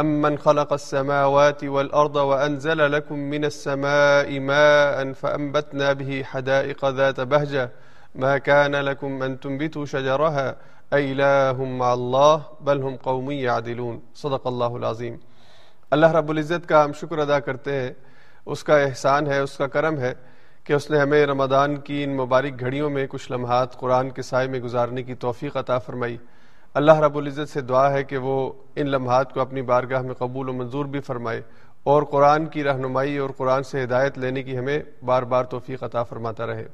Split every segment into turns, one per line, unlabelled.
أمن خلق السماوات والأرض وأنزل لكم من السماء ماء فأنبتنا به حدائق ذات بهجة ما كان لكم أن تنبتوا شجرها أي إله مع الله بل هم قوم يعدلون صدق الله العظيم اللہ رب العزت کا ہم شکر ادا کرتے ہیں اس کا احسان ہے اس کا کرم ہے کہ اس نے ہمیں رمضان کی ان مبارک گھڑیوں میں کچھ لمحات قرآن کے سائے میں گزارنے کی توفیق عطا فرمائی اللہ رب العزت سے دعا ہے کہ وہ ان لمحات کو اپنی بارگاہ میں قبول و منظور بھی فرمائے اور قرآن کی رہنمائی اور قرآن سے ہدایت لینے کی ہمیں بار بار توفیق عطا فرماتا رہے۔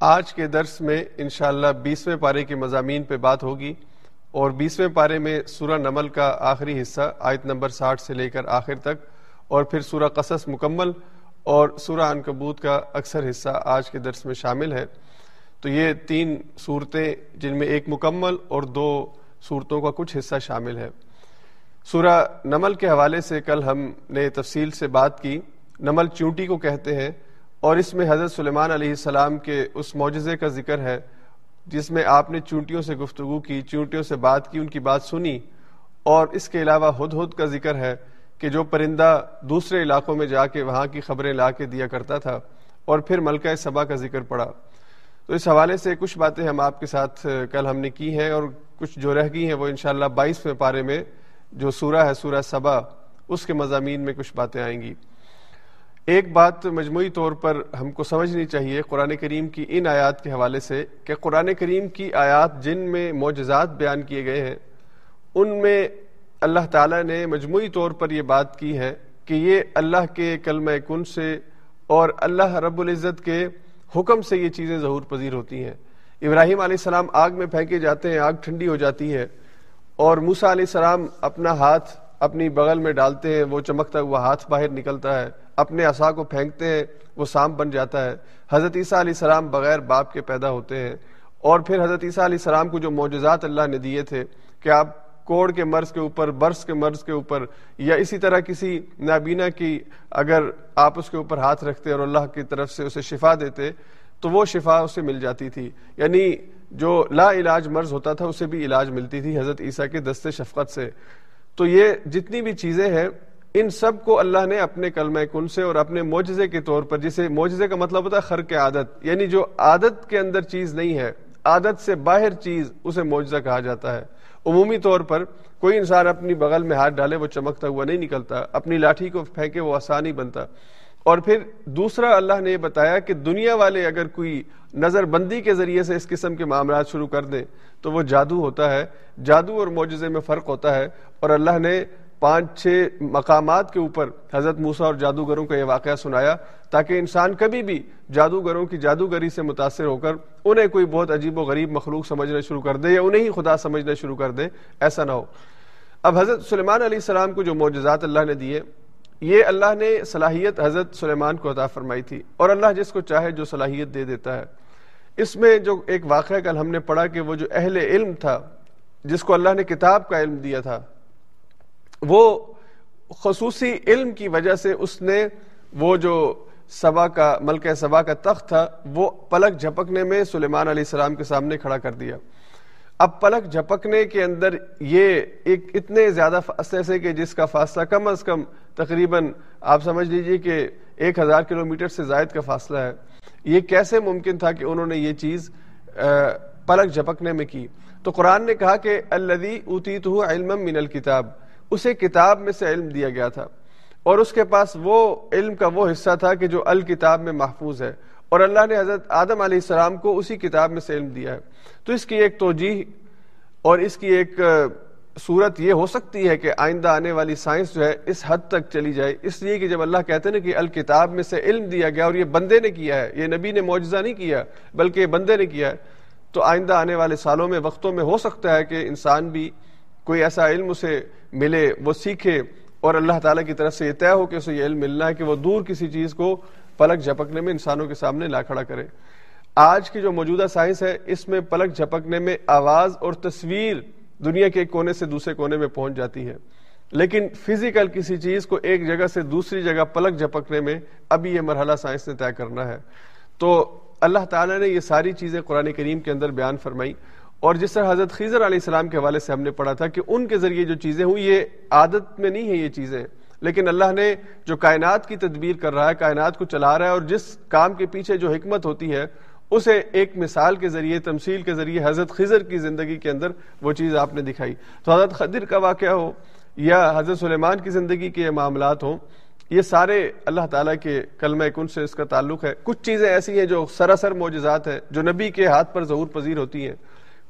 آج کے درس میں انشاءاللہ بیسویں پارے کے مضامین پہ بات ہوگی اور بیسویں پارے میں سورہ نمل کا آخری حصہ، آیت نمبر ساٹھ سے لے کر آخر تک، اور پھر سورہ قصص مکمل اور سورہ انکبوت کا اکثر حصہ آج کے درس میں شامل ہے۔ تو یہ تین صورتیں جن میں ایک مکمل اور دو صورتوں کا کچھ حصہ شامل ہے۔ سورہ نمل کے حوالے سے کل ہم نے تفصیل سے بات کی۔ نمل چونٹی کو کہتے ہیں اور اس میں حضرت سلیمان علیہ السلام کے اس معجزے کا ذکر ہے، جس میں آپ نے چونٹیوں سے گفتگو کی، چونٹیوں سے بات کی، ان کی بات سنی۔ اور اس کے علاوہ ہد ہد کا ذکر ہے کہ جو پرندہ دوسرے علاقوں میں جا کے وہاں کی خبریں لا کے دیا کرتا تھا اور پھر ملکہ سبا کا ذکر پڑا۔ تو اس حوالے سے کچھ باتیں ہم آپ کے ساتھ کل ہم نے کی ہیں اور کچھ جو رہ گئی ہیں وہ انشاءاللہ بائیسویں پارے میں جو سورہ ہے، سورہ سبا، اس کے مضامین میں کچھ باتیں آئیں گی۔ ایک بات مجموعی طور پر ہم کو سمجھنی چاہیے قرآن کریم کی ان آیات کے حوالے سے کہ قرآن کریم کی آیات جن میں معجزات بیان کیے گئے ہیں، ان میں اللہ تعالیٰ نے مجموعی طور پر یہ بات کی ہے کہ یہ اللہ کے کلمہ کن سے اور اللہ رب العزت کے حکم سے یہ چیزیں ظہور پذیر ہوتی ہیں۔ ابراہیم علیہ السلام آگ میں پھینکے جاتے ہیں، آگ ٹھنڈی ہو جاتی ہے۔ اور موسا علیہ السلام اپنا ہاتھ اپنی بغل میں ڈالتے ہیں، وہ چمکتا ہوا ہاتھ باہر نکلتا ہے، اپنے عصا کو پھینکتے ہیں، وہ سام بن جاتا ہے۔ حضرت عیسیٰ علیہ السلام بغیر باپ کے پیدا ہوتے ہیں۔ اور پھر حضرت عیسیٰ علیہ السلام کو جو معجزات اللہ نے دیے تھے کہ آپ کوڑ کے مرض کے اوپر، برس کے مرض کے اوپر، یا اسی طرح کسی نابینا کی اگر آپ اس کے اوپر ہاتھ رکھتے اور اللہ کی طرف سے اسے شفا دیتے، تو وہ شفا اسے مل جاتی تھی۔ یعنی جو لا علاج مرض ہوتا تھا، اسے بھی علاج ملتی تھی حضرت عیسیٰ کے دست شفقت سے۔ تو یہ جتنی بھی چیزیں ہیں، ان سب کو اللہ نے اپنے کلمہ کن سے اور اپنے معجزے کے طور پر، جسے معجزے کا مطلب ہوتا ہے خر کے عادت یعنی جو عادت کے اندر چیز نہیں ہے، عادت سے باہر چیز اسے معجزہ کہا جاتا ہے۔ عمومی طور پر کوئی انسان اپنی بغل میں ہاتھ ڈالے وہ چمکتا ہوا نہیں نکلتا، اپنی لاٹھی کو پھینکے وہ آسانی بنتا۔ اور پھر دوسرا اللہ نے یہ بتایا کہ دنیا والے اگر کوئی نظر بندی کے ذریعے سے اس قسم کے معاملات شروع کر دیں تو وہ جادو ہوتا ہے، جادو اور معجزے میں فرق ہوتا ہے۔ اور اللہ نے پانچ چھ مقامات کے اوپر حضرت موسا اور جادوگروں کا یہ واقعہ سنایا تاکہ انسان کبھی بھی جادوگروں کی جادوگری سے متاثر ہو کر انہیں کوئی بہت عجیب و غریب مخلوق سمجھنا شروع کر دے یا انہیں ہی خدا سمجھنا شروع کر دے، ایسا نہ ہو۔ اب حضرت سلیمان علیہ السلام کو جو معجزات اللہ نے دیے، یہ اللہ نے صلاحیت حضرت سلیمان کو عطا فرمائی تھی اور اللہ جس کو چاہے جو صلاحیت دے دیتا ہے۔ اس میں جو ایک واقعہ کل ہم نے پڑھا کہ وہ جو اہل علم تھا، جس کو اللہ نے کتاب کا علم دیا تھا وہ خصوصی علم کی وجہ سے اس نے وہ جو سبا کا ملک سبا کا تخت تھا، وہ پلک جھپکنے میں سلیمان علیہ السلام کے سامنے کھڑا کر دیا۔ اب پلک جھپکنے کے اندر یہ ایک اتنے زیادہ فاصلے سے کہ جس کا فاصلہ کم از کم تقریباً آپ سمجھ لیجیے کہ ایک ہزار کلومیٹر سے زائد کا فاصلہ ہے۔ یہ کیسے ممکن تھا کہ انہوں نے یہ چیز پلک جھپکنے میں کی؟ تو قرآن نے کہا کہ الدی اتیت علم من الکتاب۔ اسے کتاب میں سے علم دیا گیا تھا۔ اور اس کے پاس وہ علم کا وہ حصہ تھا کہ جو الکتاب میں محفوظ ہے۔ اور اللہ نے حضرت آدم علیہ السلام کو اسی کتاب میں سے علم دیا ہے۔ تو اس کی ایک توجہ اور اس کی ایک صورت یہ ہو سکتی ہے کہ آئندہ آنے والی سائنس جو ہے اس حد تک چلی جائے۔ اس لیے کہ جب اللہ کہتے ہیں نا کہ الکتاب میں سے علم دیا گیا اور یہ بندے نے کیا ہے، یہ نبی نے معجزہ نہیں کیا، بلکہ یہ بندے نے کیا ہے۔ تو آئندہ آنے والے سالوں میں، وقتوں میں ہو سکتا ہے کہ انسان بھی کوئی ایسا علم اسے ملے، وہ سیکھے اور اللہ تعالیٰ کی طرف سے یہ طے ہو کہ اسے یہ علم ملنا ہے کہ وہ دور کسی چیز کو پلک جھپکنے میں، انسانوں کے سامنے لا کھڑا کرے۔ آج کی جو موجودہ سائنس ہے، اس میں پلک جھپکنے میں آواز اور تصویر دنیا کے ایک کونے سے دوسرے کونے میں پہنچ جاتی ہے۔ لیکن فزیکل کسی چیز کو ایک جگہ سے دوسری جگہ پلک جھپکنے میں ابھی یہ مرحلہ سائنس نے طے کرنا ہے۔ تو اللہ تعالیٰ نے یہ ساری چیزیں قرآن کریم کے اندر بیان فرمائی اور جس طرح حضرت خیزر علیہ السلام کے حوالے سے ہم نے پڑھا تھا کہ ان کے ذریعے جو چیزیں ہوئی یہ عادت میں نہیں ہے یہ چیزیں۔ لیکن اللہ نے جو کائنات کی تدبیر کر رہا ہے، کائنات کو چلا رہا ہے، اور جس کام کے پیچھے جو حکمت ہوتی ہے، اسے ایک مثال کے ذریعے، تمثیل کے ذریعے حضرت خضر کی زندگی کے اندر وہ چیز آپ نے دکھائی۔ تو حضرت خضر کا واقعہ ہو، یا حضرت سلیمان کی زندگی کے معاملات ہوں، یہ سارے اللہ تعالیٰ کے کلمہ کن سے اس کا تعلق ہے۔ کچھ چیزیں ایسی ہیں جو سراسر معجزات ہیں، جو نبی کے ہاتھ پر ظہور پذیر ہوتی ہیں۔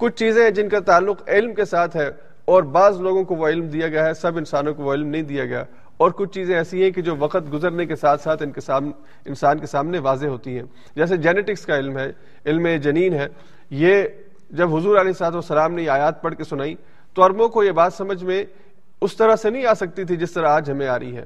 کچھ چیزیں ہیں جن کا تعلق علم کے ساتھ ہے اور بعض لوگوں کو وہ علم دیا گیا ہے، سب انسانوں کو وہ علم نہیں دیا گیا۔ اور کچھ چیزیں ایسی ہیں کہ جو وقت گزرنے کے ساتھ ساتھ ان کے سامنے انسان کے سامنے واضح ہوتی ہیں۔ جیسے جینیٹکس کا علم ہے، علم جنین ہے۔ یہ جب حضور علیہ صاحب السلام نے یہ آیات پڑھ کے سنائی، تو ارموں کو یہ بات سمجھ میں اس طرح سے نہیں آ سکتی تھی جس طرح آج ہمیں آ رہی ہے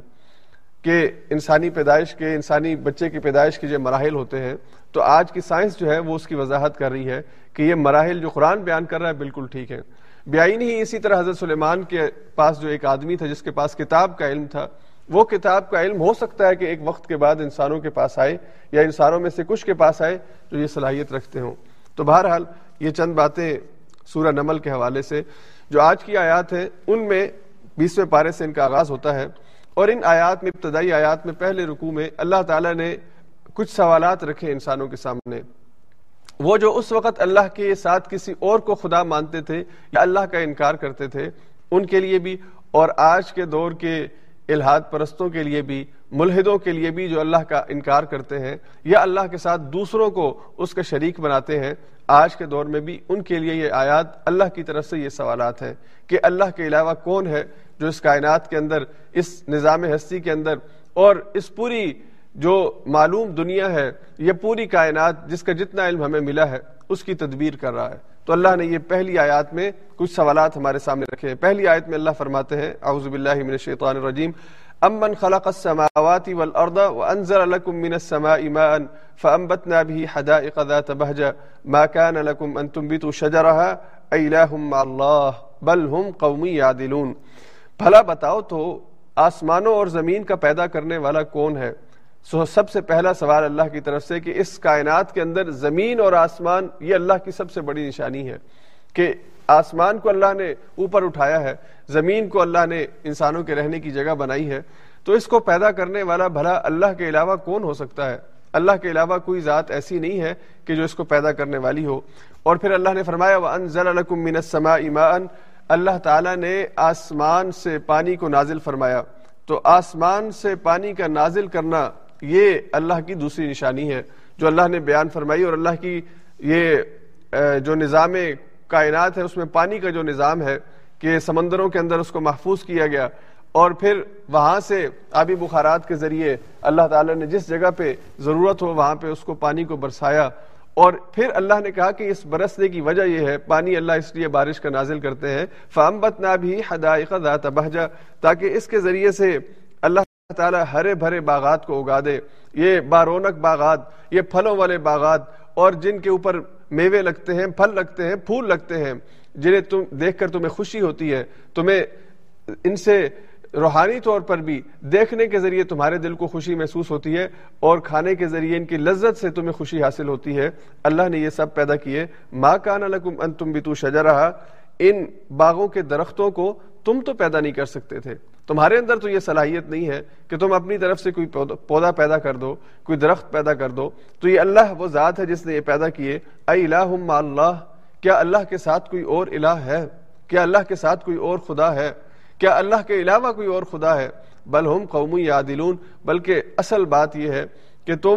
کہ انسانی پیدائش کے، انسانی بچے کی پیدائش کے جو مراحل ہوتے ہیں تو آج کی سائنس جو ہے وہ اس کی وضاحت کر رہی ہے کہ یہ مراحل جو قرآن بیان کر رہا ہے بالکل ٹھیک ہے۔ بیائی نہیں اسی طرح حضرت سلیمان کے پاس جو ایک آدمی تھا، جس کے پاس کتاب کا علم تھا، وہ کتاب کا علم ہو سکتا ہے کہ ایک وقت کے بعد انسانوں کے پاس آئے یا انسانوں میں سے کچھ کے پاس آئے جو یہ صلاحیت رکھتے ہوں۔ تو بہرحال یہ چند باتیں سورہ نمل کے حوالے سے جو آج کی آیات ہیں، ان میں بیسویں پارے سے ان کا آغاز ہوتا ہے۔ اور ان آیات میں، ابتدائی آیات میں پہلے رکوع میں اللہ تعالیٰ نے کچھ سوالات رکھے انسانوں کے سامنے۔ وہ جو اس وقت اللہ کے ساتھ کسی اور کو خدا مانتے تھے یا اللہ کا انکار کرتے تھے، ان کے لیے بھی، اور آج کے دور کے الہاد پرستوں کے لیے بھی، ملحدوں کے لیے بھی جو اللہ کا انکار کرتے ہیں یا اللہ کے ساتھ دوسروں کو اس کا شریک بناتے ہیں، آج کے دور میں بھی ان کے لیے یہ آیات اللہ کی طرف سے یہ سوالات ہیں کہ اللہ کے علاوہ کون ہے جو اس کائنات کے اندر، اس نظام ہستی کے اندر، اور اس پوری جو معلوم دنیا ہے، یہ پوری کائنات جس کا جتنا علم ہمیں ملا ہے، اس کی تدبیر کر رہا ہے۔ تو اللہ نے یہ پہلی آیات میں کچھ سوالات ہمارے سامنے رکھے ہیں۔ پہلی آیت میں اللہ فرماتے ہیں، اعوذ باللہ من الشیطان الرجیم امن خلق السماوات والارض وانزل لكم من السماء ماء فانبتنا به حدائق ذات بهجة ما كان لكم ان تنبتوا شجرها اله مع الله بل هم قوم يعدلون بھلا بتاؤ تو آسمانوں اور زمین کا پیدا کرنے والا کون ہے؟ سو سب سے پہلا سوال اللہ کی طرف سے کہ اس کائنات کے اندر زمین اور آسمان، یہ اللہ کی سب سے بڑی نشانی ہے کہ آسمان کو اللہ نے اوپر اٹھایا ہے، زمین کو اللہ نے انسانوں کے رہنے کی جگہ بنائی ہے۔ تو اس کو پیدا کرنے والا بھلا اللہ کے علاوہ کون ہو سکتا ہے؟ اللہ کے علاوہ کوئی ذات ایسی نہیں ہے کہ جو اس کو پیدا کرنے والی ہو۔ اور پھر اللہ نے فرمایا، وَأَنزَلَ لَكُم مِّنَ السَّمَاءِ مَاءً۔ اللہ تعالیٰ نے آسمان سے پانی کو نازل فرمایا۔ تو آسمان سے پانی کا نازل کرنا یہ اللہ کی دوسری نشانی ہے جو اللہ نے بیان فرمائی اور اللہ کی یہ جو نظام کائنات ہے، اس میں پانی کا جو نظام ہے کہ سمندروں کے اندر اس کو محفوظ کیا گیا اور پھر وہاں سے آبی بخارات کے ذریعے اللہ تعالی نے جس جگہ پہ ضرورت ہو وہاں پہ اس کو پانی کو برسایا اور پھر اللہ نے کہا کہ اس برسنے کی وجہ یہ ہے، پانی اللہ اس لیے بارش کا نازل کرتے ہیں فامبت نہ بھی حدائق ذات بہجا تاکہ اس کے ذریعے سے اللہ تعالیٰ ہرے بھرے باغات کو اگا دے یہ بارونق باغات، یہ پھلوں والے باغات اور جن کے اوپر میوے لگتے ہیں، پھل لگتے ہیں، پھول لگتے ہیں، جنہیں تم دیکھ کر تمہیں خوشی ہوتی ہے۔ تمہیں ان سے روحانی طور پر بھی دیکھنے کے ذریعے تمہارے دل کو خوشی محسوس ہوتی ہے اور کھانے کے ذریعے ان کی لذت سے تمہیں خوشی حاصل ہوتی ہے۔ اللہ نے یہ سب پیدا کیے۔ ماں کان لکم ان تم بھی تو شجرا ان باغوں کے درختوں کو تم تو پیدا نہیں کر سکتے تھے۔ تمہارے اندر تو یہ صلاحیت نہیں ہے کہ تم اپنی طرف سے کوئی پودا پیدا کر دو، کوئی درخت پیدا کر دو، تو یہ اللہ وہ ذات ہے جس نے یہ پیدا کیے۔ اے الہ اللہ، کیا اللہ کے ساتھ کوئی اور الہ ہے؟ کیا اللہ کے ساتھ کوئی اور خدا ہے؟ کیا اللہ کے علاوہ کوئی اور خدا ہے؟ بل ہم قومی یادلون بلکہ اصل بات یہ ہے کہ تم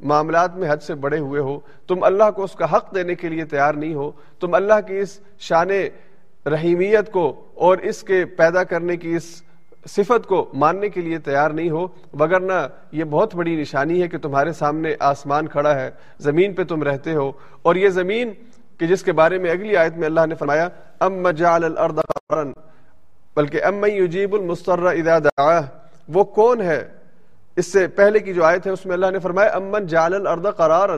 معاملات میں حد سے بڑے ہوئے ہو۔ تم اللہ کو اس کا حق دینے کے لیے تیار نہیں ہو۔ تم اللہ کی اس شان رحیمیت کو اور اس کے پیدا کرنے کی اس صفت کو ماننے کے لیے تیار نہیں ہو، وگرنہ یہ بہت بڑی نشانی ہے کہ تمہارے سامنے آسمان کھڑا ہے، زمین پہ تم رہتے ہو۔ اور یہ زمین کہ جس کے بارے میں اگلی آیت میں اللہ نے فرمایا ام الارض بلکہ ام یجیب المستر اذا دعاه۔ وہ کون ہے؟ اس سے پہلے کی جو آیت ہے، اس میں اللہ نے فرمایا امن جعل الارض قرارا۔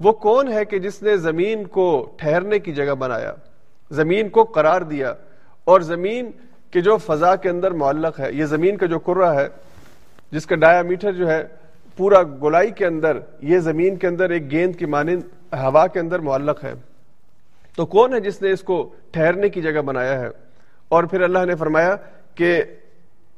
وہ کون ہے کہ جس نے زمین کو ٹھہرنے کی جگہ بنایا، زمین کو قرار دیا۔ اور زمین کہ جو فضا کے اندر معلق ہے، یہ زمین کا جو کرہ ہے، جس کا ڈایا میٹر جو ہے، پورا گولائی کے اندر، یہ زمین کے اندر ایک گیند کی مانند ہوا کے اندر معلق ہے۔ تو کون ہے جس نے اس کو ٹھہرنے کی جگہ بنایا ہے؟ اور پھر اللہ نے فرمایا کہ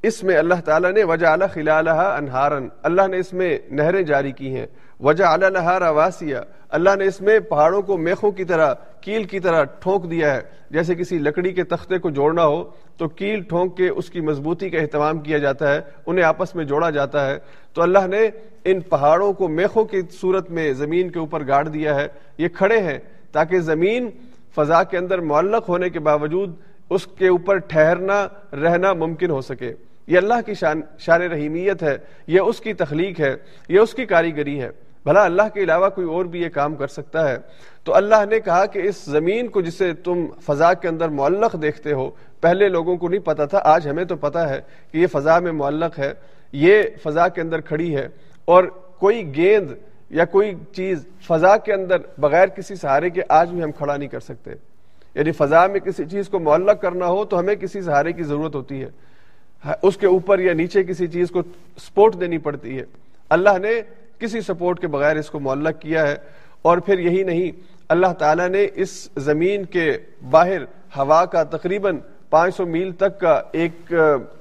اس میں اللہ تعالیٰ نے وجہ اعلیٰ خلالہ انہارن اللہ نے اس میں نہریں جاری کی ہیں۔ وجہ اعلیٰ واسیہ اللہ نے اس میں پہاڑوں کو میخوں کی طرح، کیل کی طرح ٹھونک دیا ہے۔ جیسے کسی لکڑی کے تختے کو جوڑنا ہو، تو کیل ٹھونک کے اس کی مضبوطی کا اہتمام کیا جاتا ہے، انہیں آپس میں جوڑا جاتا ہے۔ تو اللہ نے ان پہاڑوں کو میخوں کی صورت میں زمین کے اوپر گاڑ دیا ہے۔ یہ کھڑے ہیں تاکہ زمین فضا کے اندر معلق ہونے کے باوجود اس کے اوپر ٹھہرنا، رہنا ممکن ہو سکے۔ یہ اللہ کی شان شان رحیمیت ہے، یہ اس کی تخلیق ہے، یہ اس کی کاریگری ہے۔ بھلا اللہ کے علاوہ کوئی اور بھی یہ کام کر سکتا ہے۔ تو اللہ نے کہا کہ اس زمین کو جسے تم فضا کے اندر معلق دیکھتے ہو، پہلے لوگوں کو نہیں پتا تھا، آج ہمیں تو پتا ہے کہ یہ فضا میں معلق ہے۔ یہ فضا کے اندر کھڑی ہے۔ اور کوئی گیند یا کوئی چیز فضا کے اندر بغیر کسی سہارے کے آج بھی ہم کھڑا نہیں کر سکتے۔ یعنی فضا میں کسی چیز کو معلق کرنا ہو تو ہمیں کسی سہارے کی ضرورت ہوتی ہے۔ اس کے اوپر یا نیچے کسی چیز کو سپورٹ دینی پڑتی ہے۔ اللہ نے کسی سپورٹ کے بغیر اس کو معلق کیا ہے۔ اور پھر یہی نہیں، اللہ تعالیٰ نے اس زمین کے باہر ہوا کا تقریباً پانچ سو میل تک کا ایک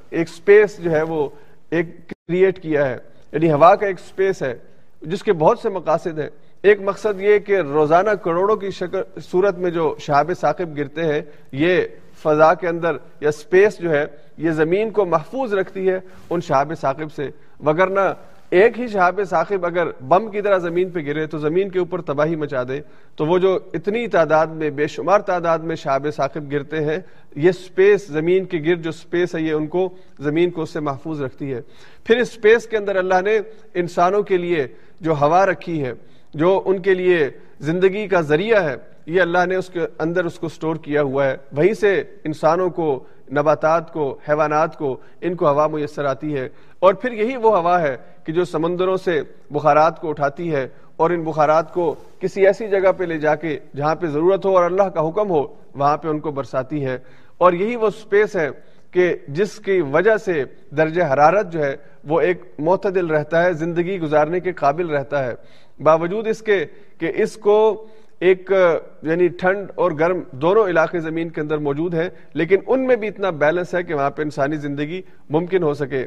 ایک سپیس جو ہے وہ ایک کریٹ کیا ہے۔ یعنی ہوا کا ایک سپیس ہے، جس کے بہت سے مقاصد ہیں۔ ایک مقصد یہ کہ روزانہ کروڑوں کی شکل، صورت میں جو شہاب ثاقب گرتے ہیں، یہ فضا کے اندر یا سپیس جو ہے، یہ زمین کو محفوظ رکھتی ہے ان شہاب ثاقب سے۔ وگرنہ ایک ہی شہاب ثاقب اگر بم کی طرح زمین پہ گرے تو زمین کے اوپر تباہی مچا دے۔ تو وہ جو اتنی تعداد میں، بے شمار تعداد میں شہاب ثاقب گرتے ہیں، یہ سپیس زمین کے گرد جو سپیس ہے، یہ ان کو، زمین کو اس سے محفوظ رکھتی ہے۔ پھر اس سپیس کے اندر اللہ نے انسانوں کے لیے جو ہوا رکھی ہے، جو ان کے لیے زندگی کا ذریعہ ہے یہ اللہ نے اس کے اندر اس کو سٹور کیا ہوا ہے۔ وہیں سے انسانوں کو، نباتات کو، حیوانات کو، ان کو ہوا میسر آتی ہے۔ اور پھر یہی وہ ہوا ہے کہ جو سمندروں سے بخارات کو اٹھاتی ہے اور ان بخارات کو کسی ایسی جگہ پہ لے جا کے جہاں پہ ضرورت ہو اور اللہ کا حکم ہو، وہاں پہ ان کو برساتی ہے۔ اور یہی وہ سپیس ہے کہ جس کی وجہ سے درجہ حرارت جو ہے وہ ایک معتدل رہتا ہے، زندگی گزارنے کے قابل رہتا ہے۔ باوجود اس کے کہ اس کو ایک یعنی ٹھنڈ اور گرم دونوں علاقے زمین کے اندر موجود ہیں، لیکن ان میں بھی اتنا بیلنس ہے کہ وہاں پہ انسانی زندگی ممکن ہو سکے۔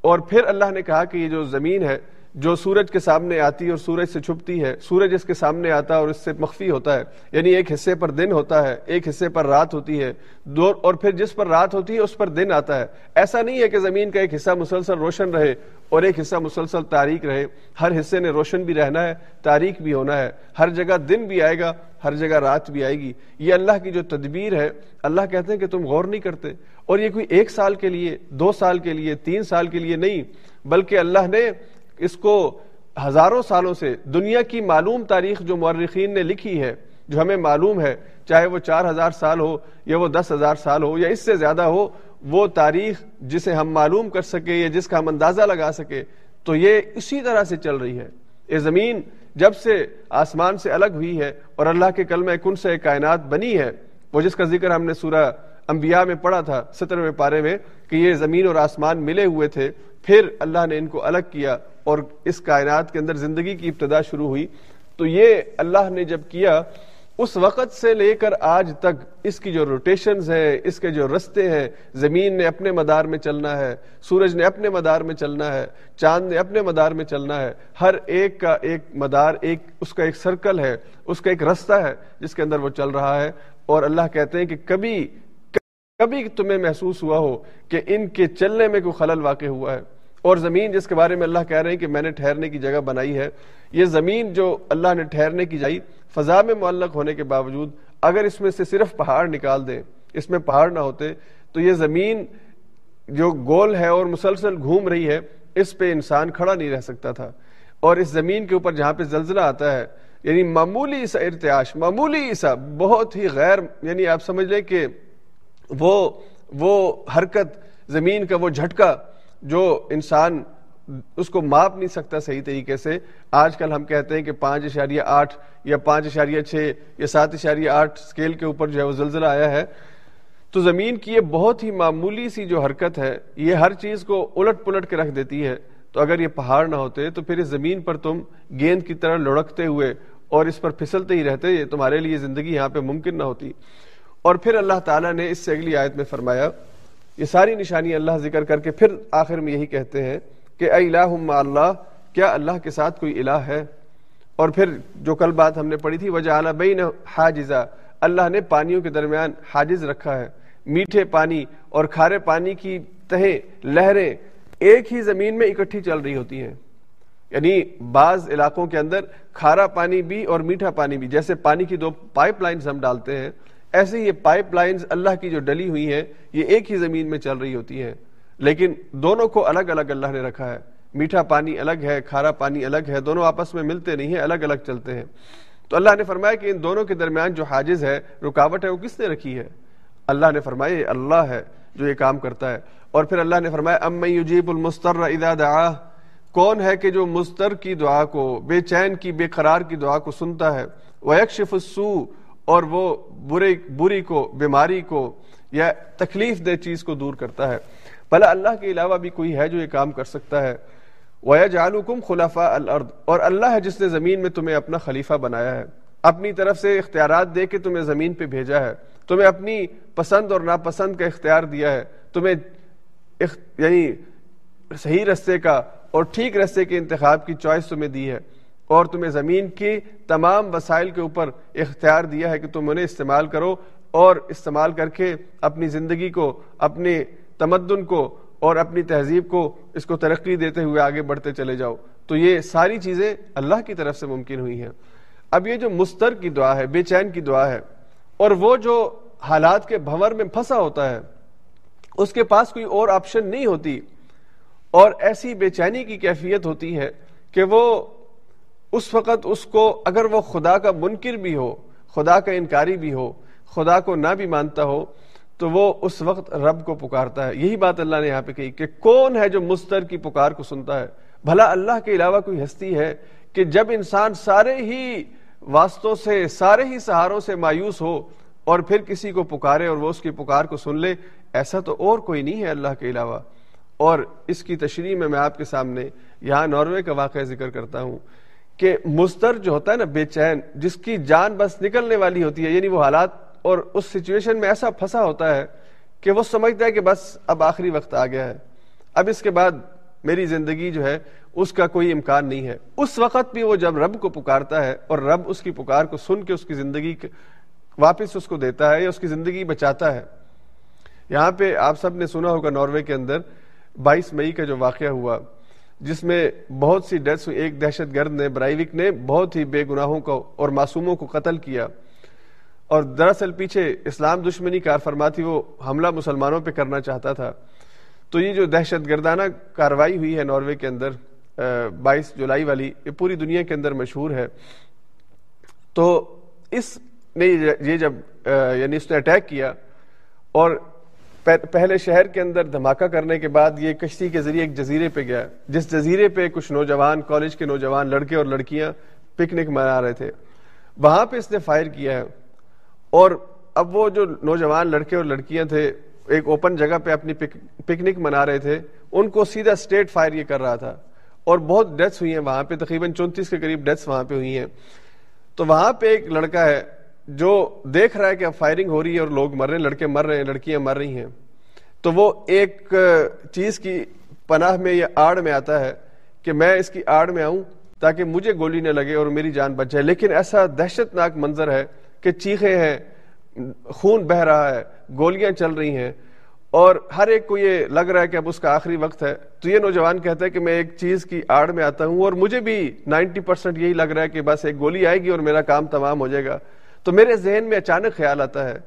اور پھر اللہ نے کہا کہ یہ جو زمین ہے، جو سورج کے سامنے آتی اور سورج سے چھپتی ہے، سورج اس کے سامنے آتا اور اس سے مخفی ہوتا ہے یعنی ایک حصے پر دن ہوتا ہے، ایک حصے پر رات ہوتی ہے۔ دو، اور پھر جس پر رات ہوتی ہے، اس پر دن آتا ہے۔ ایسا نہیں ہے کہ زمین کا ایک حصہ مسلسل روشن رہے۔ اور ایک حصہ مسلسل تاریخ رہے۔ ہر حصے نے روشن بھی رہنا ہے تاریخ بھی ہونا ہے۔ ہر جگہ دن بھی آئے گا، ہر جگہ رات بھی آئے گی۔ یہ اللہ کی جو تدبیر ہے، اللہ کہتے ہیں کہ تم غور نہیں کرتے۔ اور یہ کوئی ایک سال کے لیے، دو سال کے لیے، تین سال کے لیے نہیں، بلکہ اللہ نے اس کو ہزاروں سالوں سے دنیا کی معلوم تاریخ جو مورخین نے لکھی ہے، جو ہمیں معلوم ہے، چاہے وہ چار ہزار سال ہو یا وہ دس ہزار سال ہو یا اس سے زیادہ ہو وہ تاریخ جسے ہم معلوم کر سکے یا جس کا ہم اندازہ لگا سکے، تو یہ اسی طرح سے چل رہی ہے۔ یہ زمین جب سے آسمان سے الگ ہوئی ہے اور اللہ کے کلمہ کن سے کائنات بنی ہے، وہ جس کا ذکر ہم نے سورہ انبیاء میں پڑھا تھا، سترویں پارے میں، کہ یہ زمین اور آسمان ملے ہوئے تھے، پھر اللہ نے ان کو الگ کیا اور اس کائنات کے اندر زندگی کی ابتدا شروع ہوئی۔ تو یہ اللہ نے جب کیا اس وقت سے لے کر آج تک اس کی جو روٹیشنز ہیں، اس کے جو رستے ہیں، زمین نے اپنے مدار میں چلنا ہے، سورج نے اپنے مدار میں چلنا ہے، چاند نے اپنے مدار میں چلنا ہے، ہر ایک کا ایک مدار، ایک اس کا ایک سرکل ہے، اس کا ایک رستہ ہے جس کے اندر وہ چل رہا ہے۔ اور اللہ کہتے ہیں کہ کبھی کبھی تمہیں محسوس ہوا ہو کہ ان کے چلنے میں کوئی خلل واقع ہوا ہے۔ اور زمین جس کے بارے میں اللہ کہہ رہے ہیں کہ میں نے ٹھہرنے کی جگہ بنائی ہے، یہ زمین جو اللہ نے ٹھہرنے کی جائی فضا میں معلق ہونے کے باوجود اگر اس میں سے صرف پہاڑ نکال دیں، اس میں پہاڑ نہ ہوتے، تو یہ زمین جو گول ہے اور مسلسل گھوم رہی ہے، اس پہ انسان کھڑا نہیں رہ سکتا تھا۔ اور اس زمین کے اوپر جہاں پہ زلزلہ آتا ہے یعنی معمولی سا ارتعاش، معمولی سا بہت ہی غیر یعنی آپ سمجھ لیں کہ وہ وہ حرکت زمین کا، وہ جھٹکا جو انسان اس کو ماپ نہیں سکتا صحیح طریقے سے۔ آج کل ہم کہتے ہیں کہ پانچ اشاریہ آٹھ یا پانچ اشاریہ چھ یا سات اشاریہ آٹھ اسکیل کے اوپر جو ہے وہ زلزلہ آیا ہے۔ تو زمین کی یہ بہت ہی معمولی سی جو حرکت ہے، یہ ہر چیز کو الٹ پلٹ کے رکھ دیتی ہے۔ تو اگر یہ پہاڑ نہ ہوتے، تو پھر اس زمین پر تم گیند کی طرح لڑکتے ہوئے اور اس پر پھسلتے ہی رہتے، یہ تمہارے لیے زندگی یہاں پہ ممکن نہ ہوتی۔ اور پھر اللہ تعالیٰ نے اس سے اگلی آیت میں فرمایا، یہ ساری نشانی اللہ ذکر کر کے پھر آخر میں یہی کہتے ہیں کہ اے الہ اللہ، کیا اللہ کے ساتھ کوئی الہ ہے؟ اور پھر جو کل بات ہم نے پڑھی تھی وجہ اعلیٰ بین حاجزہ اللہ نے پانیوں کے درمیان حاجز رکھا ہے۔ میٹھے پانی اور کھارے پانی کی تہیں، لہریں ایک ہی زمین میں اکٹھی چل رہی ہوتی ہیں۔ یعنی بعض علاقوں کے اندر کھارا پانی بھی اور میٹھا پانی بھی، جیسے پانی کی دو پائپ لائنز ہم ڈالتے ہیں، ایسے یہ پائپ لائنز اللہ کی جو ڈلی ہوئی ہیں، یہ ایک ہی زمین میں چل رہی ہوتی ہیں۔ لیکن دونوں کو الگ الگ اللہ نے رکھا ہے۔ میٹھا پانی الگ ہے، کھارا پانی الگ ہے، دونوں آپس میں ملتے نہیں ہیں، الگ الگ چلتے ہیں۔ تو اللہ نے فرمایا کہ ان دونوں کے درمیان جو حاجز ہے، رکاوٹ ہے، وہ کس نے رکھی ہے؟ اللہ نے فرمایا یہ اللہ ہے جو یہ کام کرتا ہے۔ اور پھر اللہ نے فرمایا، ام یجیب المستر اذا دعا کون ہے کہ جو مستر کی دعا کو، بے چین کی، بے قرار کی دعا کو سنتا ہے؟ ویکشف السوء، اور وہ برے، بری کو، بیماری کو یا تکلیف دہ چیز کو دور کرتا ہے۔ بھلا اللہ کے علاوہ بھی کوئی ہے جو یہ کام کر سکتا ہے؟ وَيَجْعَلُكُمْ خُلَفَاءَ الْأَرْضِ، اور اللہ ہے جس نے زمین میں تمہیں اپنا خلیفہ بنایا ہے۔ اپنی طرف سے اختیارات دے کے تمہیں زمین پہ بھیجا ہے۔ تمہیں اپنی پسند اور ناپسند کا اختیار دیا ہے۔ تمہیں اخ... یعنی صحیح رستے کا اور ٹھیک رستے کے انتخاب کی چوائس تمہیں دی ہے۔ اور تمہیں زمین کی تمام وسائل کے اوپر اختیار دیا ہے کہ تم انہیں استعمال کرو اور استعمال کر کے اپنی زندگی کو، اپنے تمدن کو اور اپنی تہذیب کو اس کو ترقی دیتے ہوئے آگے بڑھتے چلے جاؤ۔ تو یہ ساری چیزیں اللہ کی طرف سے ممکن ہوئی ہیں۔ اب یہ جو مستر کی دعا ہے، بے چین کی دعا ہے، اور وہ جو حالات کے بھور میں پھنسا ہوتا ہے، اس کے پاس کوئی اور آپشن نہیں ہوتی۔ اور ایسی بے چینی کی کیفیت ہوتی ہے کہ وہ اس وقت اس کو، اگر وہ خدا کا منکر بھی ہو، خدا کا انکاری بھی ہو، خدا کو نہ بھی مانتا ہو تو وہ اس وقت رب کو پکارتا ہے۔ یہی بات اللہ نے یہاں پہ کہی کہ کون ہے جو مستر کی پکار کو سنتا ہے؟ بھلا اللہ کے علاوہ کوئی ہستی ہے کہ جب انسان سارے ہی واسطوں سے، سارے ہی سہاروں سے مایوس ہو اور پھر کسی کو پکارے اور وہ اس کی پکار کو سن لے، ایسا تو اور کوئی نہیں ہے اللہ کے علاوہ۔ اور اس کی تشریح میں میں آپ کے سامنے یہاں ناروے کا واقعہ ذکر کرتا ہوں کہ مستر جو ہوتا ہے نا، بے چین، جس کی جان بس نکلنے والی ہوتی ہے یعنی وہ حالات اور اس سچویشن میں ایسا پھنسا ہوتا ہے کہ وہ سمجھتا ہے کہ بس اب آخری وقت آ گیا ہے۔ اب اس کے بعد میری زندگی جو ہے اس کا کوئی امکان نہیں ہے۔ اس وقت بھی وہ جب رب کو پکارتا ہے اور رب اس کی پکار کو سن کے اس کی زندگی واپس اس کو دیتا ہے یا اس کی زندگی بچاتا ہے۔ یہاں پہ آپ سب نے سنا ہوگا ناروے کے اندر بائیس مئی کا جو واقعہ ہوا، جس میں بہت سی ڈیتھس ہوئی۔ ایک دہشت گرد نے، برائیوک نے بہت ہی بے گناہوں کو اور معصوموں کو قتل کیا۔ اور دراصل پیچھے اسلام دشمنی کار فرما تھی، وہ حملہ مسلمانوں پہ کرنا چاہتا تھا۔ تو یہ جو دہشت گردانہ کاروائی ہوئی ہے ناروے کے اندر بائیس جولائی والی، یہ پوری دنیا کے اندر مشہور ہے۔ تو اس نے یہ جب یعنی اس نے اٹیک کیا اور پہلے شہر کے اندر دھماکہ کرنے کے بعد یہ کشتی کے ذریعے ایک جزیرے پہ گیا۔ جس جزیرے پہ کچھ نوجوان کالج کے نوجوان لڑکے اور لڑکیاں پکنک منا رہے تھے۔ وہاں پہ اس نے فائر کیا ہے۔ اور اب وہ جو نوجوان لڑکے اور لڑکیاں تھے، ایک اوپن جگہ پہ اپنی پکنک منا رہے تھے، ان کو سیدھا اسٹیٹ فائر یہ کر رہا تھا۔ اور بہت ڈیتھس ہوئی ہیں وہاں پہ، تقریباً چونتیس کے قریب ڈیتھس وہاں پہ ہوئی ہیں۔ تو وہاں پہ ایک لڑکا ہے جو دیکھ رہا ہے کہ اب فائرنگ ہو رہی ہے اور لوگ مر رہے ہیں، لڑکے مر رہے ہیں، لڑکیاں مر رہی ہیں۔ تو وہ ایک چیز کی پناہ میں یا آڑ میں آتا ہے کہ میں اس کی آڑ میں آؤں تاکہ مجھے گولی نہ لگے اور میری جان بچ جائے۔ لیکن ایسا دہشت ناک منظر ہے کہ چیخے ہیں، خون بہ رہا ہے، گولیاں چل رہی ہیں، اور ہر ایک کو یہ لگ رہا ہے کہ اب اس کا آخری وقت ہے۔ تو یہ نوجوان کہتا ہے کہ میں ایک چیز کی آڑ میں آتا ہوں اور مجھے بھی نائنٹی پرسینٹ یہی لگ رہا ہے کہ بس ایک گولی آئے گی اور میرا کام تمام ہو جائے گا۔ تو میرے ذہن میں اچانک خیال آتا ہے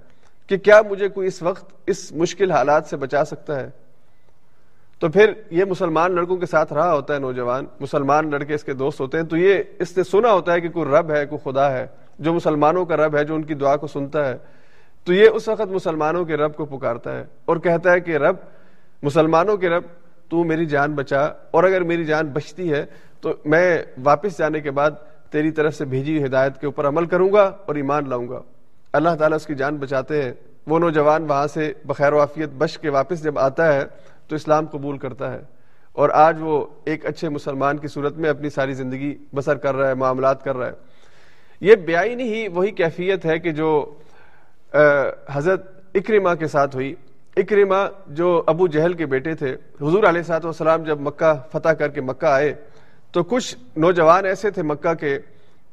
کہ کیا مجھے کوئی اس وقت اس مشکل حالات سے بچا سکتا ہے۔ تو پھر یہ مسلمان لڑکوں کے ساتھ رہا ہوتا ہے نوجوان، مسلمان لڑکے اس کے دوست ہوتے ہیں۔ تو یہ اس نے سنا ہوتا ہے کہ کوئی رب ہے، کوئی خدا ہے۔ جو مسلمانوں کا رب ہے، جو ان کی دعا کو سنتا ہے، تو یہ اس وقت مسلمانوں کے رب کو پکارتا ہے اور کہتا ہے کہ رب، مسلمانوں کے رب، تو میری جان بچا اور اگر میری جان بچتی ہے، تو میں واپس جانے کے بعد تیری طرف سے بھیجی ہوئی ہدایت کے اوپر عمل کروں گا اور ایمان لاؤں گا۔ اللہ تعالیٰ اس کی جان بچاتے ہیں۔ وہ نوجوان وہاں سے بخیر وافیت بش کے واپس جب آتا ہے، تو اسلام قبول کرتا ہے۔ اور آج وہ ایک اچھے مسلمان کی صورت میں اپنی ساری زندگی بسر کر رہا ہے، معاملات کر رہا ہے۔ یہ بیائی ہی وہی کیفیت ہے کہ جو حضرت اکرما کے ساتھ ہوئی۔ اکرما جو ابو جہل کے بیٹے تھے، حضور علیہ سات وسلام جب مکہ فتح کر کے مکہ آئے، تو کچھ نوجوان ایسے تھے مکہ کے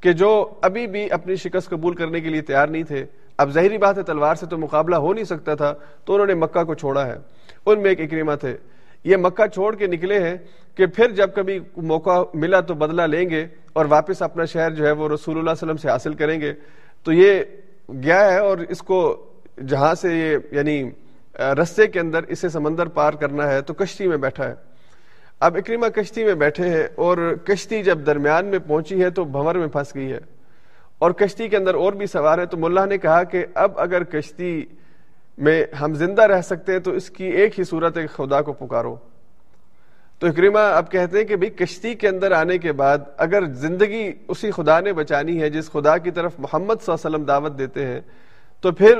کہ جو ابھی بھی اپنی شکست قبول کرنے کے لیے تیار نہیں تھے۔ اب ظاہری بات ہے تلوار سے تو مقابلہ ہو نہیں سکتا تھا، تو انہوں نے مکہ کو چھوڑا ہے۔ ان میں ایک اکریما تھے۔ یہ مکہ چھوڑ کے نکلے ہیں کہ پھر جب کبھی موقع ملا تو بدلہ لیں گے اور واپس اپنا شہر جو ہے وہ رسول اللہ علیہ وسلم سے حاصل کریں گے۔ تو یہ گیا ہے اور اس کو جہاں سے یہ یعنی رستے کے اندر اسے سمندر پار کرنا ہے تو کشتی میں بیٹھا ہے۔ اب اکریما کشتی میں بیٹھے ہیں اور کشتی جب درمیان میں پہنچی ہے تو بھور میں پھنس گئی ہے۔ اور کشتی کے اندر اور بھی سوار ہے تو ملا نے کہا کہ اب اگر کشتی میں ہم زندہ رہ سکتے ہیں تو اس کی ایک ہی صورت ہے خدا کو پکارو۔ تو اکریما اب کہتے ہیں کہ بھئی کشتی کے اندر آنے کے بعد اگر زندگی اسی خدا نے بچانی ہے جس خدا کی طرف محمد صلی اللہ علیہ وسلم دعوت دیتے ہیں، تو پھر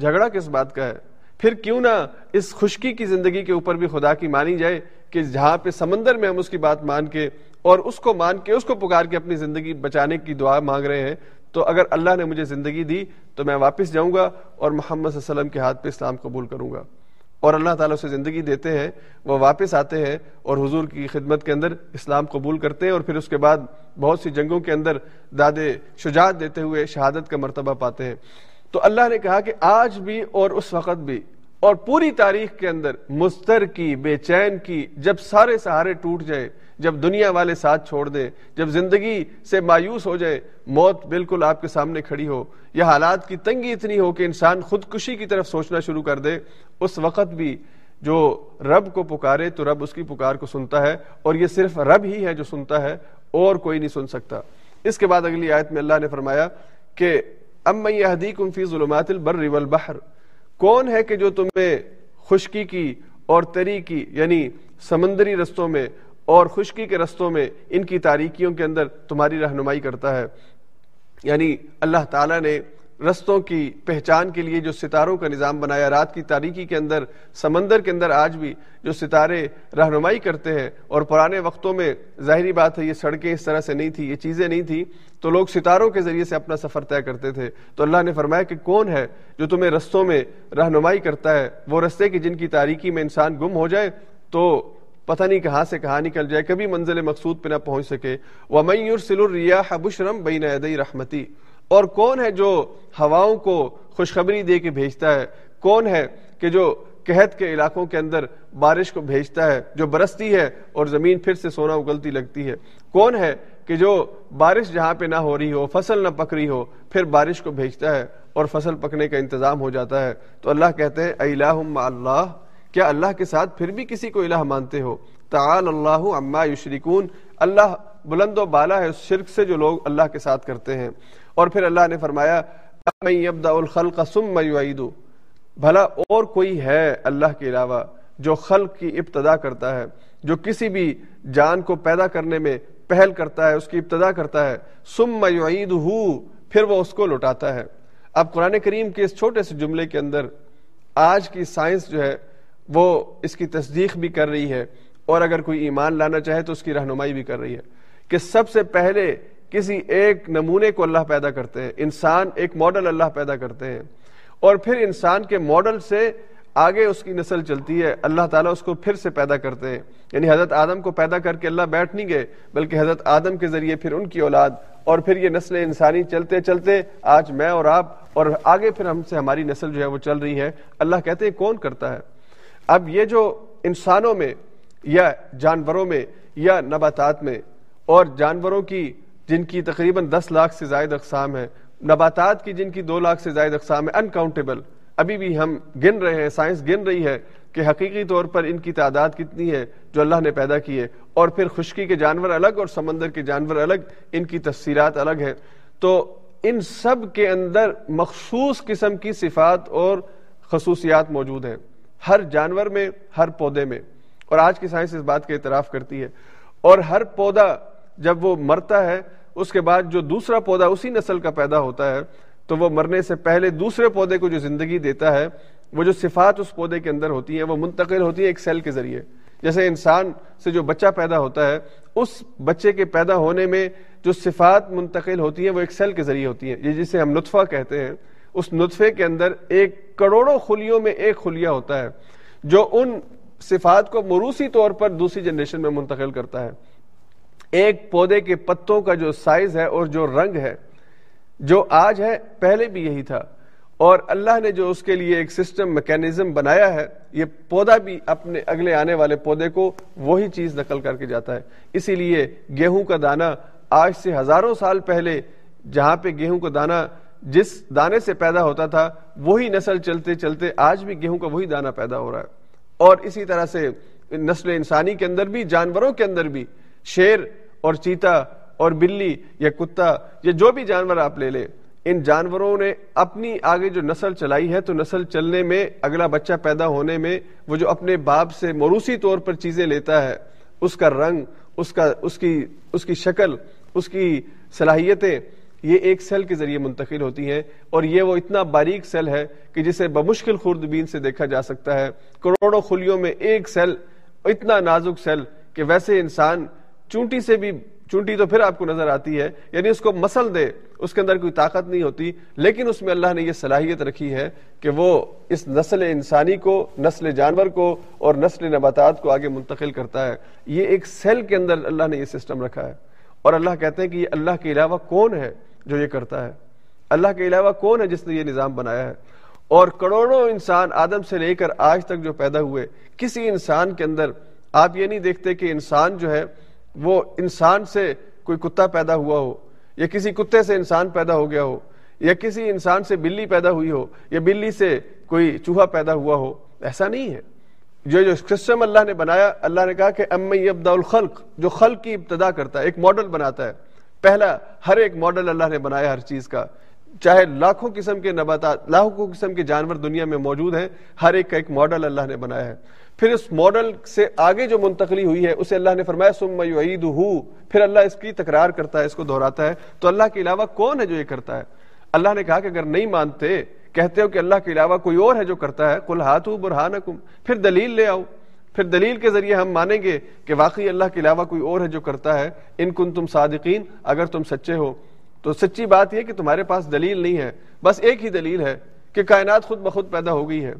جھگڑا کس بات کا ہے؟ پھر کیوں نہ اس خشکی کی زندگی کے اوپر بھی خدا کی مانی جائے کہ جہاں پہ سمندر میں ہم اس کی بات مان کے اور اس کو مان کے، اس کو پکار کے اپنی زندگی بچانے کی دعا مانگ رہے ہیں تو اگر اللہ نے مجھے زندگی دی تو میں واپس جاؤں گا اور محمد صلی اللہ علیہ وسلم کے ہاتھ پہ اسلام قبول کروں گا۔ اور اللہ تعالیٰ سے زندگی دیتے ہیں، وہ واپس آتے ہیں اور حضور کی خدمت کے اندر اسلام قبول کرتے ہیں اور پھر اس کے بعد بہت سی جنگوں کے اندر دادے شجاعت دیتے ہوئے شہادت کا مرتبہ پاتے ہیں۔ تو اللہ نے کہا کہ آج بھی اور اس وقت بھی اور پوری تاریخ کے اندر مستر کی، بے چین کی، جب سارے سہارے ٹوٹ جائے جب دنیا والے ساتھ چھوڑ دیں، جب زندگی سے مایوس ہو جائے موت بالکل آپ کے سامنے کھڑی ہو۔ یا حالات کی تنگی اتنی ہو کہ انسان خودکشی کی طرف سوچنا شروع کر دے۔ اس وقت بھی جو رب کو پکارے تو رب اس کی پکار کو سنتا ہے اور یہ صرف رب ہی ہے جو سنتا ہے، اور کوئی نہیں سن سکتا۔ اس کے بعد اگلی آیت میں اللہ نے فرمایا کہ ام یہدیکم فی ظلمات البر والبحر۔ کون ہے کہ جو تمہیں خشکی کی اور تری کی یعنی سمندری رستوں میں اور خشکی کے رستوں میں ان کی تاریکیوں کے اندر تمہاری رہنمائی کرتا ہے۔ یعنی اللہ تعالیٰ نے رستوں کی پہچان کے لیے جو ستاروں کا نظام بنایا، رات کی تاریکی کے اندر، سمندر کے اندر آج بھی جو ستارے رہنمائی کرتے ہیں، اور پرانے وقتوں میں ظاہری بات ہے یہ سڑکیں اس طرح سے نہیں تھی یہ چیزیں نہیں تھی تو لوگ ستاروں کے ذریعے سے اپنا سفر طے کرتے تھے۔ تو اللہ نے فرمایا کہ کون ہے جو تمہیں رستوں میں رہنمائی کرتا ہے؟ وہ رستے کی جن کی تاریکی میں انسان گم ہو جائے، تو پتہ نہیں کہاں سے کہاں نکل جائے، کبھی منزل مقصود پہ نہ پہنچ سکے۔ رحمتی اور کون ہے جو ہواؤں کو خوشخبری دے کے بھیجتا ہے؟ کون ہے کہ جو قحط کے علاقوں کے اندر بارش کو بھیجتا ہے، جو برستی ہے اور زمین پھر سے سونا اگلتی لگتی ہے؟ کون ہے کہ جو بارش جہاں پہ نہ ہو رہی ہو، فصل نہ پک رہی ہو، پھر بارش کو بھیجتا ہے اور فصل پکنے کا انتظام ہو جاتا ہے؟ تو اللہ کہتے ہیں اللہ کیا اللہ کے ساتھ پھر بھی کسی کو الہ مانتے ہو؟ تعال اللہ عما یشرکون، اللہ بلند و بالا ہے اس شرک سے جو لوگ اللہ کے ساتھ کرتے ہیں۔ اور پھر اللہ نے فرمایا الخلق ثم یعیدو بھلا اور کوئی ہے اللہ کے علاوہ جو خلق کی ابتدا کرتا ہے، جو کسی بھی جان کو پیدا کرنے میں پہل کرتا ہے، اس کی ابتدا کرتا ہے، ثم یعیدہو پھر وہ اس کو لوٹاتا ہے۔ اب قرآن کریم کے اس چھوٹے سے جملے کے اندر آج کی سائنس جو ہے وہ اس کی تصدیق بھی کر رہی ہے اور اگر کوئی ایمان لانا چاہے تو اس کی رہنمائی بھی کر رہی ہے کہ سب سے پہلے کسی ایک نمونے کو اللہ پیدا کرتے ہیں، انسان ایک ماڈل اللہ پیدا کرتے ہیں۔ اور پھر انسان کے ماڈل سے آگے اس کی نسل چلتی ہے، اللہ تعالیٰ اس کو پھر سے پیدا کرتے ہیں۔ یعنی حضرت آدم کو پیدا کر کے اللہ بیٹھ نہیں گئے، بلکہ حضرت آدم کے ذریعے پھر ان کی اولاد اور پھر یہ نسل انسانی چلتے چلتے آج میں اور آپ اور آگے پھر ہم سے ہماری نسل جو ہے وہ چل رہی ہے۔ اللہ کہتے ہیں کون کرتا ہے؟ اب یہ جو انسانوں میں یا جانوروں میں یا نباتات میں اور جانوروں کی جن کی تقریباً دس لاکھ سے زائد اقسام ہے نباتات کی جن کی دو لاکھ سے زائد اقسام ہے انکاؤنٹیبل ابھی بھی ہم گن رہے ہیں سائنس گن رہی ہے کہ حقیقی طور پر ان کی تعداد کتنی ہے جو اللہ نے پیدا کی ہے اور پھر خشکی کے جانور الگ اور سمندر کے جانور الگ، ان کی تفصیلات الگ ہیں۔ تو ان سب کے اندر مخصوص قسم کی صفات اور خصوصیات موجود ہیں۔ ہر جانور میں، ہر پودے میں۔ اور آج کی سائنس اس بات کا اعتراف کرتی ہے۔ اور ہر پودا جب وہ مرتا ہے، اس کے بعد جو دوسرا پودا اسی نسل کا پیدا ہوتا ہے، تو وہ مرنے سے پہلے دوسرے پودے کو جو زندگی دیتا ہے، وہ جو صفات اس پودے کے اندر ہوتی ہیں، وہ منتقل ہوتی ہیں ایک سیل کے ذریعے۔ جیسے انسان سے جو بچہ پیدا ہوتا ہے، اس بچے کے پیدا ہونے میں جو صفات منتقل ہوتی ہیں، وہ ایک سیل کے ذریعے ہوتی ہیں، یہ جسے ہم نطفہ کہتے ہیں۔ اس نطفے کے اندر ایک کروڑوں خلیوں میں ایک خلیہ ہوتا ہے، جو ان صفات کو مروسی طور پر دوسری جنریشن میں منتقل کرتا ہے۔ ایک پودے کے پتوں کا جو سائز ہے اور جو رنگ ہے، جو آج ہے، پہلے بھی یہی تھا۔ اور اللہ نے جو اس کے لیے ایک سسٹم میکینزم بنایا ہے، یہ پودا بھی اپنے اگلے آنے والے پودے کو وہی چیز نقل کر کے جاتا ہے۔ اسی لیے گیہوں کا دانہ آج سے ہزاروں سال پہلے جہاں پہ گیہوں کا دانہ جس دانے سے پیدا ہوتا تھا، وہی نسل چلتے چلتے آج بھی گیہوں کا وہی دانہ پیدا ہو رہا ہے۔ اور اسی طرح سے نسل انسانی کے اندر بھی، جانوروں کے اندر بھی، شیر اور چیتا اور بلی یا کتا یا جو بھی جانور آپ لے لیں ان جانوروں نے اپنی آگے جو نسل چلائی ہے، تو نسل چلنے میں، اگلا بچہ پیدا ہونے میں، وہ جو اپنے باپ سے موروسی طور پر چیزیں لیتا ہے، اس کا رنگ، اس کا، اس کی اس کی شکل، اس کی صلاحیتیں یہ ایک سیل کے ذریعے منتقل ہوتی ہیں اور یہ وہ اتنا باریک سیل ہے کہ جسے بمشکل خوردبین سے دیکھا جا سکتا ہے۔ کروڑوں خلیوں میں ایک سیل، اتنا نازک سیل کہ ویسے انسان چونٹی سے بھی، چونٹی تو پھر آپ کو نظر آتی ہے یعنی اس کو مسل دے، اس کے اندر کوئی طاقت نہیں ہوتی، لیکن اس میں اللہ نے یہ صلاحیت رکھی ہے کہ وہ اس نسل انسانی کو، نسل جانور کو اور نسل نباتات کو آگے منتقل کرتا ہے۔ یہ ایک سیل کے اندر اللہ نے یہ سسٹم رکھا ہے۔ اور اللہ کہتے ہیں کہ یہ اللہ کے علاوہ کون ہے؟ جو یہ کرتا ہے۔ اللہ کے علاوہ کون ہے جس نے یہ نظام بنایا ہے؟ اور کروڑوں انسان آدم سے لے کر آج تک جو پیدا ہوئے، کسی انسان کے اندر آپ یہ نہیں دیکھتے کہ انسان جو ہے، وہ انسان سے کوئی کتا پیدا ہوا ہو، یا کسی کتے سے انسان پیدا ہو گیا ہو، یا کسی انسان سے بلی پیدا ہوئی ہو، یا بلی سے کوئی چوہا پیدا ہوا ہو۔ ایسا نہیں ہے۔ جو جو سسٹم اللہ نے بنایا، اللہ نے کہا کہ امی ابدا الخلق، جو خلق کی ابتدا کرتا ہے، ایک ماڈل بناتا ہے۔ پہلا، ہر ایک ماڈل اللہ نے بنایا ہر چیز کا۔ چاہے لاکھوں قسم کے نباتات، لاکھوں قسم کے جانور دنیا میں موجود ہیں، ہر ایک کا ایک ماڈل اللہ نے بنایا ہے۔ پھر اس ماڈل سے آگے جو منتقلی ہوئی ہے، اسے اللہ نے فرمایا سم یعید پھر اللہ اس کی تکرار کرتا ہے، اس کو دہراتا ہے۔ تو اللہ کے علاوہ کون ہے جو یہ کرتا ہے؟ اللہ نے کہا کہ اگر نہیں مانتے، کہتے ہو کہ اللہ کے علاوہ کوئی اور ہے جو کرتا ہے کل ہاتھ برہان پھر دلیل لے آؤ۔ پھر دلیل کے ذریعے ہم مانیں گے کہ واقعی اللہ کے علاوہ کوئی اور ہے جو کرتا ہے، ان کن تم صادقین، اگر تم سچے ہو۔ تو سچی بات یہ کہ تمہارے پاس دلیل نہیں ہے، بس ایک ہی دلیل ہے کہ کائنات خود بخود پیدا ہو گئی ہے۔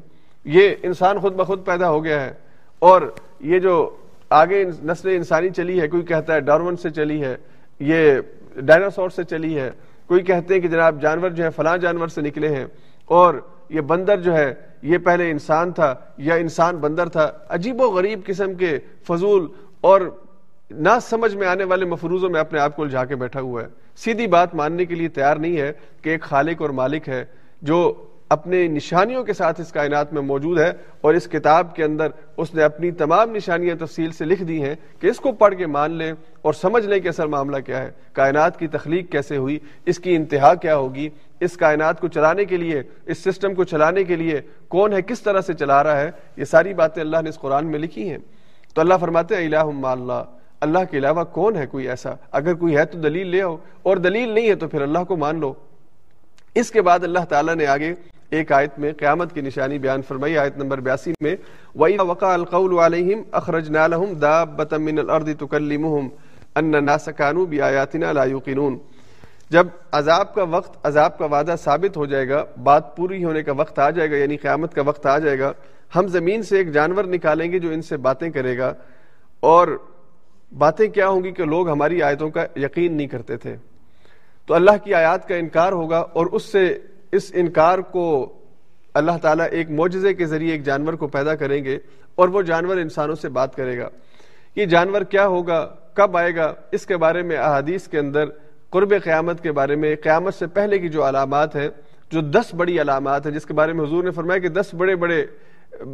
یہ انسان خود بخود پیدا ہو گیا ہے۔ اور یہ جو آگے نسل انسانی چلی ہے، کوئی کہتا ہے ڈارون سے چلی ہے، یہ ڈائناسور سے چلی ہے۔ کوئی کہتے ہیں کہ جناب جانور جو ہے فلاں جانور سے نکلے ہیں۔ اور یہ بندر جو ہے، یہ پہلے انسان تھا، یا انسان بندر تھا، عجیب و غریب قسم کے فضول اور نہ سمجھ میں آنے والے مفروضوں میں اپنے آپ کو جا کے بیٹھا ہوا ہے۔ سیدھی بات ماننے کے لیے تیار نہیں ہے کہ ایک خالق اور مالک ہے جو اپنے نشانیوں کے ساتھ اس کائنات میں موجود ہے اور اس کتاب کے اندر اس نے اپنی تمام نشانیاں تفصیل سے لکھ دی ہیں کہ اس کو پڑھ کے مان لیں اور سمجھ لیں کہ اصل معاملہ کیا ہے، کائنات کی تخلیق کیسے ہوئی، اس کی انتہا کیا ہوگی۔ اس کائنات کو چلانے کے لیے، اس سسٹم کو چلانے کے لیے کون ہے، کس طرح سے چلا رہا ہے، یہ ساری باتیں اللہ نے اس قرآن میں لکھی ہیں۔ تو اللہ فرماتے ہیں، الہ اللہ اللہ کے علاوہ کون ہے کوئی ایسا؟ اگر کوئی ہے تو دلیل لے آؤ۔ اور دلیل نہیں ہے تو پھر اللہ کو مان لو۔ اس کے بعد اللہ تعالیٰ نے آگے ایک آیت میں قیامت کی نشانی بیان فرمائی، آیت نمبر بیاسی میں، وَإِذَا وَقَعَ الْقَوْلُ عَلَيْهِمْ أَخْرَجْنَا لَهُمْ دَابَّةً مِّنَ الْأَرْضِ تُكَلِّمُهُمْ أَنَّ النَّاسَ كَانُوا بِآيَاتِنَا لَا يُقِنُونَ جب عذاب کا وقت، عذاب کا وعدہ ثابت ہو جائے گا، بات پوری ہونے کا وقت آ جائے گا یعنی قیامت کا وقت آ جائے گا، ہم زمین سے ایک جانور نکالیں گے جو ان سے باتیں کرے گا، اور باتیں کیا ہوں گی کہ لوگ ہماری آیتوں کا یقین نہیں کرتے تھے۔ تو اللہ کی آیات کا انکار ہوگا، اور اس سے، اس انکار کو اللہ تعالیٰ ایک معجزے کے ذریعے ایک جانور کو پیدا کریں گے، اور وہ جانور انسانوں سے بات کرے گا۔ یہ جانور کیا ہوگا؟ کب آئے گا؟ اس کے بارے میں احادیث کے اندر قرب قیامت کے بارے میں، قیامت سے پہلے کی جو علامات ہیں، جو دس بڑی علامات ہیں، جس کے بارے میں حضور نے فرمایا کہ دس بڑے بڑے،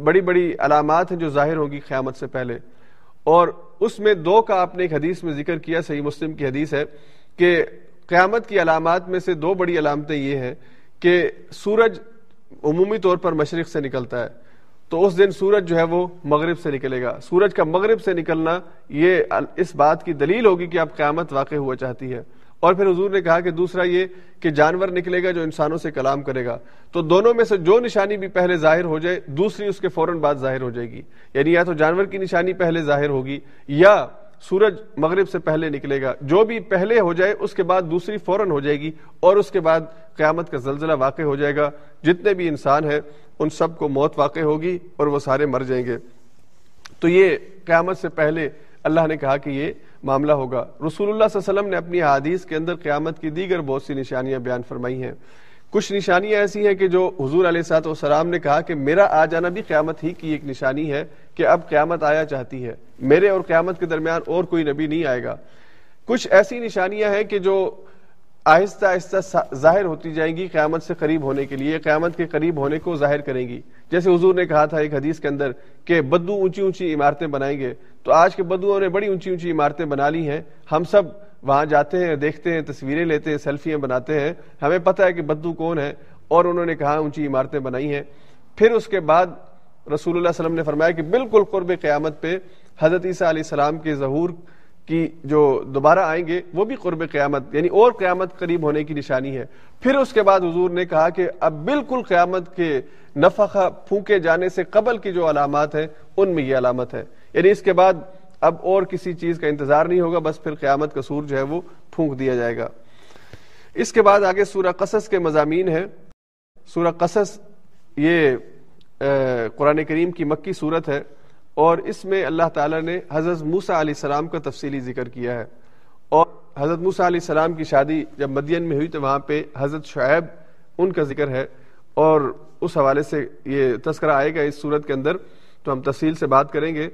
بڑی بڑی علامات ہیں جو ظاہر ہوگی قیامت سے پہلے۔ اور اس میں دو کا آپ نے ایک حدیث میں ذکر کیا، صحیح مسلم کی حدیث ہے کہ قیامت کی علامات میں سے دو بڑی علامتیں یہ ہیں کہ سورج عمومی طور پر مشرق سے نکلتا ہے۔ تو اس دن سورج جو ہے وہ مغرب سے نکلے گا۔ سورج کا مغرب سے نکلنا یہ اس بات کی دلیل ہوگی کہ اب قیامت واقع ہوا چاہتی ہے۔ اور پھر حضور نے کہا کہ دوسرا یہ کہ جانور نکلے گا جو انسانوں سے کلام کرے گا۔ تو دونوں میں سے جو نشانی بھی پہلے ظاہر ہو جائے، دوسری اس کے فوراً بعد ظاہر ہو جائے گی۔ یعنی یا تو جانور کی نشانی پہلے ظاہر ہوگی یا سورج مغرب سے پہلے نکلے گا۔ جو بھی پہلے ہو جائے، اس کے بعد دوسری فوراً ہو جائے گی اور اس کے بعد قیامت کا زلزلہ واقع ہو جائے گا۔ جتنے بھی انسان ہیں، ان سب کو موت واقع ہوگی اور وہ سارے مر جائیں گے۔ تو یہ قیامت سے پہلے اللہ نے کہا کہ یہ معاملہ ہوگا۔ رسول اللہ صلی اللہ علیہ وسلم نے اپنی حادیث کے اندر قیامت کی دیگر بہت سی نشانیاں بیان فرمائی ہیں۔ کچھ نشانیاں ایسی ہیں کہ جو حضور علیہ سات وسلام نے کہا کہ میرا آ جانا بھی قیامت ہی کی ایک نشانی ہے کہ اب قیامت آیا چاہتی ہے۔ میرے اور قیامت کے درمیان اور کوئی نبی نہیں آئے گا۔ کچھ ایسی نشانیاں ہیں کہ جو آہستہ آہستہ ظاہر ہوتی جائیں گی قیامت سے قریب ہونے کے لیے، قیامت کے قریب ہونے کو ظاہر کریں گی۔ جیسے حضور نے کہا تھا ایک حدیث کے اندر کہ بدو اونچی اونچی عمارتیں بنائیں گے۔ تو آج کے بدوؤں نے بڑی اونچی اونچی عمارتیں بنا لی ہیں۔ ہم سب وہاں جاتے ہیں، دیکھتے ہیں، تصویریں لیتے ہیں، سیلفیاں بناتے ہیں۔ ہمیں پتہ ہے کہ بدو کون ہے اور انہوں نے کہا اونچی عمارتیں بنائی ہیں۔ پھر اس کے بعد رسول اللہ علیہ وسلم نے فرمایا کہ بالکل قرب قیامت پہ حضرت عیسیٰ علیہ السلام کے ظہور کی جو دوبارہ آئیں گے، وہ بھی قرب قیامت یعنی اور قیامت قریب ہونے کی نشانی ہے۔ پھر اس کے بعد حضور نے کہا کہ اب بالکل قیامت کے نفقہ پھونکے جانے سے قبل کی جو علامات ہیں، ان میں یہ علامت ہے۔ یعنی اس کے بعد اب اور کسی چیز کا انتظار نہیں ہوگا، بس پھر قیامت کا سور جو ہے وہ پھونک دیا جائے گا۔ اس کے بعد آگے سورہ قصص کے مضامین ہیں۔ سورہ قصص یہ قرآن کریم کی مکی صورت ہے۔ اور اس میں اللہ تعالیٰ نے حضرت موسا علیہ السلام کا تفصیلی ذکر کیا ہے۔ اور حضرت موسا علیہ السلام کی شادی جب مدین میں ہوئی تو وہاں پہ حضرت شعیب ان کا ذکر ہے۔ اور اس حوالے سے یہ تذکرہ آئے گا اس صورت کے اندر، تو ہم تفصیل سے بات کریں گے۔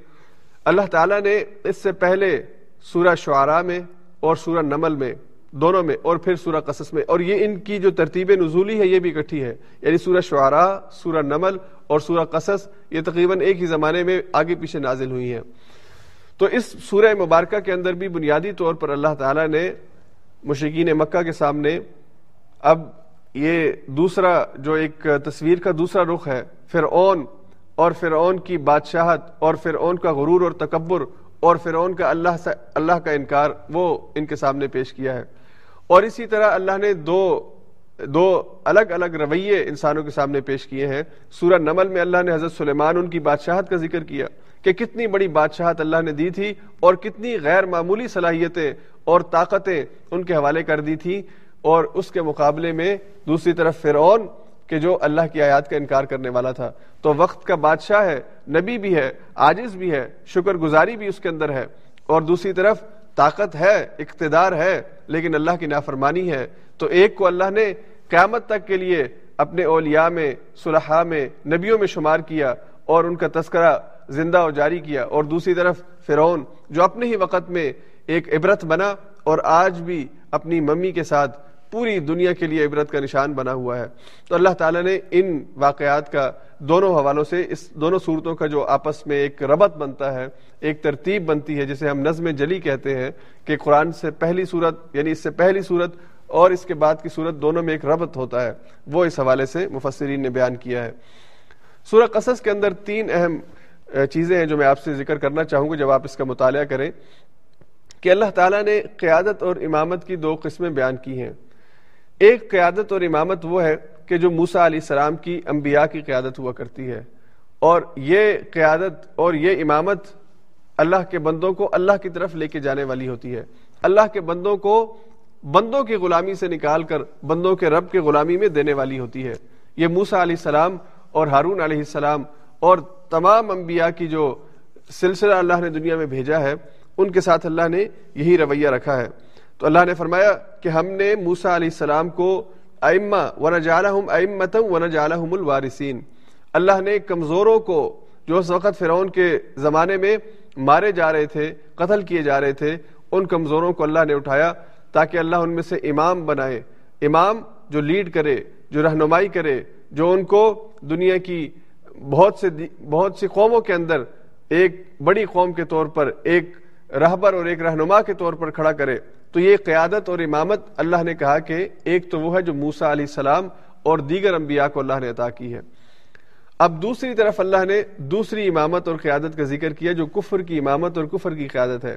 اللہ تعالیٰ نے اس سے پہلے سورہ شعراء میں اور سورہ نمل میں، دونوں میں اور پھر سورہ قصص میں، اور یہ ان کی جو ترتیب نزولی ہے، یہ بھی اکٹھی ہے۔ یعنی سورہ شعراء، سورہ نمل اور سورہ قصص یہ تقریباً ایک ہی زمانے میں آگے پیچھے نازل ہوئی ہیں۔ تو اس سورہ مبارکہ کے اندر بھی بنیادی طور پر اللہ تعالیٰ نے مشرقین مکہ کے سامنے اب یہ دوسرا جو ایک تصویر کا دوسرا رخ ہے، فرعون اور فرعون کی بادشاہت اور فرعون کا غرور اور تکبر اور فرعون کا اللہ سے اللہ کا انکار، وہ ان کے سامنے پیش کیا ہے۔ اور اسی طرح اللہ نے دو دو الگ الگ رویے انسانوں کے سامنے پیش کیے ہیں۔ سورہ نمل میں اللہ نے حضرت سلیمان ان کی بادشاہت کا ذکر کیا کہ کتنی بڑی بادشاہت اللہ نے دی تھی اور کتنی غیر معمولی صلاحیتیں اور طاقتیں ان کے حوالے کر دی تھی اور اس کے مقابلے میں دوسری طرف فرعون کہ جو اللہ کی آیات کا انکار کرنے والا تھا۔ تو وقت کا بادشاہ ہے، نبی بھی ہے آجز بھی ہے، شکر گزاری بھی اس کے اندر ہے۔ اور دوسری طرف طاقت ہے، اقتدار ہے، لیکن اللہ کی نافرمانی ہے۔ تو ایک کو اللہ نے قیامت تک کے لیے اپنے اولیاء میں، صلحاء میں نبیوں میں شمار کیا اور ان کا تذکرہ زندہ و جاری کیا۔ اور دوسری طرف فرعون، جو اپنے ہی وقت میں ایک عبرت بنا اور آج بھی اپنی ممی کے ساتھ پوری دنیا کے لیے عبرت کا نشان بنا ہوا ہے۔ تو اللہ تعالیٰ نے ان واقعات کا دونوں حوالوں سے، اس دونوں صورتوں کا جو آپس میں ایک ربط بنتا ہے، ایک ترتیب بنتی ہے، جسے ہم نظم جلی کہتے ہیں کہ قرآن سے پہلی صورت یعنی اس سے پہلی صورت اور اس کے بعد کی صورت دونوں میں ایک ربط ہوتا ہے، وہ اس حوالے سے مفسرین نے بیان کیا ہے۔ سورہ قصص کے اندر تین اہم چیزیں ہیں جو میں آپ سے ذکر کرنا چاہوں گا جب آپ اس کا مطالعہ کریں۔ کہ اللہ تعالیٰ نے قیادت اور امامت کی دو قسمیں بیان کی ہیں۔ ایک قیادت اور امامت وہ ہے کہ جو موسا علیہ السلام کی انبیاء کی قیادت ہوا کرتی ہے۔ اور یہ قیادت اور یہ امامت اللہ کے بندوں کو اللہ کی طرف لے کے جانے والی ہوتی ہے۔ اللہ کے بندوں کو بندوں کی غلامی سے نکال کر بندوں کے رب کے غلامی میں دینے والی ہوتی ہے۔ یہ موسا علیہ السلام اور ہارون علیہ السلام اور تمام انبیاء کی جو سلسلہ اللہ نے دنیا میں بھیجا ہے، ان کے ساتھ اللہ نے یہی رویہ رکھا ہے۔ تو اللہ نے فرمایا کہ ہم نے موسا علیہ السلام کو ائمہ و نجالحم امتم و نجالحم الوارثین۔ اللہ نے کمزوروں کو جو اس وقت فرعون کے زمانے میں مارے جا رہے تھے، قتل کیے جا رہے تھے، ان کمزوروں کو اللہ نے اٹھایا۔ تاکہ اللہ ان میں سے امام بنائے۔ امام جو لیڈ کرے، جو رہنمائی کرے، جو ان کو دنیا کی بہت سے بہت سی قوموں کے اندر ایک بڑی قوم کے طور پر ایک رہبر اور ایک رہنما کے طور پر کھڑا کرے۔ تو یہ قیادت اور امامت اللہ نے کہا کہ ایک تو وہ ہے جو موسا علیہ السلام اور دیگر انبیاء کو اللہ نے عطا کی ہے۔ اب دوسری طرف اللہ نے دوسری امامت اور قیادت کا ذکر کیا جو کفر کی امامت اور کفر کی قیادت ہے۔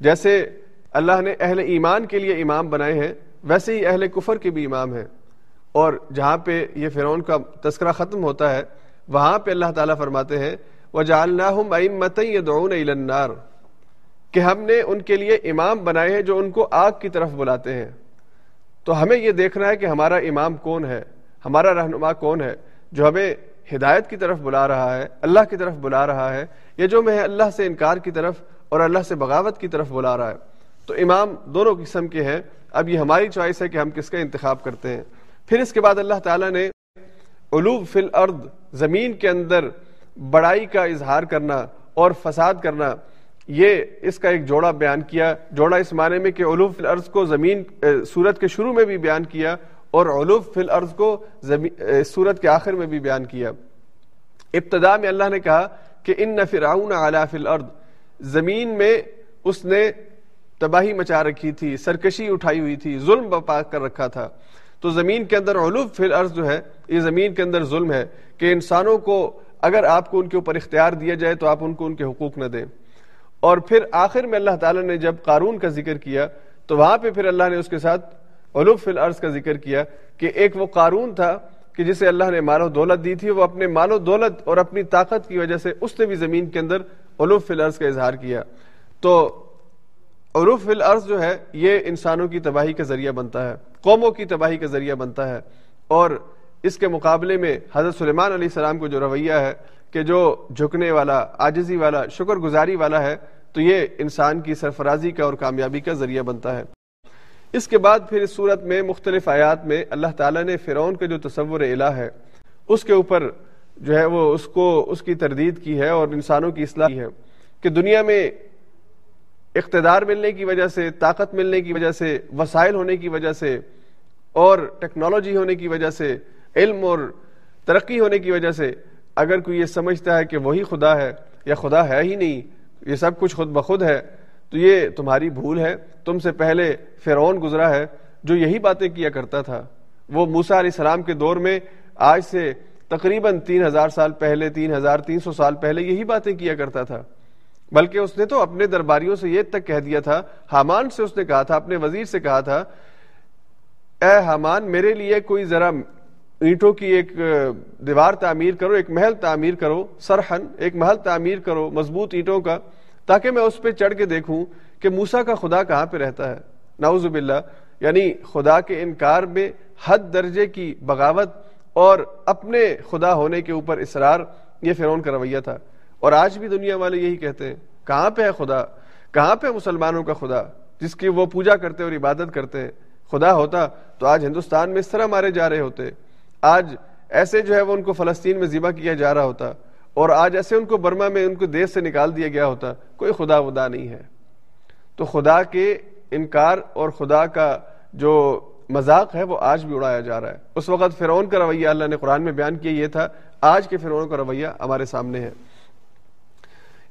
جیسے اللہ نے اہل ایمان کے لیے امام بنائے ہیں، ویسے ہی اہل کفر کے بھی امام ہیں۔ اور جہاں پہ یہ فرعون کا تذکرہ ختم ہوتا ہے، وہاں پہ اللہ تعالیٰ فرماتے ہیں وہ النار۔ کہ ہم نے ان کے لیے امام بنائے ہیں جو ان کو آگ کی طرف بلاتے ہیں۔ تو ہمیں یہ دیکھنا ہے کہ ہمارا امام کون ہے، ہمارا رہنما کون ہے، جو ہمیں ہدایت کی طرف بلا رہا ہے، اللہ کی طرف بلا رہا ہے، یا جو میں اللہ سے انکار کی طرف اور اللہ سے بغاوت کی طرف بلا رہا ہے۔ تو امام دونوں قسم کے ہیں۔ اب یہ ہماری چوائس ہے کہ ہم کس کا انتخاب کرتے ہیں۔ پھر اس کے بعد اللہ تعالیٰ نے علوب فی الارض، زمین کے اندر بڑائی کا اظہار کرنا اور فساد کرنا، یہ اس کا ایک جوڑا بیان کیا۔ جوڑا اس معنی میں کہ علوب فی الارض کو زمین سورت کے شروع میں بھی بیان کیا اور علوب فی الارض کو سورت کے آخر میں بھی بیان کیا۔ ابتدا میں اللہ نے کہا کہ ان فرعون علی فی الارض۔ زمین میں اس نے تباہی مچا رکھی تھی، سرکشی اٹھائی ہوئی تھی، ظلم بپا کر رکھا تھا۔ تو زمین کے اندر علوب فی الارض جو ہے، یہ زمین کے اندر ظلم ہے کہ انسانوں کو اگر آپ کو ان کے اوپر اختیار دیا جائے تو آپ ان کو ان کے حقوق نہ دیں۔ اور پھر آخر میں اللہ تعالیٰ نے جب قارون کا ذکر کیا، تو وہاں پہ پھر اللہ نے اس کے ساتھ علوب فی الارض کا ذکر کیا کہ ایک وہ قارون تھا کہ جسے اللہ نے مال و دولت دی تھی، وہ اپنے مال و دولت اور اپنی طاقت کی وجہ سے اس نے بھی زمین کے اندر علوب فی الارض کا اظہار کیا۔ تو عروف الارض جو ہے، یہ انسانوں کی تباہی کا ذریعہ بنتا ہے، قوموں کی تباہی کا ذریعہ بنتا ہے۔ اور اس کے مقابلے میں حضرت سلیمان علیہ السلام کو جو رویہ ہے کہ جو جھکنے والا آجزی والا، شکر گزاری والا ہے، تو یہ انسان کی سرفرازی کا اور کامیابی کا ذریعہ بنتا ہے۔ اس کے بعد پھر اس صورت میں مختلف آیات میں اللہ تعالیٰ نے فرعون کا جو تصور الہ ہے، اس کے اوپر جو ہے وہ اس کو، اس کی تردید کی ہے اور انسانوں کی اصلاح کی ہے کہ دنیا میں اقتدار ملنے کی وجہ سے، طاقت ملنے کی وجہ سے، وسائل ہونے کی وجہ سے، اور ٹیکنالوجی ہونے کی وجہ سے، علم اور ترقی ہونے کی وجہ سے، اگر کوئی یہ سمجھتا ہے کہ وہی خدا ہے یا خدا ہے ہی نہیں، یہ سب کچھ خود بخود ہے، تو یہ تمہاری بھول ہے، تم سے پہلے فرعون گزرا ہے، جو یہی باتیں کیا کرتا تھا۔ وہ موسا علیہ السلام کے دور میں آج سے تقریباً تین ہزار سال پہلے، تین ہزار تین سو سال پہلے یہی باتیں کیا کرتا تھا۔ بلکہ اس نے تو اپنے درباریوں سے یہ تک کہہ دیا تھا، حامان سے اس نے کہا تھا، اپنے وزیر سے کہا تھا، اے حامان، میرے لیے کوئی ذرا اینٹوں کی ایک دیوار تعمیر کرو، ایک محل تعمیر کرو، سرحن، ایک محل تعمیر کرو، مضبوط اینٹوں کا، تاکہ میں اس پہ چڑھ کے دیکھوں کہ موسا کا خدا کہاں پہ رہتا ہے۔ نعوذ باللہ یعنی خدا کے انکار میں حد درجے کی بغاوت اور اپنے خدا ہونے کے اوپر اصرار، یہ فرون کا رویہ تھا۔ اور آج بھی دنیا والے یہی کہتے ہیں، کہاں پہ ہے خدا؟ کہاں پہ مسلمانوں کا خدا؟ جس کی وہ پوجا کرتے اور عبادت کرتے ہیں۔ خدا ہوتا تو آج ہندوستان میں اس طرح مارے جا رہے ہوتے۔ آج ایسے جو ہے وہ ان کو فلسطین میں ذبح کیا جا رہا ہوتا۔ اور آج ایسے ان کو برما میں ان کو دیش سے نکال دیا گیا ہوتا۔ کوئی خدا ودا نہیں ہے۔ تو خدا کے انکار اور خدا کا جو مذاق ہے وہ آج بھی اڑایا جا رہا ہے۔ اس وقت فرعون کا رویہ اللہ نے قرآن میں بیان کیا یہ تھا۔ آج کے فرعون کا رویہ ہمارے سامنے ہے۔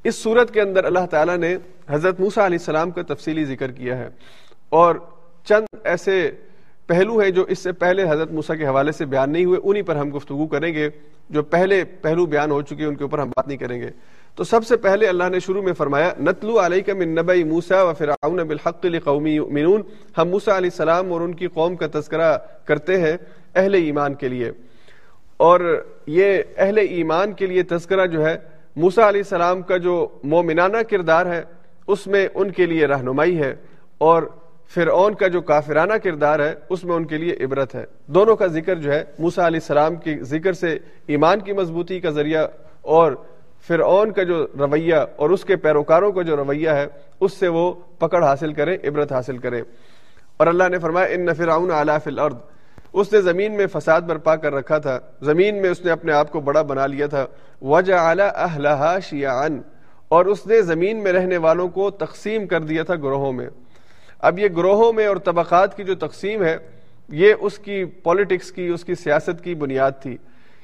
اس صورت کے اندر اللہ تعالیٰ نے حضرت موسا علیہ السلام کا تفصیلی ذکر کیا ہے اور چند ایسے پہلو ہیں جو اس سے پہلے حضرت موسا کے حوالے سے بیان نہیں ہوئے، انہی پر ہم گفتگو کریں گے۔ جو پہلے پہلو بیان ہو چکے ان کے اوپر ہم بات نہیں کریں گے۔ تو سب سے پہلے اللہ نے شروع میں فرمایا، نتلو علیہ من نبی موسا و فرعون بالحق لقومی یؤمنون۔ ہم موسا علیہ السلام اور ان کی قوم کا تذکرہ کرتے ہیں اہل ایمان کے لیے۔ اور یہ اہل ایمان کے لیے تذکرہ جو ہے موسا علیہ السلام کا جو مومنانہ کردار ہے، اس میں ان کے لیے رہنمائی ہے اور فرعون کا جو کافرانہ کردار ہے، اس میں ان کے لیے عبرت ہے۔ دونوں کا ذکر جو ہے موسا علیہ السلام کے ذکر سے ایمان کی مضبوطی کا ذریعہ اور فرعون کا جو رویہ اور اس کے پیروکاروں کا جو رویہ ہے، اس سے وہ پکڑ حاصل کریں، عبرت حاصل کریں۔ اور اللہ نے فرمایا، ان فرعون علی فی الارض اس نے زمین میں فساد برپا کر رکھا تھا۔ زمین میں اس نے اپنے آپ کو بڑا بنا لیا تھا۔ وجہ اعلیٰ شیعن اور اس نے زمین میں رہنے والوں کو تقسیم کر دیا تھا گروہوں میں۔ اب یہ گروہوں میں اور طبقات کی جو تقسیم ہے، یہ اس کی پولیٹکس کی، اس کی سیاست کی بنیاد تھی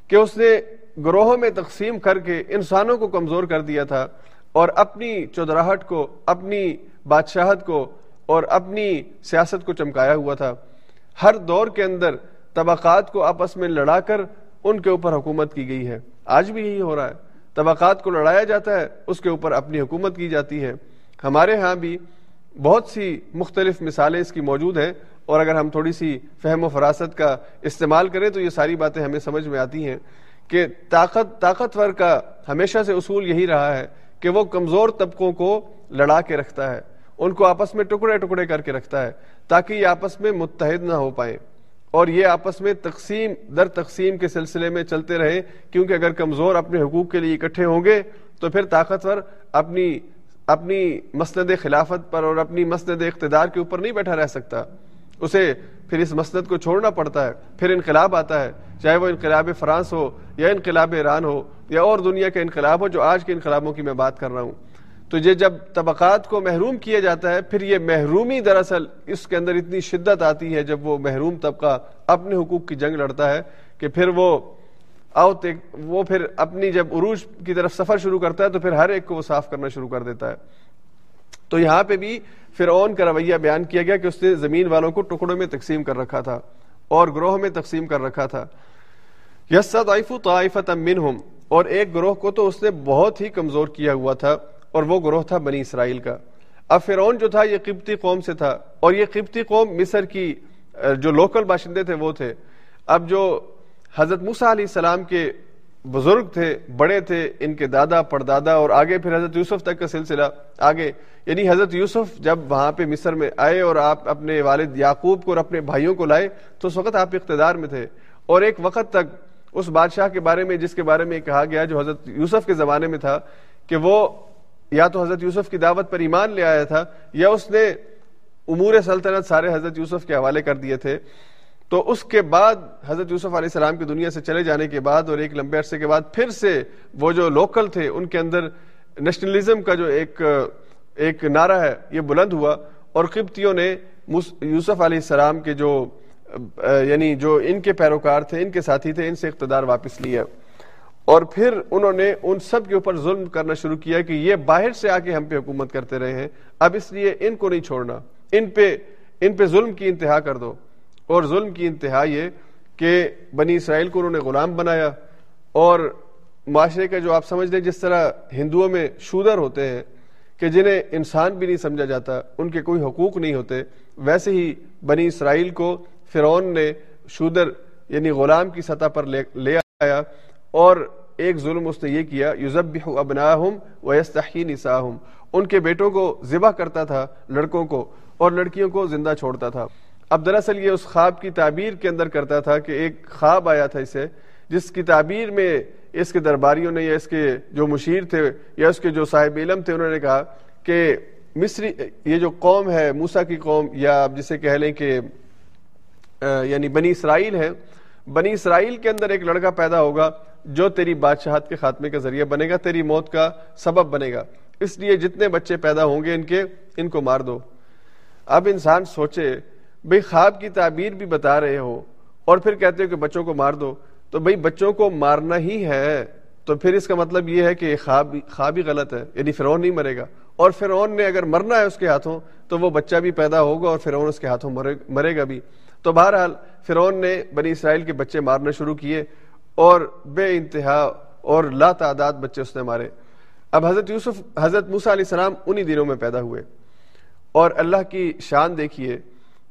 کہ اس نے گروہوں میں تقسیم کر کے انسانوں کو کمزور کر دیا تھا اور اپنی چودراہٹ کو، اپنی بادشاہت کو اور اپنی سیاست کو چمکایا ہوا تھا۔ ہر دور کے اندر طبقات کو آپس میں لڑا کر ان کے اوپر حکومت کی گئی ہے۔ آج بھی یہی ہو رہا ہے۔ طبقات کو لڑایا جاتا ہے، اس کے اوپر اپنی حکومت کی جاتی ہے۔ ہمارے ہاں بھی بہت سی مختلف مثالیں اس کی موجود ہیں اور اگر ہم تھوڑی سی فہم و فراست کا استعمال کریں تو یہ ساری باتیں ہمیں سمجھ میں آتی ہیں کہ طاقت، طاقتور کا ہمیشہ سے اصول یہی رہا ہے کہ وہ کمزور طبقوں کو لڑا کے رکھتا ہے۔ ان کو آپس میں ٹکڑے ٹکڑے کر کے رکھتا ہے تاکہ یہ آپس میں متحد نہ ہو پائے اور یہ آپس میں تقسیم، در تقسیم کے سلسلے میں چلتے رہے، کیونکہ اگر کمزور اپنے حقوق کے لیے اکٹھے ہوں گے تو پھر طاقتور اپنی اپنی مسند خلافت پر اور اپنی مسند اقتدار کے اوپر نہیں بیٹھا رہ سکتا۔ اسے پھر اس مسند کو چھوڑنا پڑتا ہے، پھر انقلاب آتا ہے، چاہے وہ انقلاب فرانس ہو یا انقلاب ایران ہو یا اور دنیا کے انقلاب ہو جو آج کے انقلابوں کی میں بات کر رہا ہوں۔ تو یہ جب طبقات کو محروم کیا جاتا ہے، پھر یہ محرومی دراصل اس کے اندر اتنی شدت آتی ہے جب وہ محروم طبقہ اپنے حقوق کی جنگ لڑتا ہے کہ پھر وہ آؤ وہ پھر اپنی جب عروج کی طرف سفر شروع کرتا ہے تو پھر ہر ایک کو وہ صاف کرنا شروع کر دیتا ہے۔ تو یہاں پہ بھی فرعون کا رویہ بیان کیا گیا کہ اس نے زمین والوں کو ٹکڑوں میں تقسیم کر رکھا تھا اور گروہ میں تقسیم کر رکھا تھا۔ یس طائفت منہم اور ایک گروہ کو تو اس نے بہت ہی کمزور کیا ہوا تھا۔ اور وہ گروہ تھا بنی اسرائیل کا۔ اب فرعون جو تھا، یہ قبطی قوم سے تھا۔ اور یہ قبطی قوم مصر کی جو لوکل باشندے تھے، وہ تھے۔ اب جو حضرت موسیٰ علیہ السلام کے بزرگ تھے، بڑے تھے، ان کے دادا، پردادا اور آگے پھر حضرت یوسف تک کا سلسلہ آگے۔ یعنی حضرت یوسف جب وہاں پہ مصر میں آئے اور آپ اپنے والد یعقوب کو اور اپنے بھائیوں کو لائے، تو اس وقت آپ اقتدار میں تھے۔ اور ایک وقت تک اس بادشاہ کے بارے میں، جس کے بارے میں کہا گیا، جو حضرت یوسف کے زمانے میں تھا، کہ وہ یا تو حضرت یوسف کی دعوت پر ایمان لے آیا تھا، یا اس نے امور سلطنت سارے حضرت یوسف کے حوالے کر دیے تھے۔ تو اس کے بعد حضرت یوسف علیہ السلام کی دنیا سے چلے جانے کے بعد اور ایک لمبے عرصے کے بعد پھر سے وہ جو لوکل تھے، ان کے اندر نیشنلزم کا جو ایک ایک نعرہ ہے، یہ بلند ہوا۔ اور قبطیوں نے یوسف علیہ السلام کے جو یعنی جو ان کے پیروکار تھے، ان کے ساتھی تھے، ان سے اقتدار واپس لیا۔ اور پھر انہوں نے ان سب کے اوپر ظلم کرنا شروع کیا کہ یہ باہر سے آ کے ہم پہ حکومت کرتے رہے ہیں، اب اس لیے ان کو نہیں چھوڑنا۔ ان پہ ان پہ ظلم کی انتہا کر دو۔ اور ظلم کی انتہا یہ کہ بنی اسرائیل کو انہوں نے غلام بنایا۔ اور معاشرے کا جو آپ سمجھ لیں، جس طرح ہندوؤں میں شودر ہوتے ہیں کہ جنہیں انسان بھی نہیں سمجھا جاتا، ان کے کوئی حقوق نہیں ہوتے، ویسے ہی بنی اسرائیل کو فرعون نے شودر یعنی غلام کی سطح پر لے آیا۔ اور ایک ظلم اس نے یہ کیا یوزب ابناہم ویستحی نساہم۔ ان کے بیٹوں کو ذبح کرتا تھا، لڑکوں کو، اور لڑکیوں کو زندہ چھوڑتا تھا۔ اب دراصل یہ اس خواب کی تعبیر کے اندر کرتا تھا کہ ایک خواب آیا تھا اسے، جس کی تعبیر میں اس کے درباریوں نے یا اس کے جو مشیر تھے یا اس کے جو صاحب علم تھے، انہوں نے کہا کہ مصری، یہ جو قوم ہے موسا کی قوم، یا آپ جسے کہہ لیں کہ یعنی بنی اسرائیل ہے۔ بنی اسرائیل کے اندر ایک لڑکا پیدا ہوگا۔ جو تیری بادشاہت کے خاتمے کا ذریعہ بنے گا، تیری موت کا سبب بنے گا۔ اس لیے جتنے بچے پیدا ہوں گے ان کے، ان کو مار دو۔ اب انسان سوچے، بھئی خواب کی تعبیر بھی بتا رہے ہو اور پھر کہتے ہو کہ بچوں کو مار دو۔ تو بھئی بچوں کو مارنا ہی ہے۔ تو پھر اس کا مطلب یہ ہے کہ خواب خواب ہی غلط ہے۔ یعنی فرعون نہیں مرے گا۔ اور فرعون نے اگر مرنا ہے اس کے ہاتھوں، تو وہ بچہ بھی پیدا ہوگا اور فرعون اس کے ہاتھوں مرے گا بھی۔ تو بہرحال فرعون نے بنی اسرائیل کے بچے مارنا شروع کیے۔ اور بے انتہا اور لا تعداد بچے اس نے مارے۔ اب حضرت یوسف، حضرت موسا علیہ السلام انہی دنوں میں پیدا ہوئے۔ اور اللہ کی شان دیکھیے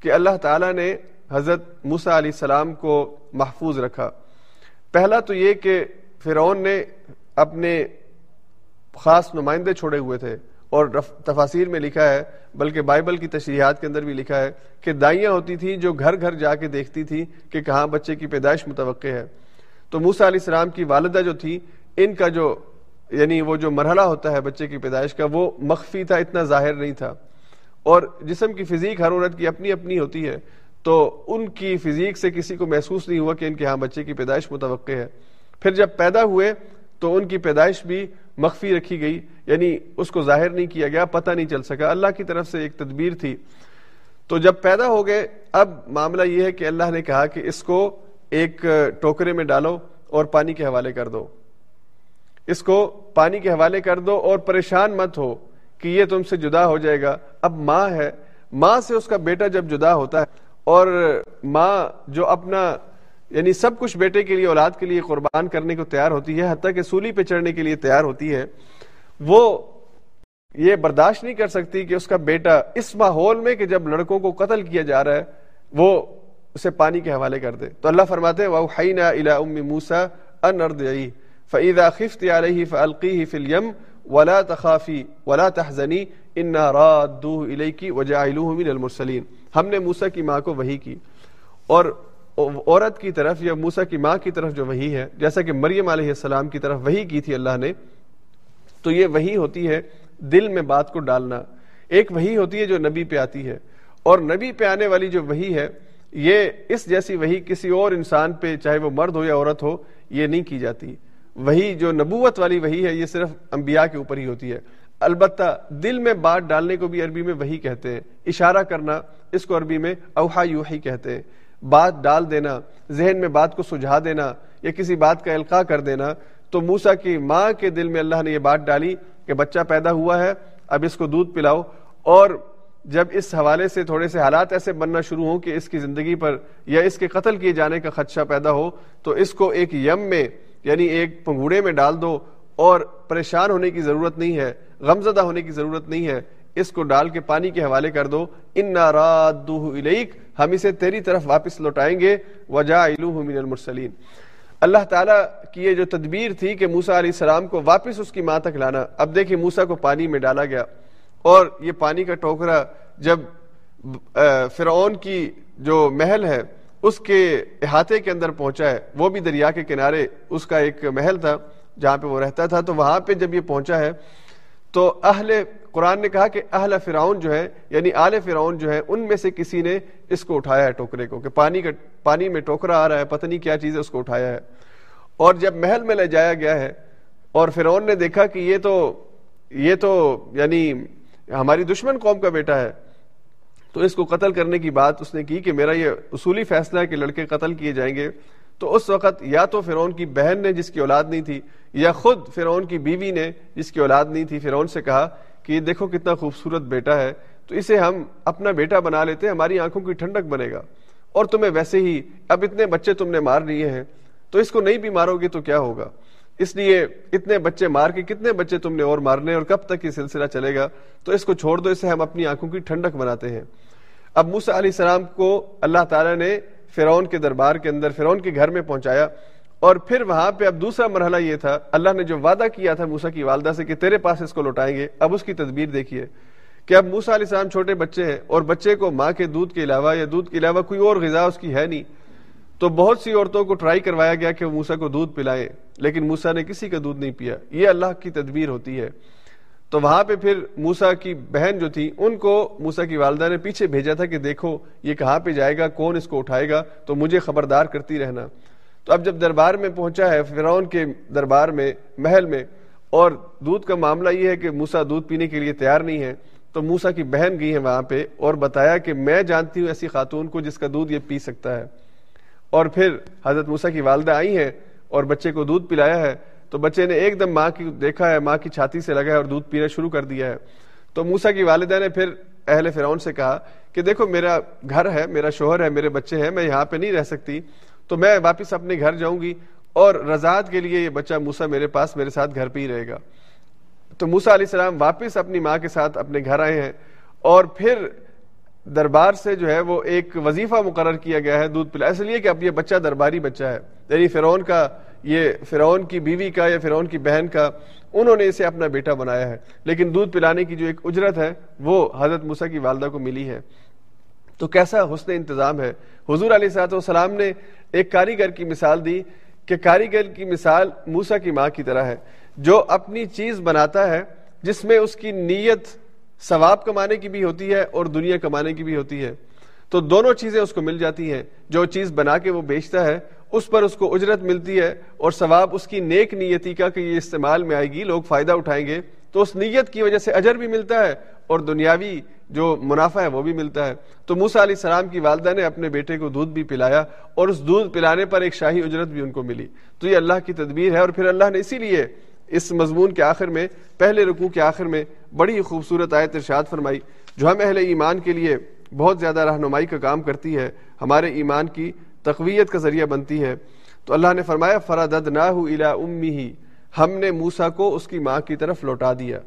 کہ اللہ تعالیٰ نے حضرت موسا علیہ السلام کو محفوظ رکھا۔ پہلا تو یہ کہ فرعون نے اپنے خاص نمائندے چھوڑے ہوئے تھے اور تفاصیر میں لکھا ہے، بلکہ بائبل کی تشریحات کے اندر بھی لکھا ہے کہ دائیاں ہوتی تھیں جو گھر گھر جا کے دیکھتی تھی کہ کہاں بچے کی پیدائش متوقع ہے۔ تو موسا علیہ السلام کی والدہ جو تھی، ان کا جو یعنی وہ جو مرحلہ ہوتا ہے بچے کی پیدائش کا، وہ مخفی تھا، اتنا ظاہر نہیں تھا۔ اور جسم کی فزیک ہر عورت کی اپنی اپنی ہوتی ہے، تو ان کی فزیک سے کسی کو محسوس نہیں ہوا کہ ان کے ہاں بچے کی پیدائش متوقع ہے۔ پھر جب پیدا ہوئے، تو ان کی پیدائش بھی مخفی رکھی گئی۔ یعنی اس کو ظاہر نہیں کیا گیا، پتہ نہیں چل سکا۔ اللہ کی طرف سے ایک تدبیر تھی۔ تو جب پیدا ہو گئے، اب معاملہ یہ ہے کہ اللہ نے کہا کہ اس کو ایک ٹوکرے میں ڈالو اور پانی کے حوالے کر دو۔ اس کو پانی کے حوالے کر دو اور پریشان مت ہو کہ یہ تم سے جدا ہو جائے گا۔ اب ماں ہے۔ ماں سے اس کا بیٹا جب جدا ہوتا ہے اور ماں جو اپنا یعنی سب کچھ بیٹے کے لیے، اولاد کے لیے قربان کرنے کو تیار ہوتی ہے، حتیٰ کہ سولی پہ چڑھنے کے لیے تیار ہوتی ہے، وہ یہ برداشت نہیں کر سکتی کہ اس کا بیٹا اس ماحول میں کہ جب لڑکوں کو قتل کیا جا رہا ہے، وہ اسے پانی کے حوالے کر دے۔ تو اللہ فرماتے ہیں، وَأَوْحَيْنَا إِلَىٰ أُمِّ مُوسَىٰ أَنْ أَرْضِعِهِ فَإِذَا خِفْتِ عَلَيْهِ فَأَلْقِيهِ فِي الْيَمِّ وَلَا تَخَافِي وَلَا تَحْزَنِي، إِنَّا رَادُّوهُ إِلَيْكِ وَجَعِلُوهُ مِنَ الْمُرْسَلِينَ۔ ہم نے موسیٰ کی ماں کو وحی کی۔ اور عورت کی طرف یا موسیٰ کی ماں کی طرف جو وحی ہے، جیسا کہ مریم علیہ السلام کی طرف وحی کی تھی اللہ نے، تو یہ وحی ہوتی ہے دل میں بات کو ڈالنا۔ ایک وہی ہوتی ہے جو نبی پہ آتی ہے۔ اور نبی پہ آنے والی جو وہی ہے یہ اس جیسی وہی کسی اور انسان پہ، چاہے وہ مرد ہو یا عورت ہو، یہ نہیں کی جاتی۔ وہی جو نبوت والی وہی ہے، یہ صرف انبیاء کے اوپر ہی ہوتی ہے۔ البتہ دل میں بات ڈالنے کو بھی عربی میں وہی کہتے ہیں۔ اشارہ کرنا اس کو عربی میں اوہا یوہی کہتے ہیں۔ بات ڈال دینا، ذہن میں بات کو سجھا دینا یا کسی بات کا القاع کر دینا، تو موسا کی ماں کے دل میں اللہ نے یہ بات ڈالی کہ بچہ پیدا ہوا ہے، اب اس کو دودھ پلاؤ اور جب اس حوالے سے تھوڑے سے حالات ایسے بننا شروع ہوں کہ اس کی زندگی پر یا اس کے قتل کیے جانے کا خدشہ پیدا ہو، تو اس کو ایک یم میں یعنی ایک پنگوڑے میں ڈال دو اور پریشان ہونے کی ضرورت نہیں ہے، غمزدہ ہونے کی ضرورت نہیں ہے۔ اس کو ڈال کے پانی کے حوالے کر دو۔ ان ناراد ہم اسے تیری طرف واپس لوٹائیں گے۔ وجا من المرسلین اللہ تعالیٰ کی یہ جو تدبیر تھی کہ موسا علیہ السلام کو واپس اس کی ماں تک لانا۔ اب دیکھیں موسا کو پانی میں ڈالا گیا۔ اور یہ پانی کا ٹوکرا جب فرعون کی جو محل ہے، اس کے احاطے کے اندر پہنچا ہے، وہ بھی دریا کے کنارے اس کا ایک محل تھا جہاں پہ وہ رہتا تھا، تو وہاں پہ جب یہ پہنچا ہے، تو اہل قرآن نے کہا کہ اہل فرعون جو ہے یعنی آل فرعون جو ہے ان میں سے کسی نے اس کو اٹھایا ہے ٹوکرے کو، کہ پانی کا، پانی میں ٹوکرا آ رہا ہے، پتہ نہیں کیا چیز ہے، اس کو اٹھایا ہے۔ اور جب محل میں لے جایا گیا ہے، اور فرعون نے دیکھا کہ یہ تو یہ تو یعنی ہماری دشمن قوم کا بیٹا ہے۔ تو اس کو قتل کرنے کی بات اس نے کی کہ میرا یہ اصولی فیصلہ ہے کہ لڑکے قتل کیے جائیں گے۔ تو اس وقت یا تو فرعون کی بہن نے جس کی اولاد نہیں تھی یا خود فرعون کی بیوی نے جس کی اولاد نہیں تھی، فرعون سے کہا کہ یہ دیکھو کتنا خوبصورت بیٹا ہے۔ تو اسے ہم اپنا بیٹا بنا لیتے ہیں ہماری آنکھوں کی ٹھنڈک بنے گا۔ اور تمہیں ویسے ہی، اب اتنے بچے تم نے مار لیے ہیں۔ تو اس کو نہیں بھی مارو گے تو کیا ہوگا؟ اس لیے اتنے بچے مار کے کتنے بچے تم نے اور مارنے اور کب تک یہ سلسلہ چلے گا؟ تو اس کو چھوڑ دو، اسے ہم اپنی آنکھوں کی ٹھنڈک بناتے ہیں۔ اب موسا علیہ السلام کو اللہ تعالیٰ نے فرعون کے دربار کے اندر، فرعون کے گھر میں پہنچایا اور پھر وہاں پہ اب دوسرا مرحلہ یہ تھا، اللہ نے جو وعدہ کیا تھا موسا کی والدہ سے کہ تیرے پاس اس کو لوٹائیں گے، اب اس کی تدبیر دیکھیے کہ اب موسا علیہ السلام چھوٹے بچے ہیں اور بچے کو ماں کے دودھ کے علاوہ یا دودھ کے علاوہ کوئی اور غذا اس کی ہے نہیں۔ تو بہت سی عورتوں کو ٹرائی کروایا گیا کہ وہ موسا کو دودھ پلائے، لیکن موسا نے کسی کا دودھ نہیں پیا۔ یہ اللہ کی تدبیر ہوتی ہے۔ تو وہاں پہ پھر موسا کی بہن جو تھی، ان کو موسا کی والدہ نے پیچھے بھیجا تھا کہ دیکھو، یہ کہاں پہ جائے گا، کون اس کو اٹھائے گا؟ تو مجھے خبردار کرتی رہنا۔ تو اب جب دربار میں پہنچا ہے، فرعون کے دربار میں، محل میں، اور دودھ کا معاملہ یہ ہے کہ موسا دودھ پینے کے لیے تیار نہیں ہے، تو موسا کی بہن گئی ہے وہاں پہ اور بتایا کہ میں جانتی ہوں ایسی خاتون کو جس کا دودھ یہ پی سکتا ہے۔ اور پھر حضرت موسا کی والدہ آئی ہیں اور بچے کو دودھ پلایا ہے، تو بچے نے ایک دم ماں کی دیکھا ہے، ماں کی چھاتی سے لگا ہے اور دودھ پینا شروع کر دیا ہے۔ تو موسا کی والدہ نے پھر اہل فرعون سے کہا کہ دیکھو میرا گھر ہے، میرا شوہر ہے، میرے بچے ہیں، میں یہاں پہ نہیں رہ سکتی، تو میں واپس اپنے گھر جاؤں گی اور رضاعت کے لیے یہ بچہ موسا میرے پاس میرے ساتھ گھر پہ ہی رہے گا۔ تو موسا علیہ السلام واپس اپنی ماں کے ساتھ اپنے گھر آئے ہیں اور پھر دربار سے جو ہے وہ ایک وظیفہ مقرر کیا گیا ہے دودھ پلا اس لیے کہ اب یہ بچہ درباری بچہ ہے۔ یعنی فرعون کا یہ فرعون کی بیوی کا یا فرعون کی بہن کا، انہوں نے اسے اپنا بیٹا بنایا ہے۔ لیکن دودھ پلانے کی جو ایک اجرت ہے، وہ حضرت موسا کی والدہ کو ملی ہے۔ تو کیسا حسن انتظام ہے؟ حضور علیہ صاحب والسلام نے ایک کاریگر کی مثال دی کہ کاریگر کی مثال موسا کی ماں کی طرح ہے۔ جو اپنی چیز بناتا ہے، جس میں اس کی نیت ثواب کمانے کی بھی ہوتی ہے اور دنیا کمانے کی بھی ہوتی ہے۔ تو دونوں چیزیں اس کو مل جاتی ہیں۔ جو چیز بنا کے وہ بیچتا ہے، اس پر اس کو اجرت ملتی ہے اور ثواب اس کی نیک نیتی کا کہ یہ استعمال میں آئے گی، لوگ فائدہ اٹھائیں گے۔ تو اس نیت کی وجہ سے اجر بھی ملتا ہے اور دنیاوی جو منافع ہے وہ بھی ملتا ہے۔ تو موسا علیہ السلام کی والدہ نے اپنے بیٹے کو دودھ بھی پلایا اور اس دودھ پلانے پر ایک شاہی اجرت بھی ان کو ملی۔ تو یہ اللہ کی تدبیر ہے اور پھر اللہ نے اسی لیے اس مضمون کے آخر میں، پہلے رکوع کے آخر میں بڑی خوبصورت آیت ارشاد فرمائی، جو ہم اہل ایمان کے لیے بہت زیادہ رہنمائی کا کام کرتی ہے، ہمارے ایمان کی تقویت کا ذریعہ بنتی ہے۔ تو اللہ نے فرمایا فرادد نہ الا امی ہی ہم نے موسا کو اس کی ماں کی طرف لوٹا دیا۔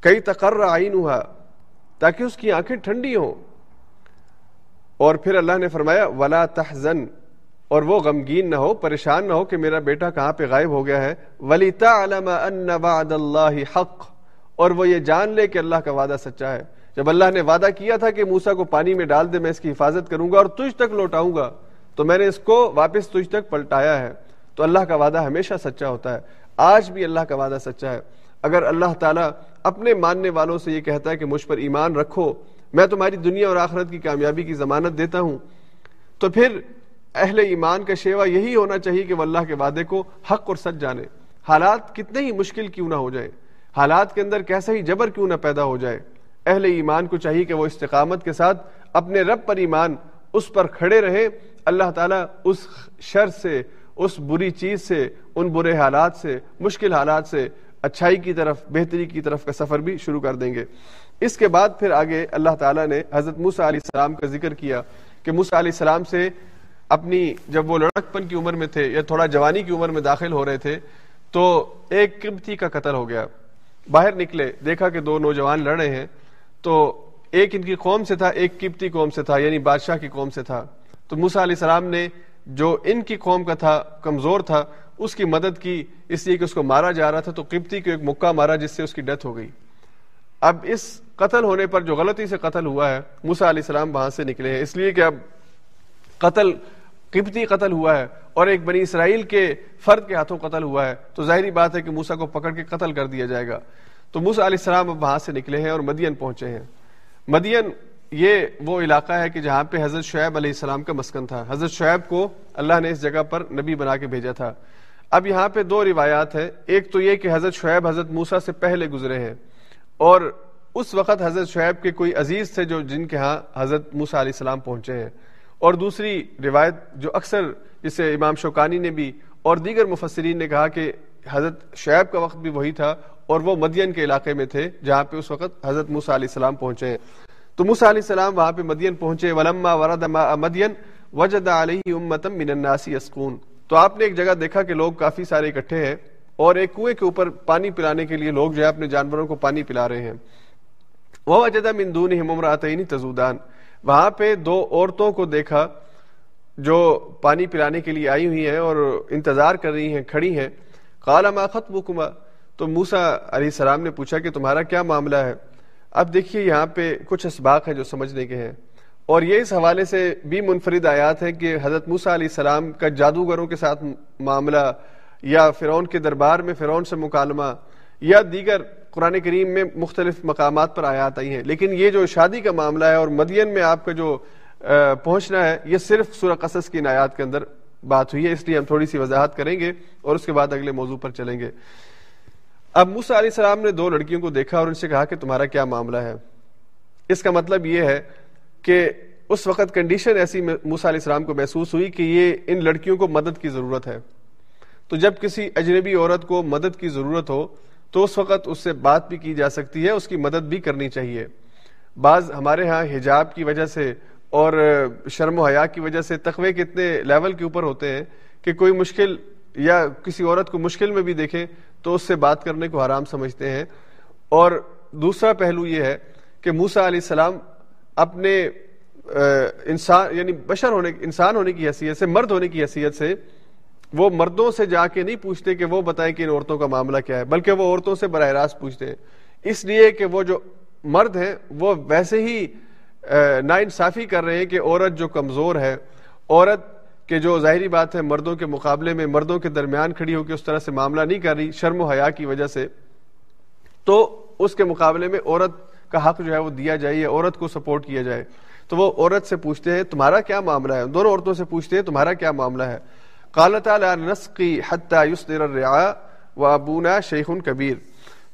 کئی تقرر آئین ہوا تاکہ اس کی آنکھیں ٹھنڈی ہوں۔ اور پھر اللہ نے فرمایا، ولا تحزن اور وہ غمگین نہ ہو، پریشان نہ ہو کہ میرا بیٹا کہاں پہ غائب ہو گیا ہے۔ ولی تعلم ان وعد اللہ حق۔ اور وہ یہ جان لے کہ اللہ کا وعدہ سچا ہے۔ جب اللہ نے وعدہ کیا تھا کہ موسا کو پانی میں ڈال دے، میں اس کی حفاظت کروں گا اور تجھ تک لوٹاؤں گا، تو میں نے اس کو واپس تجھ تک پلٹایا ہے۔ تو اللہ کا وعدہ ہمیشہ سچا ہوتا ہے۔ آج بھی اللہ کا وعدہ سچا ہے۔ اگر اللہ تعالیٰ اپنے ماننے والوں سے یہ کہتا ہے کہ مجھ پر ایمان رکھو، میں تمہاری دنیا اور آخرت کی کامیابی کی ضمانت دیتا ہوں، تو پھر اہل ایمان کا شیوا یہی ہونا چاہیے کہ وہ اللہ کے وعدے کو حق اور سچ جانے۔ حالات کتنے ہی مشکل کیوں نہ ہو جائے حالات کے اندر کیسا ہی جبر کیوں نہ پیدا ہو جائے۔ اہل ایمان کو چاہیے کہ وہ استقامت کے ساتھ اپنے رب پر ایمان اس پر کھڑے رہے اللہ تعالیٰ اس شر سے، اس بری چیز سے، ان برے حالات سے، مشکل حالات سے اچھائی کی طرف، بہتری کی طرف کا سفر بھی شروع کر دیں گے۔ اس کے بعد پھر آگے اللہ تعالیٰ نے حضرت موسا علیہ السلام کا ذکر کیا کہ موسا علیہ السلام سے اپنی جب وہ لڑکپن کی عمر میں تھے یا تھوڑا جوانی کی عمر میں داخل ہو رہے تھے، تو ایک قبطی کا قتل ہو گیا۔ باہر نکلے، دیکھا کہ دو نوجوان لڑ رہے ہیں، تو ایک ان کی قوم سے تھا، ایک قبطی قوم سے تھا یعنی بادشاہ کی قوم سے تھا۔ تو موسا علیہ السلام نے جو ان کی قوم کا تھا، کمزور تھا، اس کی مدد کی، اس لیے کہ اس کو مارا جا رہا تھا، تو قبطی کو ایک مکہ مارا، جس سے اس کی ڈیتھ ہو گئی۔ اب اس قتل ہونے پر جو غلطی سے قتل ہوا ہے موسا علیہ السلام وہاں سے نکلے ہیں۔ اس لیے کہ اب قتل قبطی قتل ہوا ہے اور ایک بنی اسرائیل کے فرد کے ہاتھوں قتل ہوا ہے، تو ظاہری بات ہے کہ موسا کو پکڑ کے قتل کر دیا جائے گا۔ تو موسا علیہ السلام اب وہاں سے نکلے ہیں اور مدین پہنچے ہیں۔ مدین یہ وہ علاقہ ہے کہ جہاں پہ حضرت شعیب علیہ السلام کا مسکن تھا۔ حضرت شعیب کو اللہ نے اس جگہ پر نبی بنا کے بھیجا تھا۔ اب یہاں پہ دو روایات ہیں۔ ایک تو یہ کہ حضرت شعیب حضرت موسا سے پہلے گزرے ہیں اور اس وقت حضرت شعیب کے کوئی عزیز تھے جو جن کے ہاں حضرت موسا علیہ السلام پہنچے ہیں۔ اور دوسری روایت جو اکثر جسے امام شوکانی نے بھی اور دیگر مفسرین نے کہا کہ حضرت شعیب کا وقت بھی وہی تھا اور وہ مدین کے علاقے میں تھے جہاں پہ اس وقت حضرت موسا علیہ السلام پہنچے ہیں۔ تو موسا علیہ السلام وہاں پہ مدین پہنچے، ولما ورد مدین وجد علیہ امتم من الناس اسکون تو آپ نے ایک جگہ دیکھا کہ لوگ کافی سارے اکٹھے ہیں اور ایک کنویں کے اوپر پانی پلانے کے لیے لوگ جو ہے اپنے جانوروں کو پانی پلا رہے ہیں۔ وہ وجدہ من دونہم تزودان۔ وہاں پہ دو عورتوں کو دیکھا جو پانی پلانے کے لیے آئی ہوئی ہیں اور انتظار کر رہی ہیں، کھڑی ہیں۔ قال، ما خطبكما تو موسا علیہ السلام نے پوچھا کہ تمہارا کیا معاملہ ہے؟ اب دیکھیے یہاں پہ کچھ اسباق ہیں جو سمجھنے کے ہیں۔ اور یہ اس حوالے سے بھی منفرد آیات ہے کہ حضرت موسا علیہ السلام کا جادوگروں کے ساتھ معاملہ یا فرعون کے دربار میں فرعون سے مکالمہ یا دیگر قرآن کریم میں مختلف مقامات پر آیات آئی ہیں۔ لیکن یہ جو شادی کا معاملہ ہے اور مدین میں آپ کا جو پہنچنا ہے، یہ صرف سورہ قصص کی نایات کے اندر بات ہوئی ہے۔ اس لیے ہم تھوڑی سی وضاحت کریں گے اور اس کے بعد اگلے موضوع پر چلیں گے۔ اب موسا علیہ السلام نے دو لڑکیوں کو دیکھا اور ان سے کہا کہ تمہارا کیا معاملہ ہے؟ اس کا مطلب یہ ہے کہ اس وقت کنڈیشن ایسی موسا علیہ السلام کو محسوس ہوئی کہ یہ ان لڑکیوں کو مدد کی ضرورت ہے۔ تو جب کسی اجنبی عورت کو مدد کی ضرورت ہو تو اس وقت اس سے بات بھی کی جا سکتی ہے، اس کی مدد بھی کرنی چاہیے۔ بعض ہمارے ہاں حجاب کی وجہ سے اور شرم و حیا کی وجہ سے تقوی کے اتنے لیول کے اوپر ہوتے ہیں کہ کوئی مشکل یا کسی عورت کو مشکل میں بھی دیکھیں تو اس سے بات کرنے کو حرام سمجھتے ہیں۔ اور دوسرا پہلو یہ ہے کہ موسا علیہ السلام اپنے انسان یعنی بشر ہونے، انسان ہونے کی حیثیت سے، مرد ہونے کی حیثیت سے وہ مردوں سے جا کے نہیں پوچھتے کہ وہ بتائیں کہ ان عورتوں کا معاملہ کیا ہے، بلکہ وہ عورتوں سے براہ راست پوچھتے ہیں۔ اس لیے کہ وہ جو مرد ہیں، وہ ویسے ہی نا انصافی کر رہے ہیں کہ عورت جو کمزور ہے، عورت کہ جو ظاہری بات ہے، مردوں کے مقابلے میں، مردوں کے درمیان کھڑی ہو کے اس طرح سے معاملہ نہیں کر رہی، شرم و حیا کی وجہ سے۔ تو اس کے مقابلے میں عورت کا حق جو ہے وہ دیا جائے عورت کو سپورٹ کیا جائے۔ تو وہ عورت سے پوچھتے ہیں، تمہارا کیا معاملہ ہے؟ دونوں عورتوں سے پوچھتے ہیں، تمہارا کیا معاملہ ہے؟ قالت نسقی حتى يصدر الرعاء وابونا شیخ کبیر.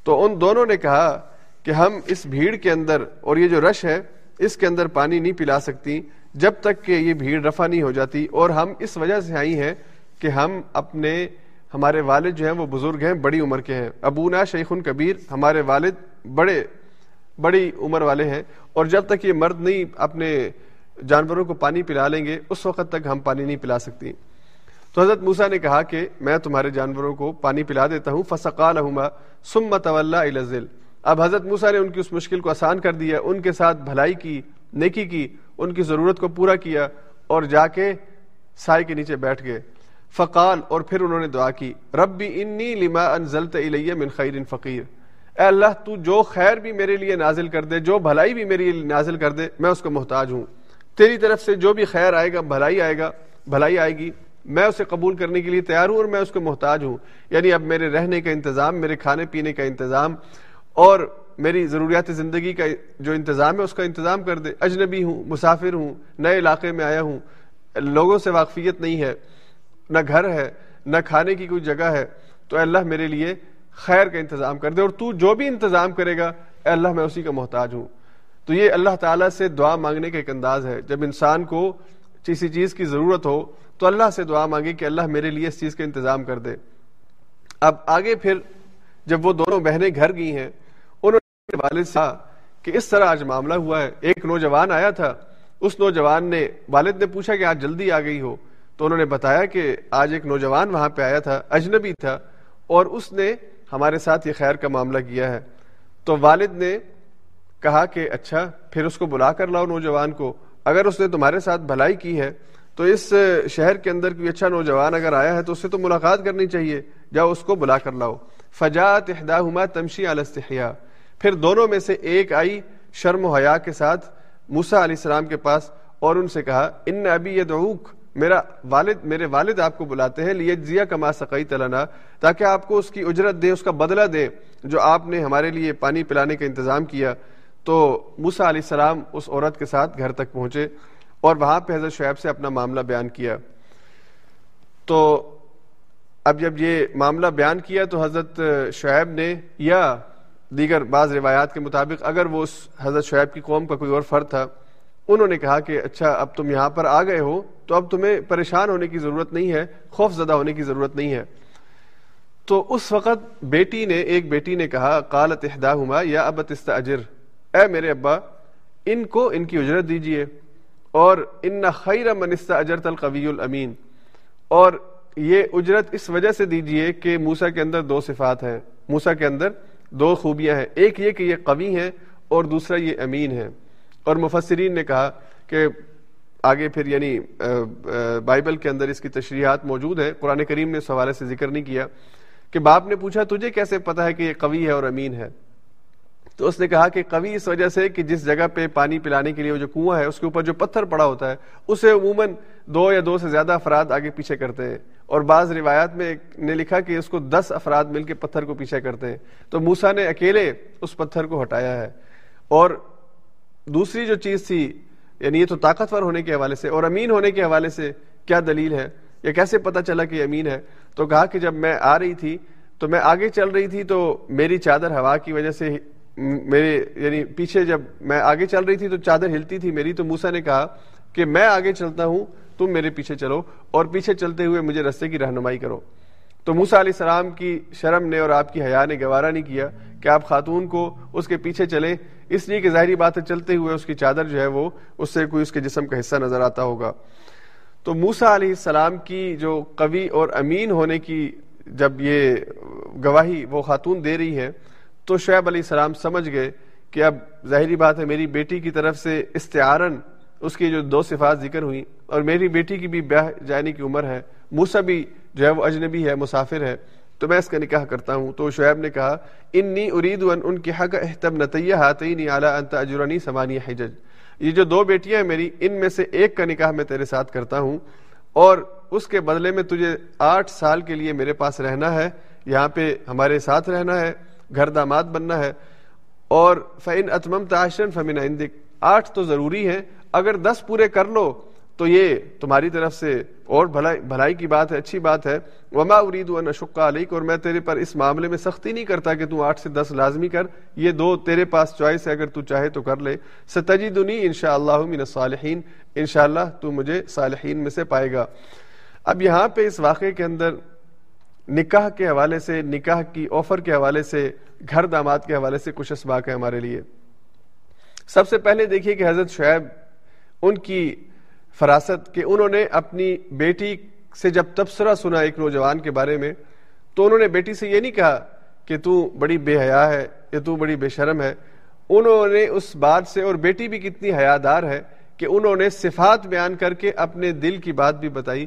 تو ان دونوں نے کہا کہ ہم اس بھیڑ کے اندر، اور یہ جو رش ہے، اس کے اندر پانی نہیں پلا سکتی، جب تک کہ یہ بھیڑ رفع نہیں ہو جاتی، اور ہم اس وجہ سے آئی ہیں کہ ہم اپنے، ہمارے والد جو ہیں، وہ بزرگ ہیں، بڑی عمر کے ہیں. ابونا شیخ کبیر، ہمارے والد بڑے، بڑی عمر والے ہیں، اور جب تک یہ مرد نہیں اپنے جانوروں کو پانی پلا لیں گے، اس وقت تک ہم پانی نہیں پلا سکتی. تو حضرت موسا نے کہا کہ میں تمہارے جانوروں کو پانی پلا دیتا ہوں فسقال سم طول اب حضرت موسا نے ان کی اس مشکل کو آسان کر دیا، ان کے ساتھ بھلائی کی، نیکی کی، ان کی ضرورت کو پورا کیا اور جا کے سائے کے نیچے بیٹھ گئے۔ فقال، اور پھر انہوں نے دعا کی رب بھی انی لما انزلت الیہ من خیر فقیر۔ اے اللہ، تو جو خیر بھی میرے لیے نازل کر دے، جو بھلائی بھی میرے لیے نازل کر دے، میں اس کو محتاج ہوں۔ تیری طرف سے جو بھی خیر آئے گا، بھلائی آئے گا، بھلائی آئے گی۔ میں اسے قبول کرنے کے لیے تیار ہوں اور میں اس کو محتاج ہوں۔ یعنی اب میرے رہنے کا انتظام، میرے کھانے پینے کا انتظام اور میری ضروریات زندگی کا جو انتظام ہے، اس کا انتظام کر دے۔ اجنبی ہوں، مسافر ہوں، نئے علاقے میں آیا ہوں۔ لوگوں سے واقفیت نہیں ہے، نہ گھر ہے، نہ کھانے کی کوئی جگہ ہے۔ تو اللہ میرے لیے خیر کا انتظام کر دے اور تو جو بھی انتظام کرے گا، اے اللہ میں اسی کا محتاج ہوں۔ تو یہ اللہ تعالیٰ سے دعا مانگنے کا ایک انداز ہے۔ جب انسان کو کسی چیز کی ضرورت ہو تو اللہ سے دعا مانگے کہ اللہ میرے لیے اس چیز کا انتظام کر دے۔ اب آگے پھر جب وہ دونوں بہنیں گھر گئی ہیں، انہوں نے والد سے کہ اس طرح آج معاملہ ہوا ہے۔ ایک نوجوان آیا تھا، اس نوجوان نے والد نے پوچھا کہ آج جلدی آ گئی ہو۔ تو انہوں نے بتایا کہ آج ایک نوجوان وہاں پہ آیا تھا، اجنبی تھا، اور اس نے ہمارے ساتھ یہ خیر کا معاملہ کیا ہے۔ تو والد نے کہا کہ اچھا پھر اس کو بلا کر لاؤ نوجوان کو۔ اگر اس نے تمہارے ساتھ بھلائی کی ہے تو اس شہر کے اندر کوئی اچھا نوجوان اگر آیا ہے تو اس سے تو ملاقات کرنی چاہیے۔ جاؤ اس کو بلا کر لاؤ۔ فجات احداہما تمشی الاستحیا پھر دونوں میں سے ایک آئی شرم و حیا کے ساتھ موسا علیہ السلام کے پاس اور ان سے کہا، ان ابھی یہ میرا والد، میرے والد آپ کو بلاتے ہیں، لیجزیہ کما سقئی تلنا تاکہ آپ کو اس کی اجرت دے، اس کا بدلہ دے، جو آپ نے ہمارے لیے پانی پلانے کا انتظام کیا۔ تو موسا علیہ السلام اس عورت کے ساتھ گھر تک پہنچے۔ اور وہاں پہ حضرت شعیب سے اپنا معاملہ بیان کیا۔ تو اب جب یہ معاملہ بیان کیا تو حضرت شعیب نے یا دیگر بعض روایات کے مطابق اگر وہ اس حضرت شعیب کی قوم کا کوئی اور فرد تھا، انہوں نے کہا کہ اچھا اب تم یہاں پر آ گئے ہو تو اب تمہیں پریشان ہونے کی ضرورت نہیں ہے، خوف زدہ ہونے کی ضرورت نہیں ہے۔ تو اس وقت بیٹی نے، ایک بیٹی نے کہا، قالت احداہما، یا ابت استاجر، اے میرے ابا، ان کو ان کی اجرت دیجیے۔ اور ان خیر منستا اجرت القوی الامین۔ اور یہ اجرت اس وجہ سے دیجیے کہ موسا کے اندر دو صفات ہیں۔ موسا کے اندر دو خوبیاں ہیں۔ ایک یہ کہ یہ قوی ہیں اور دوسرا یہ امین ہے اور مفسرین نے کہا کہ آگے پھر یعنی بائبل کے اندر اس کی تشریحات موجود ہیں۔ قرآن کریم نے اس حوالے سے ذکر نہیں کیا کہ باپ نے پوچھا، تجھے کیسے پتا ہے کہ یہ قوی ہے اور امین ہے؟ تو اس نے کہا کہ قوی اس وجہ سے کہ جس جگہ پہ پانی پلانے کے لیے وہ جو کنواں ہے، اس کے اوپر جو پتھر پڑا ہوتا ہے، اسے عموماً دو یا دو سے زیادہ افراد آگے پیچھے کرتے ہیں۔ اور بعض روایات میں نے لکھا کہ اس کو دس افراد مل کے پتھر کو پیچھے کرتے ہیں۔ تو موسا نے اکیلے اس پتھر کو ہٹایا ہے۔ اور دوسری جو چیز تھی یعنی یہ تو طاقتور ہونے کے حوالے سے اور امین ہونے کے حوالے سے کیا دلیل ہے؟ یا کیسے پتا چلا کہ امین ہے؟ تو کہا کہ جب میں آ رہی تھی، تو میں آگے چل رہی تھی تو میری چادر ہوا کی وجہ سے میرے یعنی پیچھے جب میں آگے چل رہی تھی تو چادر ہلتی تھی میری، تو موسا نے کہا کہ میں آگے چلتا ہوں، تم میرے پیچھے چلو اور پیچھے چلتے ہوئے مجھے رستے کی رہنمائی کرو۔ تو موسا علیہ السلام کی شرم نے اور آپ کی حیا نے گوارا نہیں کیا کہ آپ خاتون کو اس کے پیچھے چلیں۔ اس لیے کہ ظاہری بات ہے، چلتے ہوئے اس کی چادر جو ہے وہ، اس سے کوئی اس کے جسم کا حصہ نظر آتا ہوگا۔ تو موسا علیہ السلام کی جو قوی اور امین ہونے کی جب یہ گواہی وہ خاتون دے رہی ہے تو شعیب علیہ السلام سمجھ گئے کہ اب ظاہری بات ہے میری بیٹی کی طرف سے استعارن اس کی جو دو صفات ذکر ہوئی اور میری بیٹی کی بھی بیاہ جانے کی عمر ہے موسا بھی جو ہے وہ اجنبی ہے، مسافر ہے۔ تو میں اس کا نکاح کرتا ہوں۔ تو شعیب نے کہا، انی ارید ان ان کی حق احتم نتیہ ہاتعینی اعلیٰ انت اجرنی سمانی حجج۔ یہ جو دو بیٹیاں ہیں میری، ان میں سے ایک کا نکاح میں تیرے ساتھ کرتا ہوں اور اس کے بدلے میں تجھے آٹھ سال کے لیے میرے پاس رہنا ہے۔ یہاں پہ ہمارے ساتھ رہنا ہے۔ گھر داماد بننا ہے۔ اور فعن اتمم تعشن فمن عندک آٹھ تو ضروری ہے اگر دس پورے کر لو تو یہ تمہاری طرف سے اور بھلائی بھلائی کی بات ہے، اچھی بات ہے۔ وما ارید ان اشقا علیک اور میں تیرے پر اس معاملے میں سختی نہیں کرتا کہ تو آٹھ سے دس لازمی کر۔ یہ دو تیرے پاس چوائس ہے، اگر تو چاہے تو کر لے۔ ستجدنی انشاء اللہ من الصالحین۔ انشاء اللہ تو مجھے صالحین میں سے پائے گا۔ اب یہاں پہ اس واقعے کے اندر نکاح کے حوالے سے، نکاح کی آفر کے حوالے سے، گھر داماد کے حوالے سے کچھ اسباق ہے ہمارے لیے۔ سب سے پہلے دیکھیے کہ حضرت شعیب، ان کی فراست کہ انہوں نے اپنی بیٹی سے جب تبصرہ سنا ایک نوجوان کے بارے میں، تو انہوں نے بیٹی سے یہ نہیں کہا کہ تو بڑی بے حیا ہے یا تو بڑی بے شرم ہے۔ انہوں نے اس بات سے، اور بیٹی بھی کتنی حیادار ہے کہ انہوں نے صفات بیان کر کے اپنے دل کی بات بھی بتائی۔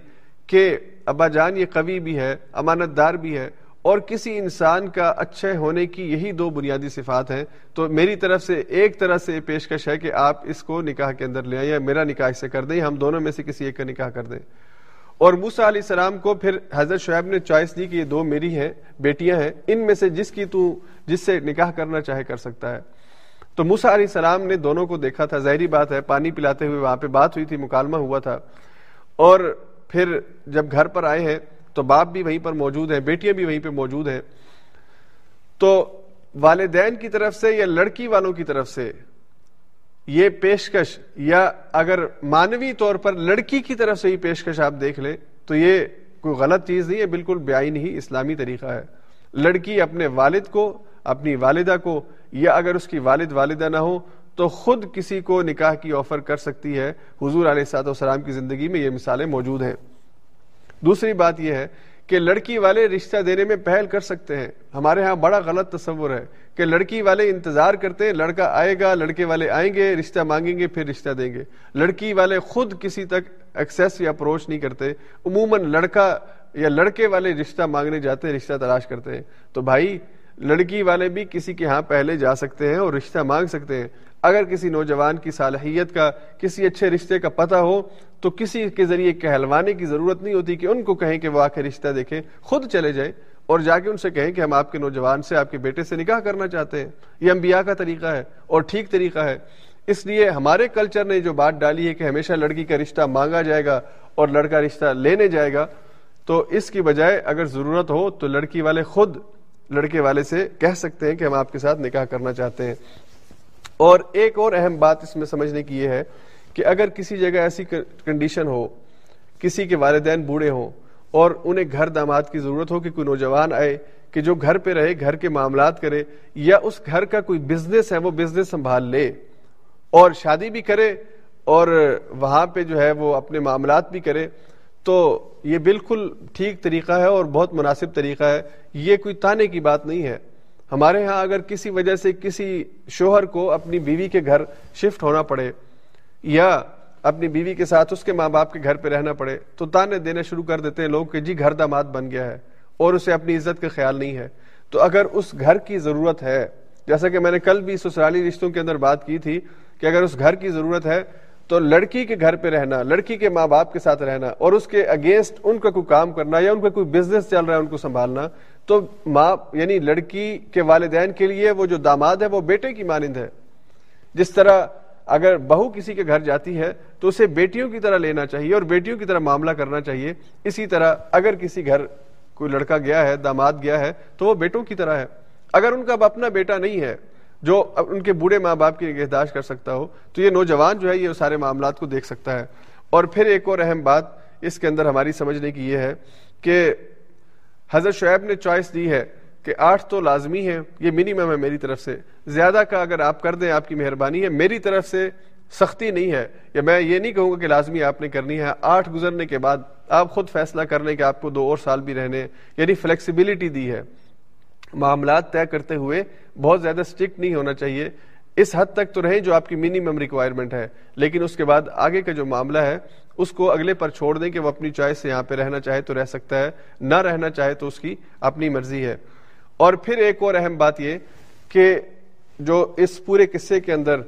کہ ابا جان یہ قوی بھی ہے، امانت دار بھی ہے، اور کسی انسان کا اچھے ہونے کی یہی دو بنیادی صفات ہیں۔ تو میری طرف سے ایک طرح سے پیشکش ہے کہ آپ اس کو نکاح کے اندر لے آئیں یا میرا نکاح سے کر دیں، ہم دونوں میں سے کسی ایک کا نکاح کر دیں۔ اور موسا علیہ السلام کو پھر حضرت شعیب نے چوائس دی کہ یہ دو میری ہیں، بیٹیاں ہیں، ان میں سے جس کی تو، جس سے نکاح کرنا چاہے کر سکتا ہے۔ تو موسا علیہ السلام نے دونوں کو دیکھا تھا، ظاہری بات ہے، پانی پلاتے ہوئے وہاں پہ بات ہوئی تھی، مکالمہ ہوا تھا۔ اور پھر جب گھر پر آئے ہیں تو باپ بھی وہیں پر موجود ہیں، بیٹیاں بھی وہیں پہ موجود ہیں۔ تو والدین کی طرف سے یا لڑکی والوں کی طرف سے یہ پیشکش یا اگر مانوی طور پر لڑکی کی طرف سے ہی پیشکش آپ دیکھ لیں تو یہ کوئی غلط چیز نہیں ہے، بالکل بیائی نہیں اسلامی طریقہ ہے۔ لڑکی اپنے والد کو، اپنی والدہ کو یا اگر اس کی والد والدہ نہ ہو تو خود کسی کو نکاح کی آفر کر سکتی ہے۔ حضور علیہ سات وسلام کی زندگی میں یہ مثالیں موجود ہیں۔ دوسری بات یہ ہے کہ لڑکی والے رشتہ دینے میں پہل کر سکتے ہیں۔ ہمارے ہاں بڑا غلط تصور ہے کہ لڑکی والے انتظار کرتے ہیں، لڑکا آئے گا، لڑکے والے آئیں گے، رشتہ مانگیں گے، پھر رشتہ دیں گے۔ لڑکی والے خود کسی تک ایکسیس یا اپروچ نہیں کرتے۔ عموماً لڑکا یا لڑکے والے رشتہ مانگنے جاتے ہیں، رشتہ تلاش کرتے ہیں۔ تو بھائی، لڑکی والے بھی کسی کے ہاں پہلے جا سکتے ہیں اور رشتہ مانگ سکتے ہیں۔ اگر کسی نوجوان کی صالحیت کا، کسی اچھے رشتے کا پتہ ہو، تو کسی کے ذریعے کہلوانے کی ضرورت نہیں ہوتی کہ ان کو کہیں کہ وہ آ کے رشتہ دیکھیں، خود چلے جائیں اور جا کے ان سے کہیں کہ ہم آپ کے نوجوان سے، آپ کے بیٹے سے نکاح کرنا چاہتے ہیں۔ یہ انبیاء کا طریقہ ہے اور ٹھیک طریقہ ہے۔ اس لیے ہمارے کلچر نے جو بات ڈالی ہے کہ ہمیشہ لڑکی کا رشتہ مانگا جائے گا اور لڑکا رشتہ لینے جائے گا، تو اس کی بجائے اگر ضرورت ہو تو لڑکی والے خود لڑکے والے سے کہہ سکتے ہیں کہ ہم آپ کے ساتھ نکاح کرنا چاہتے ہیں۔ اور ایک اور اہم بات اس میں سمجھنے کی یہ ہے کہ اگر کسی جگہ ایسی کنڈیشن ہو، کسی کے والدین بوڑھے ہوں اور انہیں گھر داماد کی ضرورت ہو کہ کوئی نوجوان آئے، کہ جو گھر پہ رہے، گھر کے معاملات کرے یا اس گھر کا کوئی بزنس ہے، وہ بزنس سنبھال لے اور شادی بھی کرے اور وہاں پہ جو ہے وہ اپنے معاملات بھی کرے، تو یہ بالکل ٹھیک طریقہ ہے اور بہت مناسب طریقہ ہے۔ یہ کوئی تانے کی بات نہیں ہے۔ ہمارے ہاں اگر کسی وجہ سے کسی شوہر کو اپنی بیوی کے گھر شفٹ ہونا پڑے یا اپنی بیوی کے ساتھ اس کے ماں باپ کے گھر پہ رہنا پڑے، تو تانے دینے شروع کر دیتے ہیں لوگ کہ جی گھر داماد بن گیا ہے اور اسے اپنی عزت کا خیال نہیں ہے۔ تو اگر اس گھر کی ضرورت ہے، جیسا کہ میں نے کل بھی سسرالی رشتوں کے اندر بات کی تھی کہ اگر اس گھر کی ضرورت ہے تو لڑکی کے گھر پہ رہنا، لڑکی کے ماں باپ کے ساتھ رہنا اور اس کے اگینسٹ ان کا کوئی کام کرنا یا ان کا کوئی بزنس چل رہا ہے، ان کو سنبھالنا تو ماں یعنی لڑکی کے والدین کے لیے وہ جو داماد ہے، وہ بیٹے کی مانند ہے۔ جس طرح اگر بہو کسی کے گھر جاتی ہے، تو اسے بیٹیوں کی طرح لینا چاہیے اور بیٹیوں کی طرح معاملہ کرنا چاہیے۔ اسی طرح اگر کسی گھر کوئی لڑکا گیا ہے، داماد گیا ہے، تو وہ بیٹوں کی طرح ہے۔ اگر ان کا اب اپنا بیٹا نہیں ہے، جو ان کے بوڑھے ماں باپ کی نگہداشت کر سکتا ہو، تو یہ نوجوان جو ہے، یہ سارے معاملات کو دیکھ سکتا ہے۔ اور پھر ایک اور اہم بات اس کے اندر ہماری سمجھنے کی یہ ہے کہ حضرت شعیب نے چوائس دی ہے کہ آٹھ تو لازمی ہے یہ منیمم ہے میری طرف سے۔ زیادہ کا اگر آپ کر دیں، آپ کی مہربانی ہے۔ میری طرف سے سختی نہیں ہے۔ یا میں یہ نہیں کہوں گا کہ لازمی آپ نے کرنی ہے۔ آٹھ گزرنے کے بعد آپ خود فیصلہ کر لیں کہ آپ کو دو اور سال بھی رہنے یعنی فلیکسیبلٹی دی ہے۔ معاملات طے کرتے ہوئے بہت زیادہ اسٹرکٹ نہیں ہونا چاہیے۔ اس حد تک تو رہیں جو آپ کی منیمم ریکوائرمنٹ ہے۔ لیکن اس کے بعد آگے کا جو معاملہ ہے اس کو اگلے پر چھوڑ دیں کہ وہ اپنی چوائس سے یہاں پہ رہنا چاہے تو رہ سکتا ہے، نہ رہنا چاہے تو اس کی اپنی مرضی ہے۔ اور پھر ایک اور اہم بات یہ کہ جو اس پورے قصے کے اندر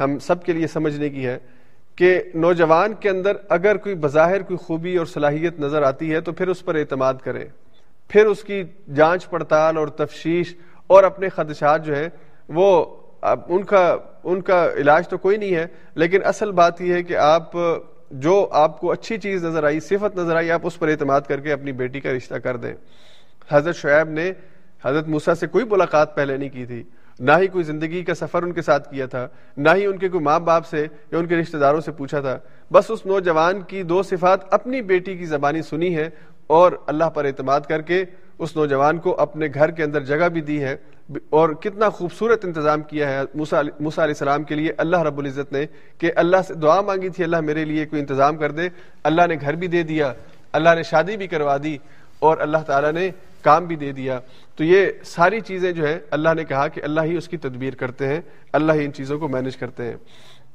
ہم سب کے لیے سمجھنے کی ہے کہ نوجوان کے اندر اگر کوئی بظاہر کوئی خوبی اور صلاحیت نظر آتی ہے تو پھر اس پر اعتماد کرے پھر اس کی جانچ پڑتال اور تفشیش اور اپنے خدشات جو ہے وہ ان کا ان کا علاج تو کوئی نہیں ہے، لیکن اصل بات یہ ہے کہ آپ جو آپ کو اچھی چیز نظر آئی، صفت نظر آئی، آپ اس پر اعتماد کر کے اپنی بیٹی کا رشتہ کر دیں۔ حضرت شعیب نے حضرت موسا سے کوئی ملاقات پہلے نہیں کی تھی۔ نہ ہی کوئی زندگی کا سفر ان کے ساتھ کیا تھا، نہ ہی ان کے کوئی ماں باپ سے یا ان کے رشتہ داروں سے پوچھا تھا۔ بس اس نوجوان کی دو صفات اپنی بیٹی کی زبانی سنی ہے اور اللہ پر اعتماد کر کے اس نوجوان کو اپنے گھر کے اندر جگہ بھی دی ہے، اور کتنا خوبصورت انتظام کیا ہے موسا علیہ السلام کے لیے۔ اللہ رب العزت نے کہ اللہ سے دعا مانگی تھی، اللہ میرے لیے کوئی انتظام کر دے۔ اللہ نے گھر بھی دے دیا، اللہ نے شادی بھی کروا دی، اور اللہ تعالیٰ نے کام بھی دے دیا۔ تو یہ ساری چیزیں جو ہے اللہ نے کہا کہ اللہ ہی اس کی تدبیر کرتے ہیں، اللہ ہی ان چیزوں کو مینج کرتے ہیں۔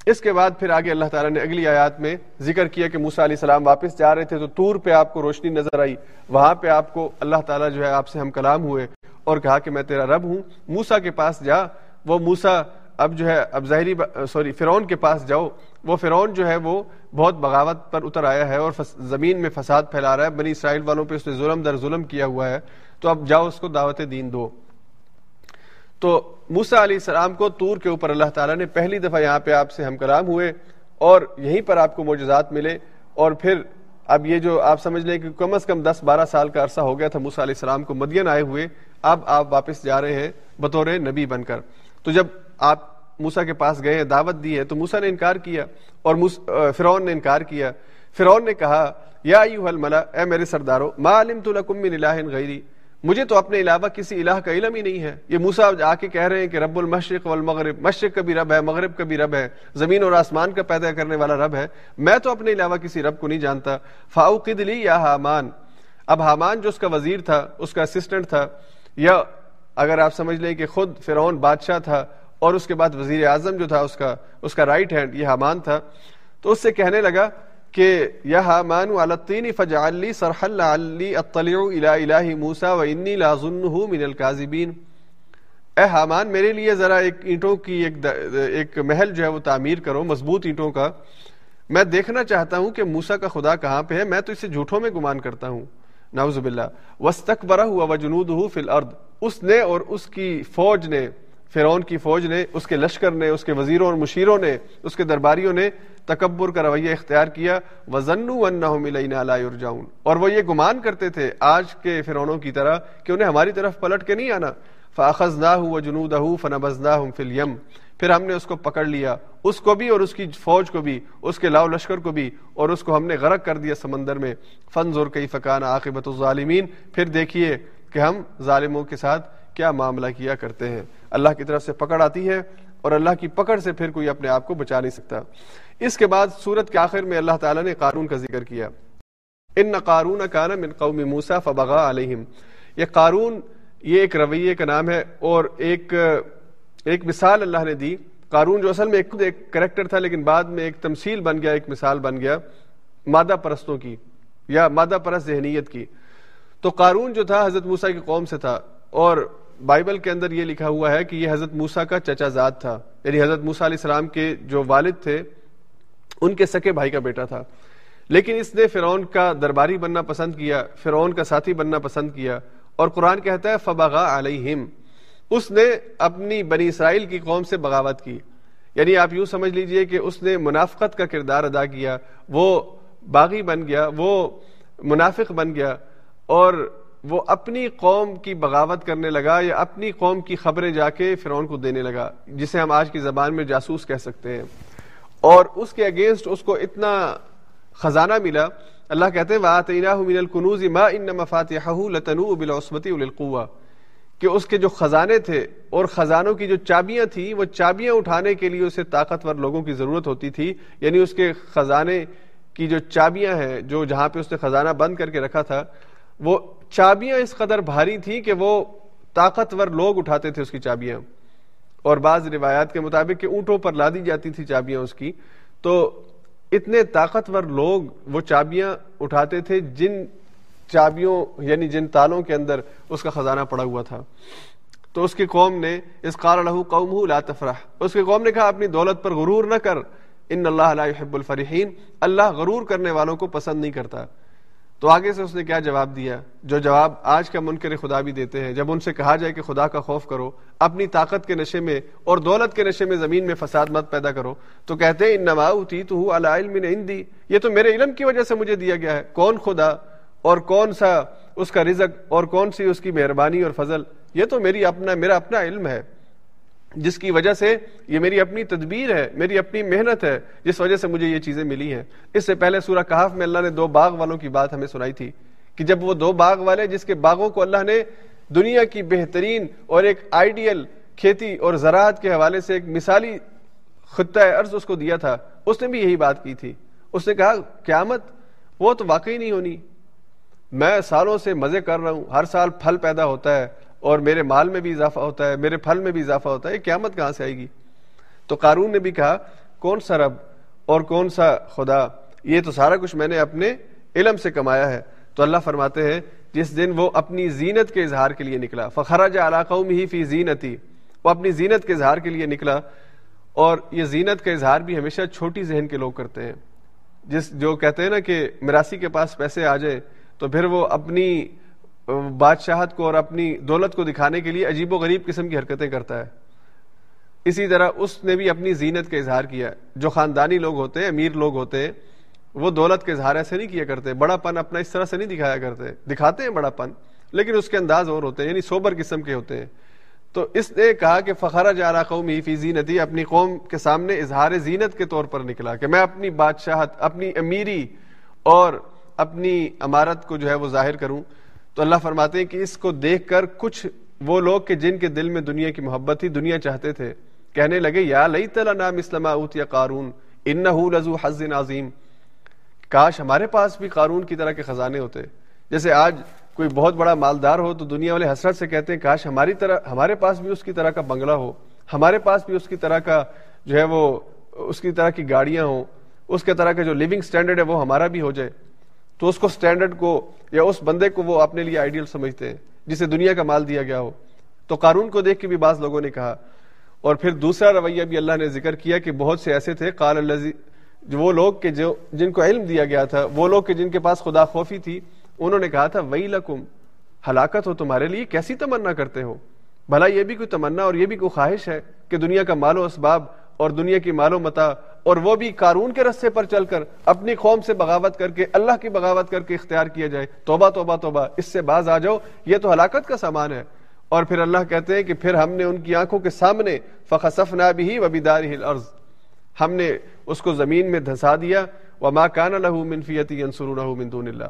اس کے بعد پھر آگے اللہ تعالیٰ نے اگلی آیات میں ذکر کیا کہ موسا علیہ السلام واپس جا رہے تھے تو تور پہ آپ کو روشنی نظر آئی۔ وہاں پہ آپ کو اللہ تعالیٰ جو ہے آپ سے ہم کلام ہوئے اور کہا کہ میں تیرا رب ہوں۔ موسا کے پاس جا۔ وہ موسا اب جو ہے، اب ظاہری سوری، فرعون کے پاس جاؤ۔ وہ فرعون جو ہے، وہ بہت بغاوت پر اتر آیا ہے اور زمین میں فساد پھیلا رہا ہے۔ بنی اسرائیل والوں پہ اس نے ظلم در ظلم کیا ہوا ہے۔ تو اب جاؤ اس کو دعوت دین دو۔ تو موسا علیہ السلام کو تور کے اوپر اللہ تعالیٰ نے پہلی دفعہ یہاں پہ آپ سے ہم کلام ہوئے اور یہیں پر آپ کو معجزات ملے اور پھر اب یہ جو آپ سمجھ لیں کہ کم از کم دس بارہ سال کا عرصہ ہو گیا تھا موسا علیہ السلام کو مدین آئے ہوئے، اب آپ واپس جا رہے ہیں بطور نبی بن کر۔ تو جب آپ موسا کے پاس گئے، دعوت دی ہے، تو موسا نے انکار کیا اور فرعون نے انکار کیا۔ فرعون نے کہا، یا اے میرے سردارو، ما علمت لکم من الہ غیری۔ مجھے تو اپنے علاوہ کسی الہ کا علم ہی نہیں ہے۔ یہ موسا آ کے کہہ رہے ہیں کہ رب المشرق والمغرب، مشرق کا بھی رب ہے، مغرب کا بھی رب ہے، زمین اور آسمان کا پیدا کرنے والا رب ہے۔ میں تو اپنے علاوہ کسی رب کو نہیں جانتا۔ فاؤقد لی یا حامان۔ اب حامان جو اس کا وزیر تھا، اس کا اسسٹنٹ تھا، یا اگر آپ سمجھ لیں کہ خود فرعون بادشاہ تھا اور اس کے بعد وزیر اعظم جو تھا، اس کا اس کا رائٹ ہینڈ یہ حامان تھا، تو اس سے کہنے لگا کہ یا حامان علطین فجعلی سرحل علی اطلع الى الہ موسیٰ و انی لازنہ من القاذبین اے حامان میرے لیے ذرا ایک اینٹوں کی ایک, ایک محل جو ہے وہ تعمیر کرو مضبوط اینٹوں کا۔ میں دیکھنا چاہتا ہوں کہ موسیٰ کا خدا کہاں پہ ہے میں تو اسے جھوٹوں میں گمان کرتا ہوں۔ نعوذ باللہ۔ وستکبرہ ہوا وجنودہ فی الارض اس نے اور اس کی فوج نے فرعون کی فوج نے، اس کے لشکر نے، اس کے وزیروں اور مشیروں نے، اس کے درباریوں نے تکبر کا رویہ اختیار کیا۔ اور وہ یہ گمان کرتے تھے آج کے فرونوں کی طرح کہ انہیں ہماری طرف پلٹ کے نہیں آنا۔ فاخذ نہ ہو جنود فلیم پھر ہم نے اس کو پکڑ لیا۔ اس کو بھی اور اس کی فوج کو بھی، اس کے لاؤ لشکر کو بھی۔ اور اس کو ہم نے غرق کر دیا سمندر میں۔ فن زور کئی فقان عاقبت الظالمین پھر دیکھیے کہ ہم ظالموں کے ساتھ کیا معاملہ کیا کرتے ہیں؟ اللہ کی طرف سے پکڑ آتی ہے اور اللہ کی پکڑ سے پھر کوئی اپنے آپ کو بچا نہیں سکتا۔ اس کے بعد سورت کے آخر میں اللہ تعالیٰ نے قارون کا ذکر کیا۔ ان قارون کان من قوم موسا فبغا علیہم۔ یہ قارون، یہ ایک رویے کا نام ہے اور ایک ایک مثال اللہ نے دی۔ قارون جو اصل میں ایک ایک کریکٹر تھا، لیکن بعد میں ایک تمثیل بن گیا، ایک مثال بن گیا، مادہ پرستوں کی یا مادہ پرست ذہنیت کی۔ تو قارون جو تھا، حضرت موسا کی قوم سے تھا اور بائبل کے اندر یہ لکھا ہوا ہے کہ یہ حضرت موسا کا چچا زاد تھا۔ یعنی حضرت موسا علیہ السلام کے جو والد تھے، ان کے سکے بھائی کا بیٹا تھا۔ لیکن اس نے فرعون کا درباری بننا پسند کیا، فرعون کا ساتھی بننا پسند کیا اور قرآن کہتا ہے، فبغا علیہم اس نے اپنی بنی اسرائیل کی قوم سے بغاوت کی۔ یعنی آپ یوں سمجھ لیجیے کہ اس نے منافقت کا کردار ادا کیا، وہ باغی بن گیا، وہ منافق بن گیا اور وہ اپنی قوم کی بغاوت کرنے لگا یا اپنی قوم کی خبریں جا کے فرعون کو دینے لگا، جسے ہم آج کی زبان میں جاسوس کہہ سکتے ہیں۔ اور اس کے اگینسٹ اس کو اتنا خزانہ ملا، اللہ کہتے ہیں، وَآتَيْنَاهُ مِنَ الْكُنُوزِ مَا إِنَّ مَفَاتِحَهُ لَتَنُوءُ بِالْعُصْبَةِ وَلِلْقُوَّةِ کہ اس کے جو خزانے تھے اور خزانوں کی جو چابیاں تھیں، وہ چابیاں اٹھانے کے لیے اسے طاقتور لوگوں کی ضرورت ہوتی تھی۔ یعنی اس کے خزانے کی جو چابیاں ہیں، جو جہاں پہ اس نے خزانہ بند کر کے رکھا تھا وہ چابیاں اس قدر بھاری تھیں کہ وہ طاقتور لوگ اٹھاتے تھے اس کی چابیاں۔ اور بعض روایات کے مطابق کہ اونٹوں پر لا دی جاتی تھی چابیاں اس کی۔ تو اتنے طاقتور لوگ وہ چابیاں اٹھاتے تھے جن چابیوں یعنی جن تالوں کے اندر اس کا خزانہ پڑا ہوا تھا۔ تو اس کی قوم نے اس قال له قومه لا تفرح۔ اس کی قوم نے کہا، اپنی دولت پر غرور نہ کر۔ ان اللہ لا يحب الفرحین۔ اللہ غرور کرنے والوں کو پسند نہیں کرتا۔ تو آگے سے اس نے کیا جواب دیا؟ جو جواب آج کا منکر خدا بھی دیتے ہیں، جب ان سے کہا جائے کہ خدا کا خوف کرو، اپنی طاقت کے نشے میں اور دولت کے نشے میں زمین میں فساد مت پیدا کرو، تو کہتے ہیں، انما تو علم ہندی یہ تو میرے علم کی وجہ سے مجھے دیا گیا ہے۔ کون خدا اور کون سا اس کا رزق اور کون سی اس کی مہربانی اور فضل؟ یہ تو میری اپنا، میرا اپنا علم ہے۔ جس کی وجہ سے یہ میری اپنی تدبیر ہے، میری اپنی محنت ہے، جس وجہ سے مجھے یہ چیزیں ملی ہیں۔ اس سے پہلے سورہ کہاف میں اللہ نے دو باغ والوں کی بات ہمیں سنائی تھی کہ جب وہ دو باغ والے، جس کے باغوں کو اللہ نے دنیا کی بہترین اور ایک آئیڈیل کھیتی اور زراعت کے حوالے سے ایک مثالی خطۂ عرض اس کو دیا تھا، اس نے بھی یہی بات کی تھی۔ اس نے کہا، قیامت وہ تو واقعی نہیں ہونی۔ میں سالوں سے مزے کر رہا ہوں، ہر سال پھل پیدا ہوتا ہے۔ اور میرے مال میں بھی اضافہ ہوتا ہے، میرے پھل میں بھی اضافہ ہوتا ہے، یہ قیامت کہاں سے آئے گی؟ تو قارون نے بھی کہا، کون سا رب اور کون سا خدا؟ یہ تو سارا کچھ میں نے اپنے علم سے کمایا ہے۔ تو اللہ فرماتے ہیں، جس دن وہ اپنی زینت کے اظہار کے لیے نکلا، فخرج علاقوں میں ہی فی زینتی، وہ اپنی زینت کے اظہار کے لیے نکلا۔ اور یہ زینت کا اظہار بھی ہمیشہ چھوٹی ذہن کے لوگ کرتے ہیں۔ جس جو کہتے ہیں نا کہ مراسی کے پاس پیسے آ جائیں، تو پھر وہ اپنی بادشاہت کو اور اپنی دولت کو دکھانے کے لیے عجیب و غریب قسم کی حرکتیں کرتا ہے۔ اسی طرح اس نے بھی اپنی زینت کا اظہار کیا۔ جو خاندانی لوگ ہوتے ہیں، امیر لوگ ہوتے ہیں، وہ دولت کے اظہار ایسے نہیں کیا کرتے۔ بڑا پن اپنا اس طرح سے نہیں دکھایا کرتے۔ دکھاتے ہیں بڑا پن، لیکن اس کے انداز اور ہوتے ہیں یعنی سوبر قسم کے ہوتے ہیں۔ تو اس نے کہا کہ فخرا جا قوم فی زینتی، اپنی قوم کے سامنے اظہار زینت کے طور پر نکلا کہ میں اپنی بادشاہت، اپنی امیری اور اپنی عمارت کو جو ہے وہ ظاہر کروں۔ تو اللہ فرماتے ہیں کہ اس کو دیکھ کر کچھ وہ لوگ کہ جن کے دل میں دنیا کی محبت تھی، دنیا چاہتے تھے۔ کہنے لگے، یا لئی تلا نام اسلام اوت یا قارون ان لزو حزن عظیم۔ کاش ہمارے پاس بھی قارون کی طرح کے خزانے ہوتے۔ جیسے آج کوئی بہت بڑا مالدار ہو تو دنیا والے حسرت سے کہتے ہیں، کاش ہماری طرح، ہمارے پاس بھی اس کی طرح کا بنگلہ ہو۔ ہمارے پاس بھی اس کی طرح کا جو ہے وہ، اس کی طرح کی گاڑیاں ہوں۔ اس کے طرح کا جو لیونگ سٹینڈرڈ ہے وہ ہمارا بھی ہو جائے۔ تو اس کو سٹینڈرڈ کو یا اس بندے کو وہ اپنے لیے آئیڈیل سمجھتے ہیں، جسے دنیا کا مال دیا گیا ہو۔ تو قانون کو دیکھ کے بھی بعض لوگوں نے کہا، اور پھر دوسرا رویہ بھی اللہ نے ذکر کیا کہ بہت سے ایسے تھے، قال اللہ جو وہ لوگ کہ جو جن کو علم دیا گیا تھا، وہ لوگ کہ جن کے پاس خدا خوفی تھی، انہوں نے کہا تھا وہی لکم ہلاکت ہو تمہارے لیے، کیسی تمنا کرتے ہو؟ بھلا یہ بھی کوئی تمنا اور یہ بھی کوئی خواہش ہے کہ دنیا کا مال و اسباب اور دنیا کی مال و متا اور وہ بھی قارون کے رستے پر چل کر اپنی قوم سے بغاوت کر کے اللہ کی بغاوت کر کے اختیار کیا جائے۔ توبہ توبہ توبہ، اس سے باز آ جاؤ۔ یہ تو ہلاکت کا سامان ہے۔ اور پھر اللہ کہتے ہیں کہ پھر ہم نے ان کی آنکھوں کے سامنے فخصف نہ بھی و بیدار ہم نے اس کو زمین میں دھسا دیا۔ وہ ماں کان لہو منفیتی انسر من دون اللہ۔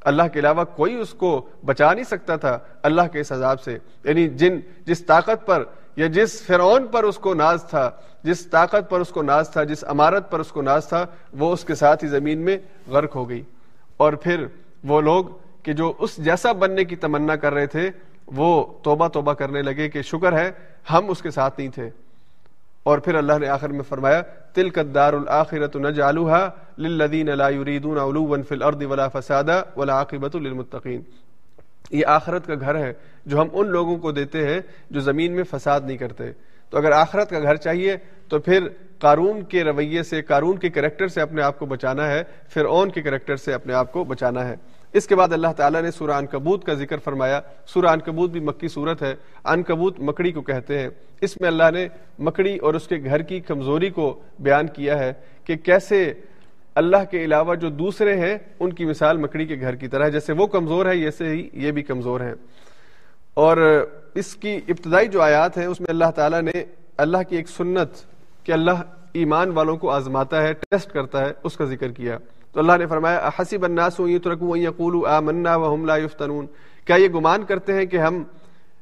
اللہ کے علاوہ کوئی اس کو بچا نہیں سکتا تھا اللہ کے اس عذاب سے۔ یعنی جن، جس طاقت پر یا جس فرعون پر اس کو ناز تھا، جس طاقت پر اس کو ناز تھا، جس امارت پر اس کو ناز تھا، وہ اس کے ساتھ ہی زمین میں غرق ہو گئی۔ اور پھر وہ لوگ کہ جو اس جیسا بننے کی تمنا کر رہے تھے، وہ توبہ توبہ کرنے لگے کہ شکر ہے، ہم اس کے ساتھ نہیں تھے۔ اور پھر اللہ نے آخر میں فرمایا تل قدار الآخرت نجعلها للذین لا يريدون علوا في الارض ولا فسادا ولا عاقبۃ للمتقین۔ یہ آخرت کا گھر ہے جو ہم ان لوگوں کو دیتے ہیں جو زمین میں فساد نہیں کرتے۔ تو اگر آخرت کا گھر چاہیے تو پھر قارون کے رویے سے، قارون کے کریکٹر سے اپنے آپ کو بچانا ہے پھر اون کے کریکٹر سے اپنے آپ کو بچانا ہے۔ اس کے بعد اللہ تعالیٰ نے سورہ کبوت کا ذکر فرمایا۔ سورہ کبوت بھی مکی صورت ہے۔ ان کبوت مکڑی کو کہتے ہیں۔ اس میں اللہ نے مکڑی اور اس کے گھر کی کمزوری کو بیان کیا ہے کہ کیسے اللہ کے علاوہ جو دوسرے ہیں، ان کی مثال مکڑی کے گھر کی طرح جیسے وہ کمزور ہے ایسے ہی یہ بھی کمزور ہیں۔ اور اس کی ابتدائی جو آیات ہیں، اس میں اللہ تعالیٰ نے اللہ کی ایک سنت کہ اللہ ایمان والوں کو آزماتا ہے، ٹیسٹ کرتا ہے، اس کا ذکر کیا۔ تو اللہ نے فرمایا حسب الناس یترکوا ان یقولوا آمنا وهم لا یفتنون۔ کیا یہ گمان کرتے ہیں کہ ہم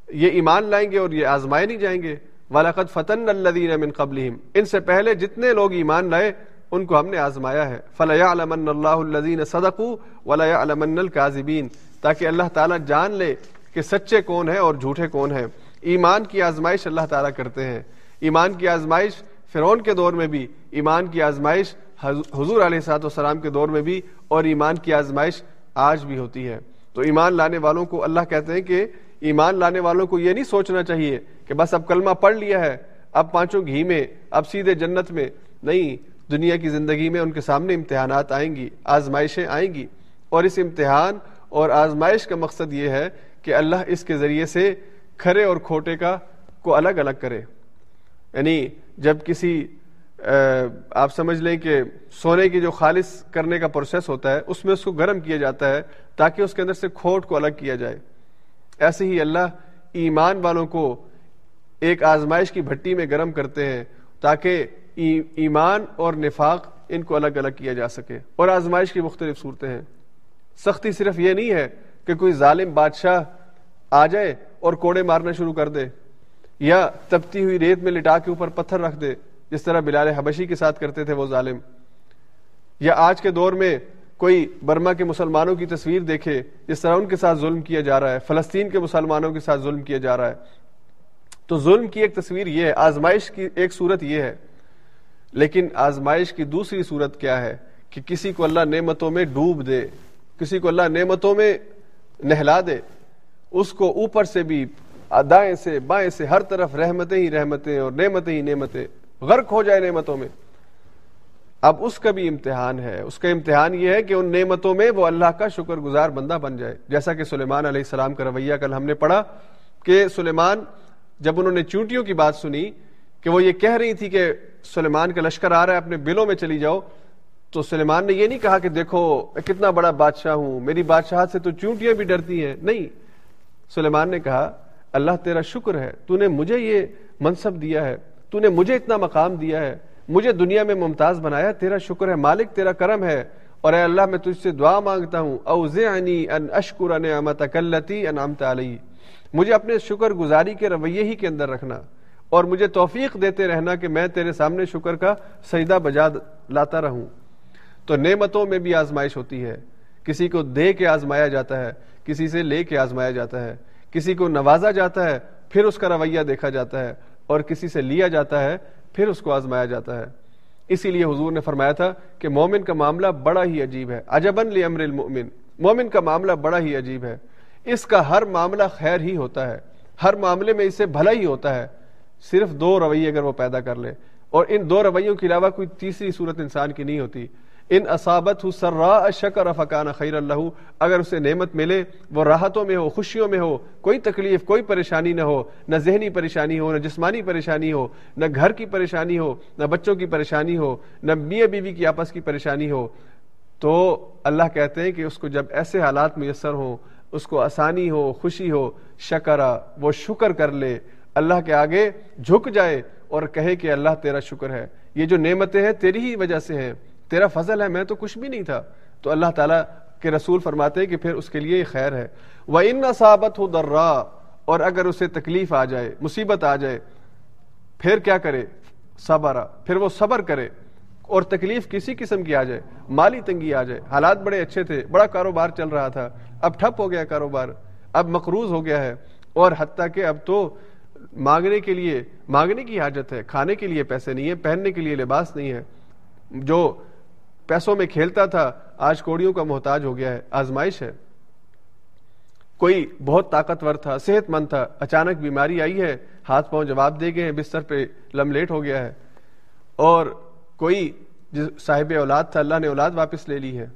یہ ایمان لائیں گے اور یہ آزمائے نہیں جائیں گے؟ وَلَقَدْ فَتَنَّ الَّذِينَ مِن قَبْلِهِمْ۔ ان سے پہلے جتنے لوگ ایمان لائے ان کو ہم نے آزمایا ہے۔ فَلَيَعْلَمَنَّ اللَّهُ الَّذِينَ صَدَقُوا وَلَيَعْلَمَنَّ الْكَاذِبِينَ۔ تاکہ اللہ تعالیٰ جان لے کہ سچے کون ہیں اور جھوٹے کون ہیں۔ ایمان کی آزمائش اللہ تعالیٰ کرتے ہیں۔ ایمان کی آزمائش فرعون کے دور میں بھی، ایمان کی آزمائش حضور علیہ سات وسلام کے دور میں بھی اور ایمان کی آزمائش آج بھی ہوتی ہے۔ تو ایمان لانے والوں کو اللہ کہتے ہیں کہ ایمان لانے والوں کو یہ نہیں سوچنا چاہیے کہ بس اب کلمہ پڑھ لیا ہے، اب پانچوں گھی میں، اب سیدھے جنت میں۔ نہیں دنیا کی زندگی میں ان کے سامنے امتحانات آئیں گی، آزمائشیں آئیں گی۔ اور اس امتحان اور آزمائش کا مقصد یہ ہے کہ اللہ اس کے ذریعے سے کھرے اور کھوٹے کا کو الگ الگ کرے۔ یعنی جب کسی آپ سمجھ لیں کہ سونے کی جو خالص کرنے کا پروسیس ہوتا ہے، اس میں اس کو گرم کیا جاتا ہے تاکہ اس کے اندر سے کھوٹ کو الگ کیا جائے۔ ایسے ہی اللہ ایمان والوں کو ایک آزمائش کی بھٹی میں گرم کرتے ہیں تاکہ ایمان اور نفاق ان کو الگ الگ کیا جا سکے۔ اور آزمائش کی مختلف صورتیں ہیں۔ سختی صرف یہ نہیں ہے کہ کوئی ظالم بادشاہ آ جائے اور کوڑے مارنا شروع کر دے، یا تپتی ہوئی ریت میں لٹا کے اوپر پتھر رکھ دے، جس طرح بلال حبشی کے ساتھ کرتے تھے وہ ظالم۔ یا آج کے دور میں کوئی برما کے مسلمانوں کی تصویر دیکھے، جس طرح ان کے ساتھ ظلم کیا جا رہا ہے، فلسطین کے مسلمانوں کے ساتھ ظلم کیا جا رہا ہے۔ تو ظلم کی ایک تصویر یہ ہے، آزمائش کی ایک صورت یہ ہے۔ لیکن آزمائش کی دوسری صورت کیا ہے کہ کسی کو اللہ نعمتوں میں ڈوب دے، کسی کو اللہ نعمتوں میں نہلا دے۔ اس کو اوپر سے بھی، دائیں سے، بائیں سے ہر طرف رحمتیں ہی رحمتیں اور نعمتیں ہی نعمتیں۔ غرق ہو جائے نعمتوں میں۔ اب اس کا بھی امتحان ہے۔ اس کا امتحان یہ ہے کہ ان نعمتوں میں وہ اللہ کا شکر گزار بندہ بن جائے۔ جیسا کہ سلیمان علیہ السلام کا رویہ کل ہم نے پڑھا کہ سلیمان، جب انہوں نے چونٹیوں کی بات سنی کہ وہ یہ کہہ رہی تھی کہ سلیمان کا لشکر آ رہا ہے، اپنے بلوں میں چلی جاؤ۔ تو سلیمان نے یہ نہیں کہا کہ دیکھو، میں کتنا بڑا بادشاہ ہوں، میری بادشاہت سے تو چونٹیاں بھی ڈرتی ہیں۔ نہیں، سلیمان نے کہا، اللہ تیرا شکر ہے تو نے مجھے یہ منصب دیا ہے تو نے مجھے اتنا مقام دیا ہے، مجھے دنیا میں ممتاز بنایا، تیرا شکر ہے، مالک تیرا کرم ہے۔ اور اے اللہ، میں تجھ سے دعا مانگتا ہوں، اوزعنی ان اشکر نعمتک التی انعمت علی۔ مجھے اپنے شکر گزاری کے رویے ہی کے اندر رکھنا۔ اور مجھے توفیق دیتے رہنا کہ میں تیرے سامنے شکر کا سجدہ بجا لاتا رہوں۔ تو نعمتوں میں بھی آزمائش ہوتی ہے۔ کسی کو دے کے آزمایا جاتا ہے، کسی سے لے کے آزمایا جاتا ہے۔ کسی کو نوازا جاتا ہے، پھر اس کا رویہ دیکھا جاتا ہے۔ اور کسی سے لیا جاتا ہے، پھر اس کو آزمایا جاتا ہے۔ اسی لیے حضور نے فرمایا تھا کہ مومن کا معاملہ بڑا ہی عجیب ہے۔ اجبن امر المؤمن۔ مومن کا معاملہ بڑا ہی عجیب ہے۔ اس کا ہر معاملہ خیر ہی ہوتا ہے۔ ہر معاملے میں اسے بھلا ہی ہوتا ہے۔ صرف دو رویے اگر وہ پیدا کر لے۔ اور ان دو رویوں کے علاوہ کوئی تیسری صورت انسان کی نہیں ہوتی۔ ان اصابت سرا شکر فقان خیر اللہ اگر اسے نعمت ملے، وہ راحتوں میں ہو، خوشیوں میں ہو، کوئی تکلیف، کوئی پریشانی نہ ہو، نہ ذہنی پریشانی ہو، نہ جسمانی پریشانی ہو، نہ گھر کی پریشانی ہو، نہ بچوں کی پریشانی ہو، نہ میاں بیوی کی آپس کی پریشانی ہو۔ تو اللہ کہتے ہیں کہ اس کو جب ایسے حالات میسر ہوں، اس کو آسانی ہو، خوشی ہو شکرا وہ شکر کر لے۔ اللہ کے آگے جھک جائے اور کہے کہ اللہ تیرا شکر ہے۔ یہ جو نعمتیں ہیں تیری ہی وجہ سے ہیں۔ تیرا فضل ہے، میں تو کچھ بھی نہیں تھا۔ تو اللہ تعالیٰ کے رسول فرماتے کہ پھر اس کے لیے خیر ہے۔ وہ ان صابت ہو درا اور اگر اسے تکلیف آ جائے، مصیبت آ جائے، پھر کیا کرے؟ صبر۔ پھر وہ صبر کرے اور تکلیف کسی قسم کی آ جائے۔ مالی تنگی آ جائے۔ حالات بڑے اچھے تھے، بڑا کاروبار چل رہا تھا۔ اب ٹھپ ہو گیا کاروبار، اب مقروض ہو گیا ہے۔ اور حتیٰ کہ اب تو مانگنے کے لیے، مانگنے کی حاجت ہے، کھانے کے لیے پیسے نہیں ہے پہننے کے لیے لباس نہیں ہے جو پیسوں میں کھیلتا تھا، آج کوڑیوں کا محتاج ہو گیا ہے، آزمائش ہے۔ کوئی بہت طاقتور تھا صحت مند تھا، اچانک بیماری آئی ہے، ہاتھ پاؤں جواب دے گئے بستر پہ لم لیٹ ہو گیا ہے۔ اور کوئی صاحب اولاد تھا، اللہ نے اولاد واپس لے لی ہے۔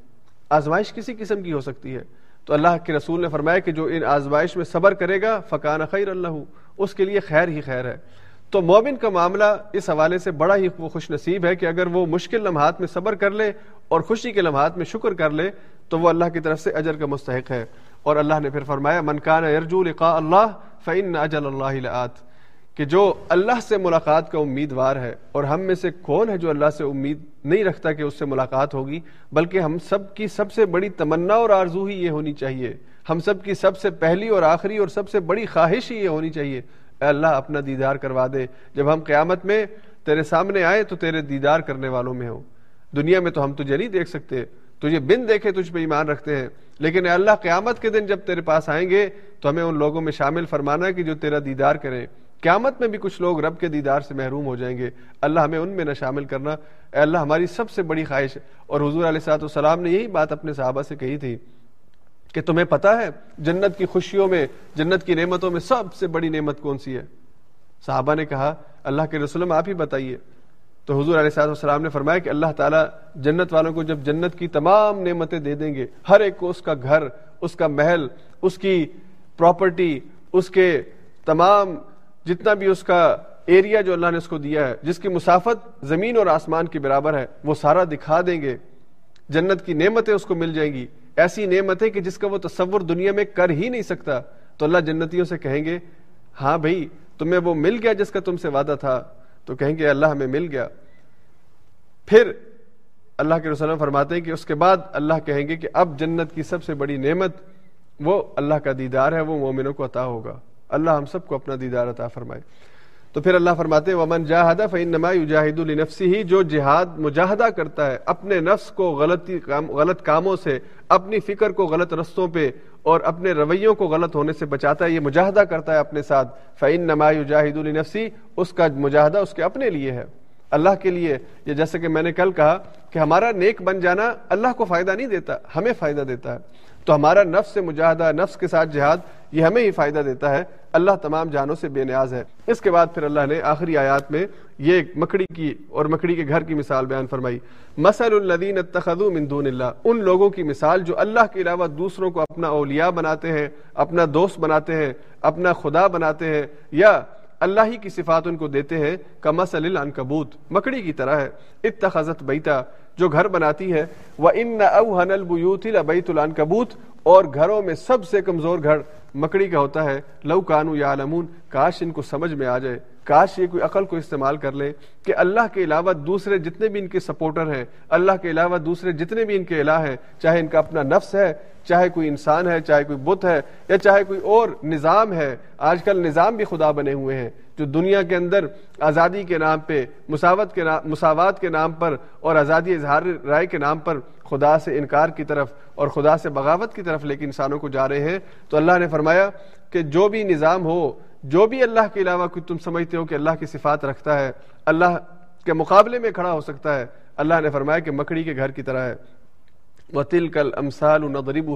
آزمائش کسی قسم کی ہو سکتی ہے۔ تو اللہ کے رسول نے فرمایا کہ جو ان آزمائش میں صبر کرے گا فقان خیر اللہ۔ اس کے لیے خیر ہی خیر ہے۔ تو مومن کا معاملہ اس حوالے سے بڑا ہی خوش نصیب ہے کہ اگر وہ مشکل لمحات میں صبر کر لے اور خوشی کے لمحات میں شکر کر لے، تو وہ اللہ کی طرف سے اجر کا مستحق ہے۔ اور اللہ نے پھر فرمایا منکان ارجو لقاء اللہ فعن اجل اللہ کہ جو اللہ سے ملاقات کا امیدوار ہے، اور ہم میں سے کون ہے جو اللہ سے امید نہیں رکھتا کہ اس سے ملاقات ہوگی، بلکہ ہم سب کی سب سے بڑی تمنا اور آرزو ہی یہ ہونی چاہیے۔ ہم سب کی سب سے پہلی اور آخری اور سب سے بڑی خواہش ہی یہ ہونی چاہیے، اے اللہ اپنا دیدار کروا دے۔ جب ہم قیامت میں تیرے سامنے آئے تو تیرے دیدار کرنے والوں میں ہو دنیا میں تو ہم تجھے نہیں دیکھ سکتے، تجھے بن دیکھے تجھ پہ ایمان رکھتے ہیں۔ لیکن اے اللہ، قیامت کے دن جب تیرے پاس آئیں گے تو ہمیں ان لوگوں میں شامل فرمانا کہ جو تیرا دیدار کریں۔ قیامت میں بھی کچھ لوگ رب کے دیدار سے محروم ہو جائیں گے۔ اللہ ہمیں ان میں نہ شامل کرنا۔ اے اللہ، ہماری سب سے بڑی خواہش۔ اور حضور علیہ صاحب السلام نے یہی بات اپنے صحابہ سے کہی تھی۔ کہ تمہیں پتا ہے جنت کی خوشیوں میں، جنت کی نعمتوں میں سب سے بڑی نعمت کون سی ہے؟ صحابہ نے کہا، اللہ کے رسول آپ ہی بتائیے۔ تو حضور علیہ صاحب السلام نے فرمایا کہ اللہ تعالیٰ جنت والوں کو جب جنت کی تمام نعمتیں دے دیں گے، ہر ایک کو اس کا گھر، اس کا محل، اس کی پراپرٹی اس کے تمام جتنا بھی اس کا ایریا جو اللہ نے اس کو دیا ہے، جس کی مسافت زمین اور آسمان کے برابر ہے، وہ سارا دکھا دیں گے۔ جنت کی نعمتیں اس کو مل جائیں گی۔ ایسی نعمتیں کہ جس کا وہ تصور دنیا میں کر ہی نہیں سکتا۔ تو اللہ جنتیوں سے کہیں گے ہاں بھائی، تمہیں وہ مل گیا جس کا تم سے وعدہ تھا۔ تو کہیں گے، اللہ ہمیں مل گیا۔ پھر اللہ کے رسول فرماتے ہیں کہ اس کے بعد اللہ کہیں گے کہ اب جنت کی سب سے بڑی نعمت وہ اللہ کا دیدار ہے، وہ مومنوں کو عطا ہوگا۔ اللہ ہم سب کو اپنا دیدار عطا فرمائے۔ تو پھر اللہ فرماتے ومن جاہدہ فإنما یجاہد لنفسه، جو جہاد، مجاہدہ کرتا ہے، اپنے نفس کو غلطی کام، غلط کاموں سے، اپنی فکر کو غلط رستوں پہ اور اپنے رویوں کو غلط ہونے سے بچاتا ہے، یہ مجاہدہ کرتا ہے اپنے ساتھ۔ فإنما یجاہد لنفسه، اس کا مجاہدہ اس کے اپنے لیے ہے۔ اللہ کے لیے یا جیسے کہ میں نے کل کہا کہ ہمارا نیک بن جانا اللہ کو فائدہ نہیں دیتا، ہمیں فائدہ دیتا ہے۔ تو ہمارا نفس سے مجاہدہ، نفس کے ساتھ جہاد، یہ ہمیں ہی فائدہ دیتا ہے۔ اللہ تمام جانوں سے بے نیاز ہے۔ اس کے بعد پھر اللہ نے آخری آیات میں یہ ایک مکڑی کی اور مکڑی کے گھر کی مثال بیان فرمائی۔ مسل الدین اتخذوا من دون اللہ ان لوگوں کی مثال جو اللہ کے علاوہ دوسروں کو اپنا اولیاء بناتے ہیں، اپنا دوست بناتے ہیں، اپنا خدا بناتے ہیں، یا اللہ ہی کی صفات ان کو دیتے ہیں کمسل العنکبوت مکڑی کی طرح ہے۔ اتخذت بیتا جو گھر بناتی ہے۔ وہ ان اوہن البیوت لبیت العنکبوت اور گھروں میں سب سے کمزور گھر مکڑی کا ہوتا ہے۔ لو کانو یا کاش ان کو سمجھ میں آ جائے۔ کاش یہ کوئی عقل کو استعمال کر لے کہ اللہ کے علاوہ دوسرے جتنے بھی ان کے سپورٹر ہیں، اللہ کے علاوہ دوسرے جتنے بھی ان کے الہ ہیں، چاہے ان کا اپنا نفس ہے، چاہے کوئی انسان ہے، چاہے کوئی بت ہے، یا چاہے کوئی اور نظام ہے۔ آج کل نظام بھی خدا بنے ہوئے ہیں، جو دنیا کے اندر آزادی کے نام پہ مساوت کے نام، مساوات کے نام پر اور آزادی اظہار رائے کے نام پر خدا سے انکار کی طرف اور خدا سے بغاوت کی طرف لے کے انسانوں کو جا رہے ہیں، تو اللہ نے فرمایا کہ جو بھی نظام ہو، جو بھی اللہ کے علاوہ کوئی تم سمجھتے ہو کہ اللہ کی صفات رکھتا ہے، اللہ کے مقابلے میں کھڑا ہو سکتا ہے، اللہ نے فرمایا کہ مکڑی کے گھر کی طرح ہے۔ وہ تل کل امسال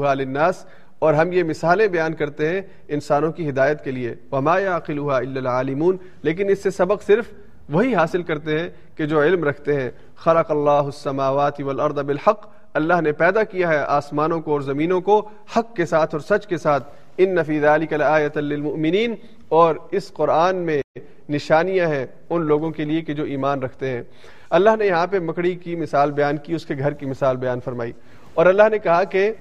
الناس اور ہم یہ مثالیں بیان کرتے ہیں انسانوں کی ہدایت کے لیے۔ وما عقل عالمون لیکن اس سے سبق صرف وہی حاصل کرتے ہیں کہ جو علم رکھتے ہیں۔ خلق اللہ السماوات والارض بالحق اللہ نے پیدا کیا ہے آسمانوں کو اور زمینوں کو، حق کے ساتھ اور سچ کے ساتھ۔ ان نفی ذلك لآیت للمؤمنین۔ اور اس قرآن میں نشانیاں ہیں ان لوگوں کے لیے کہ جو ایمان رکھتے ہیں۔ اللہ نے یہاں پہ مکڑی کی مثال بیان کی، اس کے گھر کی مثال بیان فرمائی۔ اور اللہ نے کہا کہ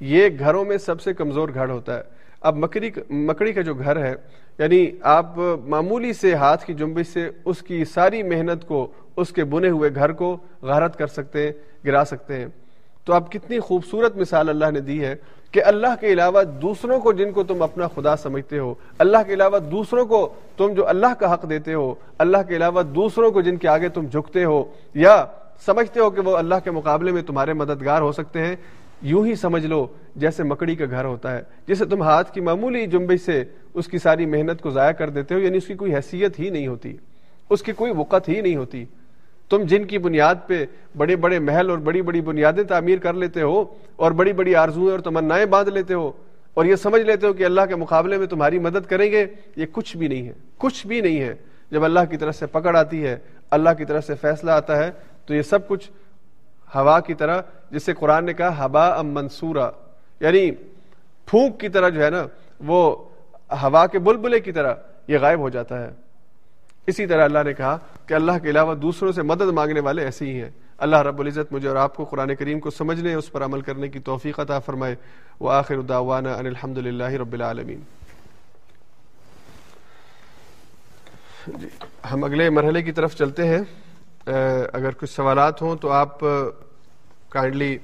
یہ گھروں میں سب سے کمزور گھر ہوتا ہے۔ اب مکڑی مکڑی کا جو گھر ہے یعنی آپ معمولی سے ہاتھ کی جنبش سے اس کی ساری محنت کو، اس کے بنے ہوئے گھر کو غارت کر سکتے ہیں، گرا سکتے ہیں۔ تو اب کتنی خوبصورت مثال اللہ نے دی ہے کہ اللہ کے علاوہ دوسروں کو جن کو تم اپنا خدا سمجھتے ہو، اللہ کے علاوہ دوسروں کو تم جو اللہ کا حق دیتے ہو، اللہ کے علاوہ دوسروں کو جن کے آگے تم جھکتے ہو، یا سمجھتے ہو کہ وہ اللہ کے مقابلے میں تمہارے مددگار ہو سکتے ہیں، یوں ہی سمجھ لو جیسے مکڑی کا گھر ہوتا ہے جسے تم ہاتھ کی معمولی جنبش سے اس کی ساری محنت کو ضائع کر دیتے ہو یعنی اس کی کوئی حیثیت ہی نہیں ہوتی، اس کی کوئی وقت ہی نہیں ہوتی۔ تم جن کی بنیاد پہ بڑے بڑے محل اور بڑی بڑی بنیادیں تعمیر کر لیتے ہو اور بڑی بڑی آرزویں اور تمنائیں باندھ لیتے ہو اور یہ سمجھ لیتے ہو کہ اللہ کے مقابلے میں تمہاری مدد کریں گے، یہ کچھ بھی نہیں ہے، کچھ بھی نہیں ہے۔ جب اللہ کی طرف سے پکڑ آتی ہے، اللہ کی طرف سے فیصلہ آتا ہے، تو یہ سب کچھ ہوا کی طرح جس سے قرآن نے کہا، ہبا ام منصورہ یعنی پھونک کی طرح جو ہے نا، وہ ہوا کے بلبلے کی طرح یہ غائب ہو جاتا ہے۔ اسی طرح اللہ نے کہا کہ اللہ کے علاوہ دوسروں سے مدد مانگنے والے ایسے ہی ہیں۔ اللہ رب العزت مجھے اور آپ کو قرآن کریم کو سمجھنے، اس پر عمل کرنے کی توفیق عطا فرمائے۔ وہ آخر دعوانا ان الحمد للہ رب العالمین۔ جی ہم اگلے مرحلے کی طرف چلتے ہیں۔ اگر کچھ سوالات ہوں تو آپ کائنڈلی